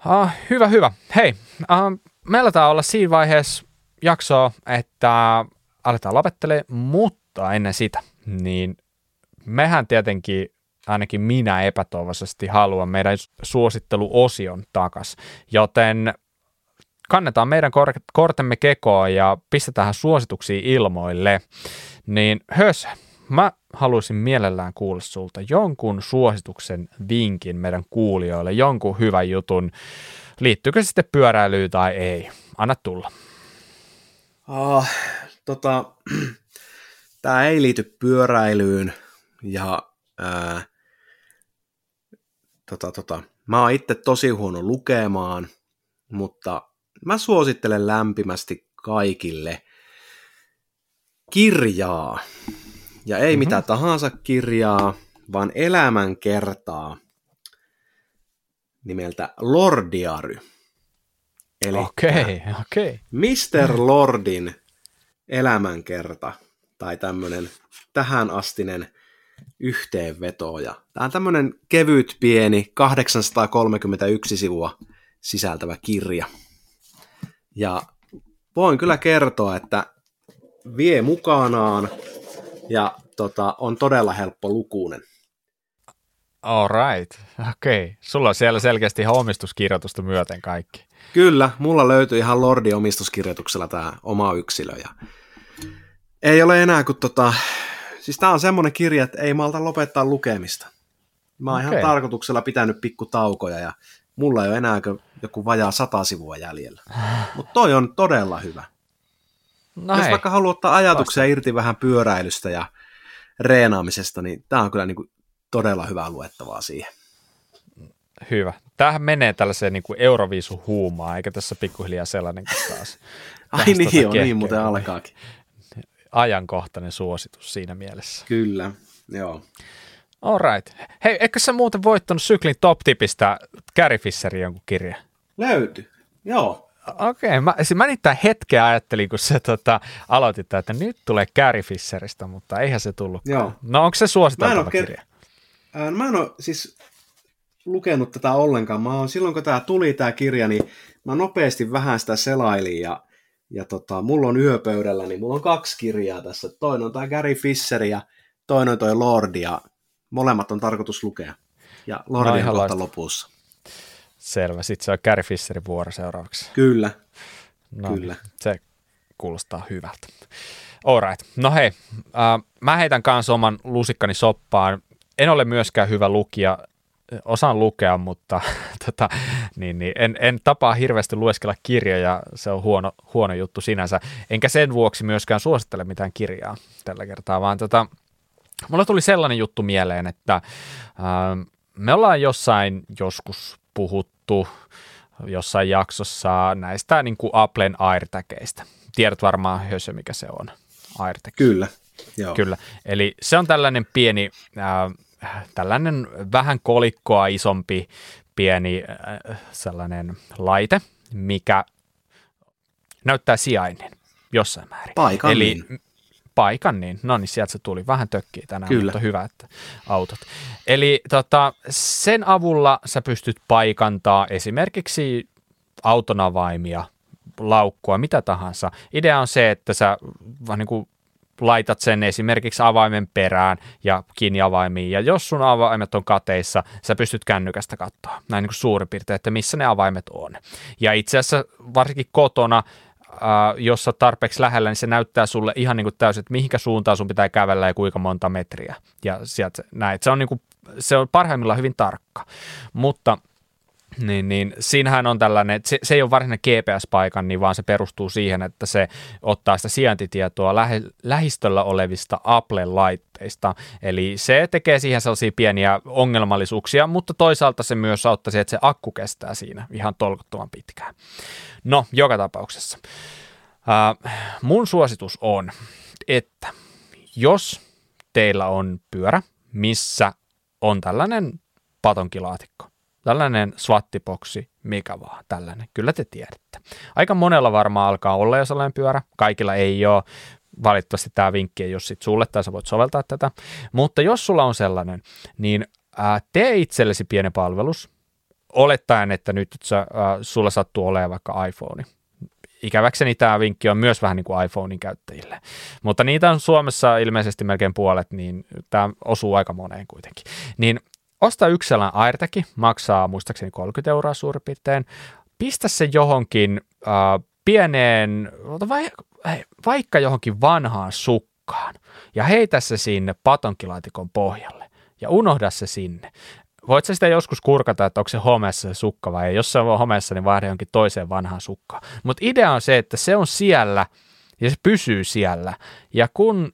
Uh, hyvä, hyvä. Hei, uh, meillä tämä olla siinä vaiheessa jaksoa, että aletaan lopettelemaan, mutta ennen sitä, niin mehän tietenkin ainakin minä epätoivoisesti haluan meidän suositteluosion takas, joten kannetaan meidän kor- kortemme kekoon ja pistetään suosituksia ilmoille, niin hös, mä haluaisin mielellään kuulla sulta jonkun suosituksen vinkin meidän kuulijoille, jonkun hyvän jutun, liittyykö se sitten pyöräilyyn tai ei. Anna tulla. Oh, tota, tämä ei liity pyöräilyyn ja ää, tota, tota, mä oon itse tosi huono lukemaan, mutta mä suosittelen lämpimästi kaikille kirjaa. Ja ei mm-hmm. mitä tahansa kirjaa, vaan elämänkertaa nimeltä Lordiary. Eli okei, okay, okei. Okay. Mr. Lordin elämänkerta tai tämmöinen tähän astinen yhteenveto. Ja tämä on tämmöinen kevyt, pieni, 831 sivua sisältävä kirja. Ja voin kyllä kertoa, että vie mukanaan ja tota, on todella helppo lukuinen. All right, okei. Okay. Sulla on siellä selkeästi ihan omistuskirjoitusta myöten kaikki. Kyllä, mulla löytyy ihan Lordin omistuskirjoituksella tämä oma yksilö. Ja ei ole enää kuin tota, siis tämä on semmoinen kirja, että ei malta lopettaa lukemista. Mä oon okay. ihan tarkoituksella pitänyt pikku taukoja ja mulla ei ole enää joku vajaa sata sivua jäljellä. Mutta toi on todella hyvä. No Jos hei. vaikka haluaa ottaa ajatuksia Vasta. irti vähän pyöräilystä ja reenaamisesta, niin tämä on kyllä niin kuin todella hyvää luettavaa siihen. Hyvä. Tämähän menee tällaiseen niin Euroviisun huumaan, eikä tässä pikkuhiljaa sellainen taas. Ai niin, joo, niin muuten alkaakin ajankohtainen suositus siinä mielessä. Kyllä, joo. All right. Hei, eikö sä muuten voittanut syklin top-tipistä Gary Fisherin jonkun kirja? Löytyi, joo. Okei, okay, mä, siis mä niitä hetkeä ajattelin, kun se tota, aloitit, että nyt tulee Gary Fisheristä, mutta eihän se tullut. Joo. No onko se suositeltava kirja? Ker- mä en ole siis lukenut tätä ollenkaan. Mä oon, silloin kun tämä tuli tämä kirja, niin mä nopeasti vähän sitä selailin ja ja tota, mulla on yöpöydällä, niin mulla on kaksi kirjaa tässä. Toinen on tämä Gary Fisher ja toinen on toi Lord, ja molemmat on tarkoitus lukea. Ja Lordi no, on kohta lopussa. Selvä. Sitten se on Gary Fisherin vuoro seuraavaksi. Kyllä. No, Kyllä. Se kuulostaa hyvältä. Alright. No hei, äh, mä heitän kanssa oman lusikkani soppaan. En ole myöskään hyvä lukija, osaan lukea, mutta tota, niin, niin, en, en tapaa hirveästi lueskella kirjoja, se on huono, huono juttu sinänsä. Enkä sen vuoksi myöskään suosittele mitään kirjaa tällä kertaa, vaan tota, mulla tuli sellainen juttu mieleen, että äh, me ollaan jossain joskus puhuttu jossain jaksossa näistä niin kuin Applen AirTageista. Tiedät varmaan hösö, mikä se on. AirTag. Kyllä. Joo. Kyllä. Eli se on tällainen pieni, äh, tällainen vähän kolikkoa isompi pieni äh, sellainen laite, mikä näyttää sijainnin jossain määrin. Paikan Eli niin paikan, niin no niin, sieltä se tuli. Vähän tökkii tänään, Kyllä. mutta hyvä, että autot. Eli tota, sen avulla sä pystyt paikantaa esimerkiksi auton avaimia, laukkua, mitä tahansa. Idea on se, että sä niin kuin laitat sen esimerkiksi avaimen perään ja kiinni avaimiin, ja jos sun avaimet on kateissa, sä pystyt kännykästä katsoa, näin niin kuin suurin piirtein, että missä ne avaimet on. Ja itse asiassa varsinkin kotona äh, jos olet tarpeeksi lähellä, niin se näyttää sulle ihan niin kuin täysin, että mihinkä suuntaan sun pitää kävellä ja kuinka monta metriä. Ja sieltä näin. Se on, niin kuin, se on parhaimmillaan hyvin tarkka. Mutta niin, niin siinähän on tällainen, se, se ei ole varsinainen GPS-paikan, niin vaan se perustuu siihen, että se ottaa sitä sijaintitietoa lähe, lähistöllä olevista Apple-laitteista. Eli se tekee siihen sellaisia pieniä ongelmallisuuksia, mutta toisaalta se myös auttaa siihen, että se akku kestää siinä ihan tolkottoman pitkään. No, joka tapauksessa. Äh, mun suositus on, että jos teillä on pyörä, missä on tällainen patonkilaatikko, tällainen swattipoksi, mikä vaan, tällainen, kyllä te tiedätte. Aika monella varmaan alkaa olla jo sellainen pyörä, kaikilla ei ole, valitettavasti tämä vinkki ei ole sit sulle, tai sä voit soveltaa tätä, mutta jos sulla on sellainen, niin ää, tee itsellesi pieni palvelus, olettaen, että nyt sä, äh, sulla sattuu olemaan vaikka iPhone. Ikäväkseni tämä vinkki on myös vähän niin kuin iPhonein käyttäjille. Mutta niitä on Suomessa ilmeisesti melkein puolet, niin tämä osuu aika moneen kuitenkin. Niin osta yksi sellainen AirTag, maksaa muistaakseni 30 euroa suurin piirtein. Pistä se johonkin äh, pieneen, vai, vaikka johonkin vanhaan sukkaan ja heitä se sinne patonkilaatikon pohjalle ja unohda se sinne voit sä sitä joskus kurkata, että onko se homeessa se sukka vai ei. Jos se on homeessa, niin vaihda jonkin toiseen vanhaan sukkaan. Mutta idea on se, että se on siellä ja se pysyy siellä. Ja kun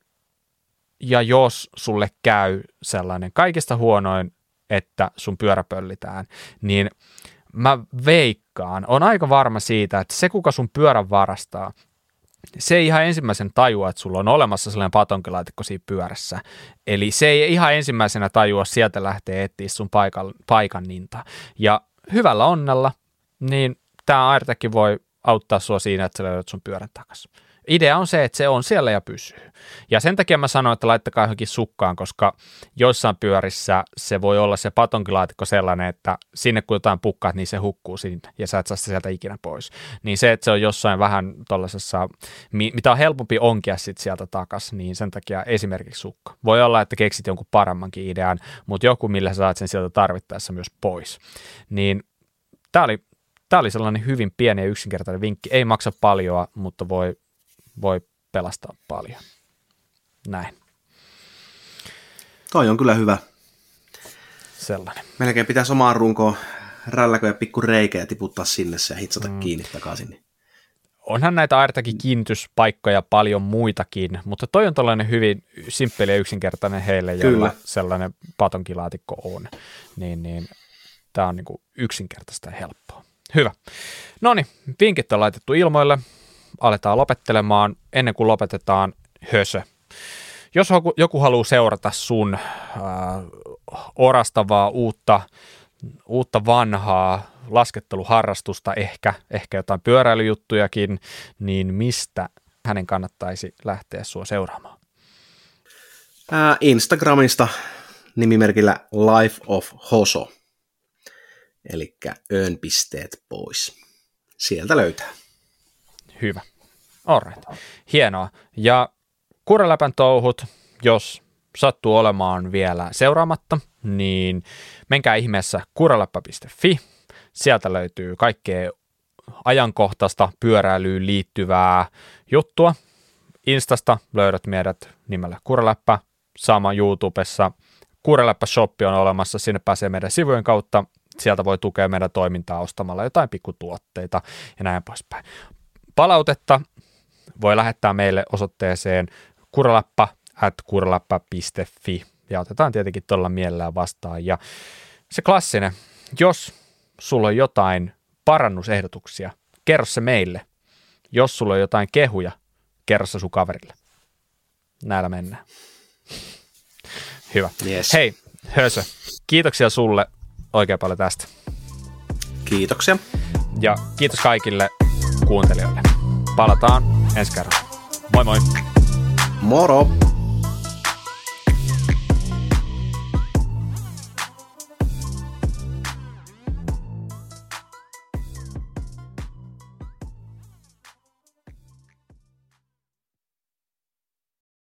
ja jos sulle käy sellainen kaikista huonoin, että sun pyörä pöllitään, niin mä veikkaan, on aika varma siitä, että se kuka sun pyörän varastaa, se ei ihan ensimmäisen tajua, että sulla on olemassa sellainen patonkilaatikko siinä pyörässä. Eli se ei ihan ensimmäisenä tajua sieltä lähtee etsiä sun paikan, paikan ninta. Ja hyvällä onnella, niin tämä AirTag voi auttaa sua siinä, että sä löydät sun pyörän takaisin idea on se, että se on siellä ja pysyy. Ja sen takia mä sanoin, että laittakaa johonkin sukkaan, koska joissain pyörissä se voi olla se patonkilaatikko sellainen, että sinne kun jotain pukkaat, niin se hukkuu sinne ja sä et saa sitä sieltä ikinä pois. Niin se, että se on jossain vähän tuollaisessa, mitä on helpompi onkia sitten sieltä takas, niin sen takia esimerkiksi sukka. Voi olla, että keksit jonkun paremmankin idean, mutta joku, millä sä saat sen sieltä tarvittaessa myös pois. Niin tämä oli, tämä oli sellainen hyvin pieni ja yksinkertainen vinkki. Ei maksa paljon, mutta voi voi pelastaa paljon. Näin. Toi on kyllä hyvä. Sellainen. Melkein pitäisi omaan runkoon rälläkö ja pikku reikä ja tiputtaa sinne se ja hitsata mm. kiinni takaisin. Onhan näitä airtakin kiinnityspaikkoja paljon muitakin, mutta toi on tällainen hyvin simppeli ja yksinkertainen heille, jolla Kyllä. sellainen patonkilaatikko on. Niin, niin tämä on niin yksinkertaista ja helppoa. Hyvä. No niin, vinkit on laitettu ilmoille aletaan lopettelemaan. Ennen kuin lopetetaan, hösö. Jos joku, haluaa seurata sun äh, orastavaa uutta, uutta vanhaa lasketteluharrastusta, ehkä, ehkä jotain pyöräilyjuttujakin, niin mistä hänen kannattaisi lähteä sua seuraamaan? Äh, Instagramista nimimerkillä Life of Hoso, eli öönpisteet pois. Sieltä löytää. Hyvä. Alright. Hienoa. Ja Kureläpän touhut, jos sattuu olemaan vielä seuraamatta, niin menkää ihmeessä kureläppä.fi. Sieltä löytyy kaikkea ajankohtaista pyöräilyyn liittyvää juttua. Instasta löydät meidät nimellä Kureläppä, sama YouTubessa. Kureläppä Shoppi on olemassa, sinne pääsee meidän sivujen kautta. Sieltä voi tukea meidän toimintaa ostamalla jotain pikkutuotteita ja näin poispäin. Palautetta voi lähettää meille osoitteeseen kuralappa at kuralappa.fi ja otetaan tietenkin tuolla mielellään vastaan. Ja se klassinen, jos sulla on jotain parannusehdotuksia, kerro se meille. Jos sulla on jotain kehuja, kerro se sun kaverille. Näillä mennään. Hyvä. Yes. Hei, Hösö, kiitoksia sulle oikein paljon tästä. Kiitoksia. Ja kiitos kaikille kuuntelijoille. Palataan ensi kerralla. Moi moi. Moro.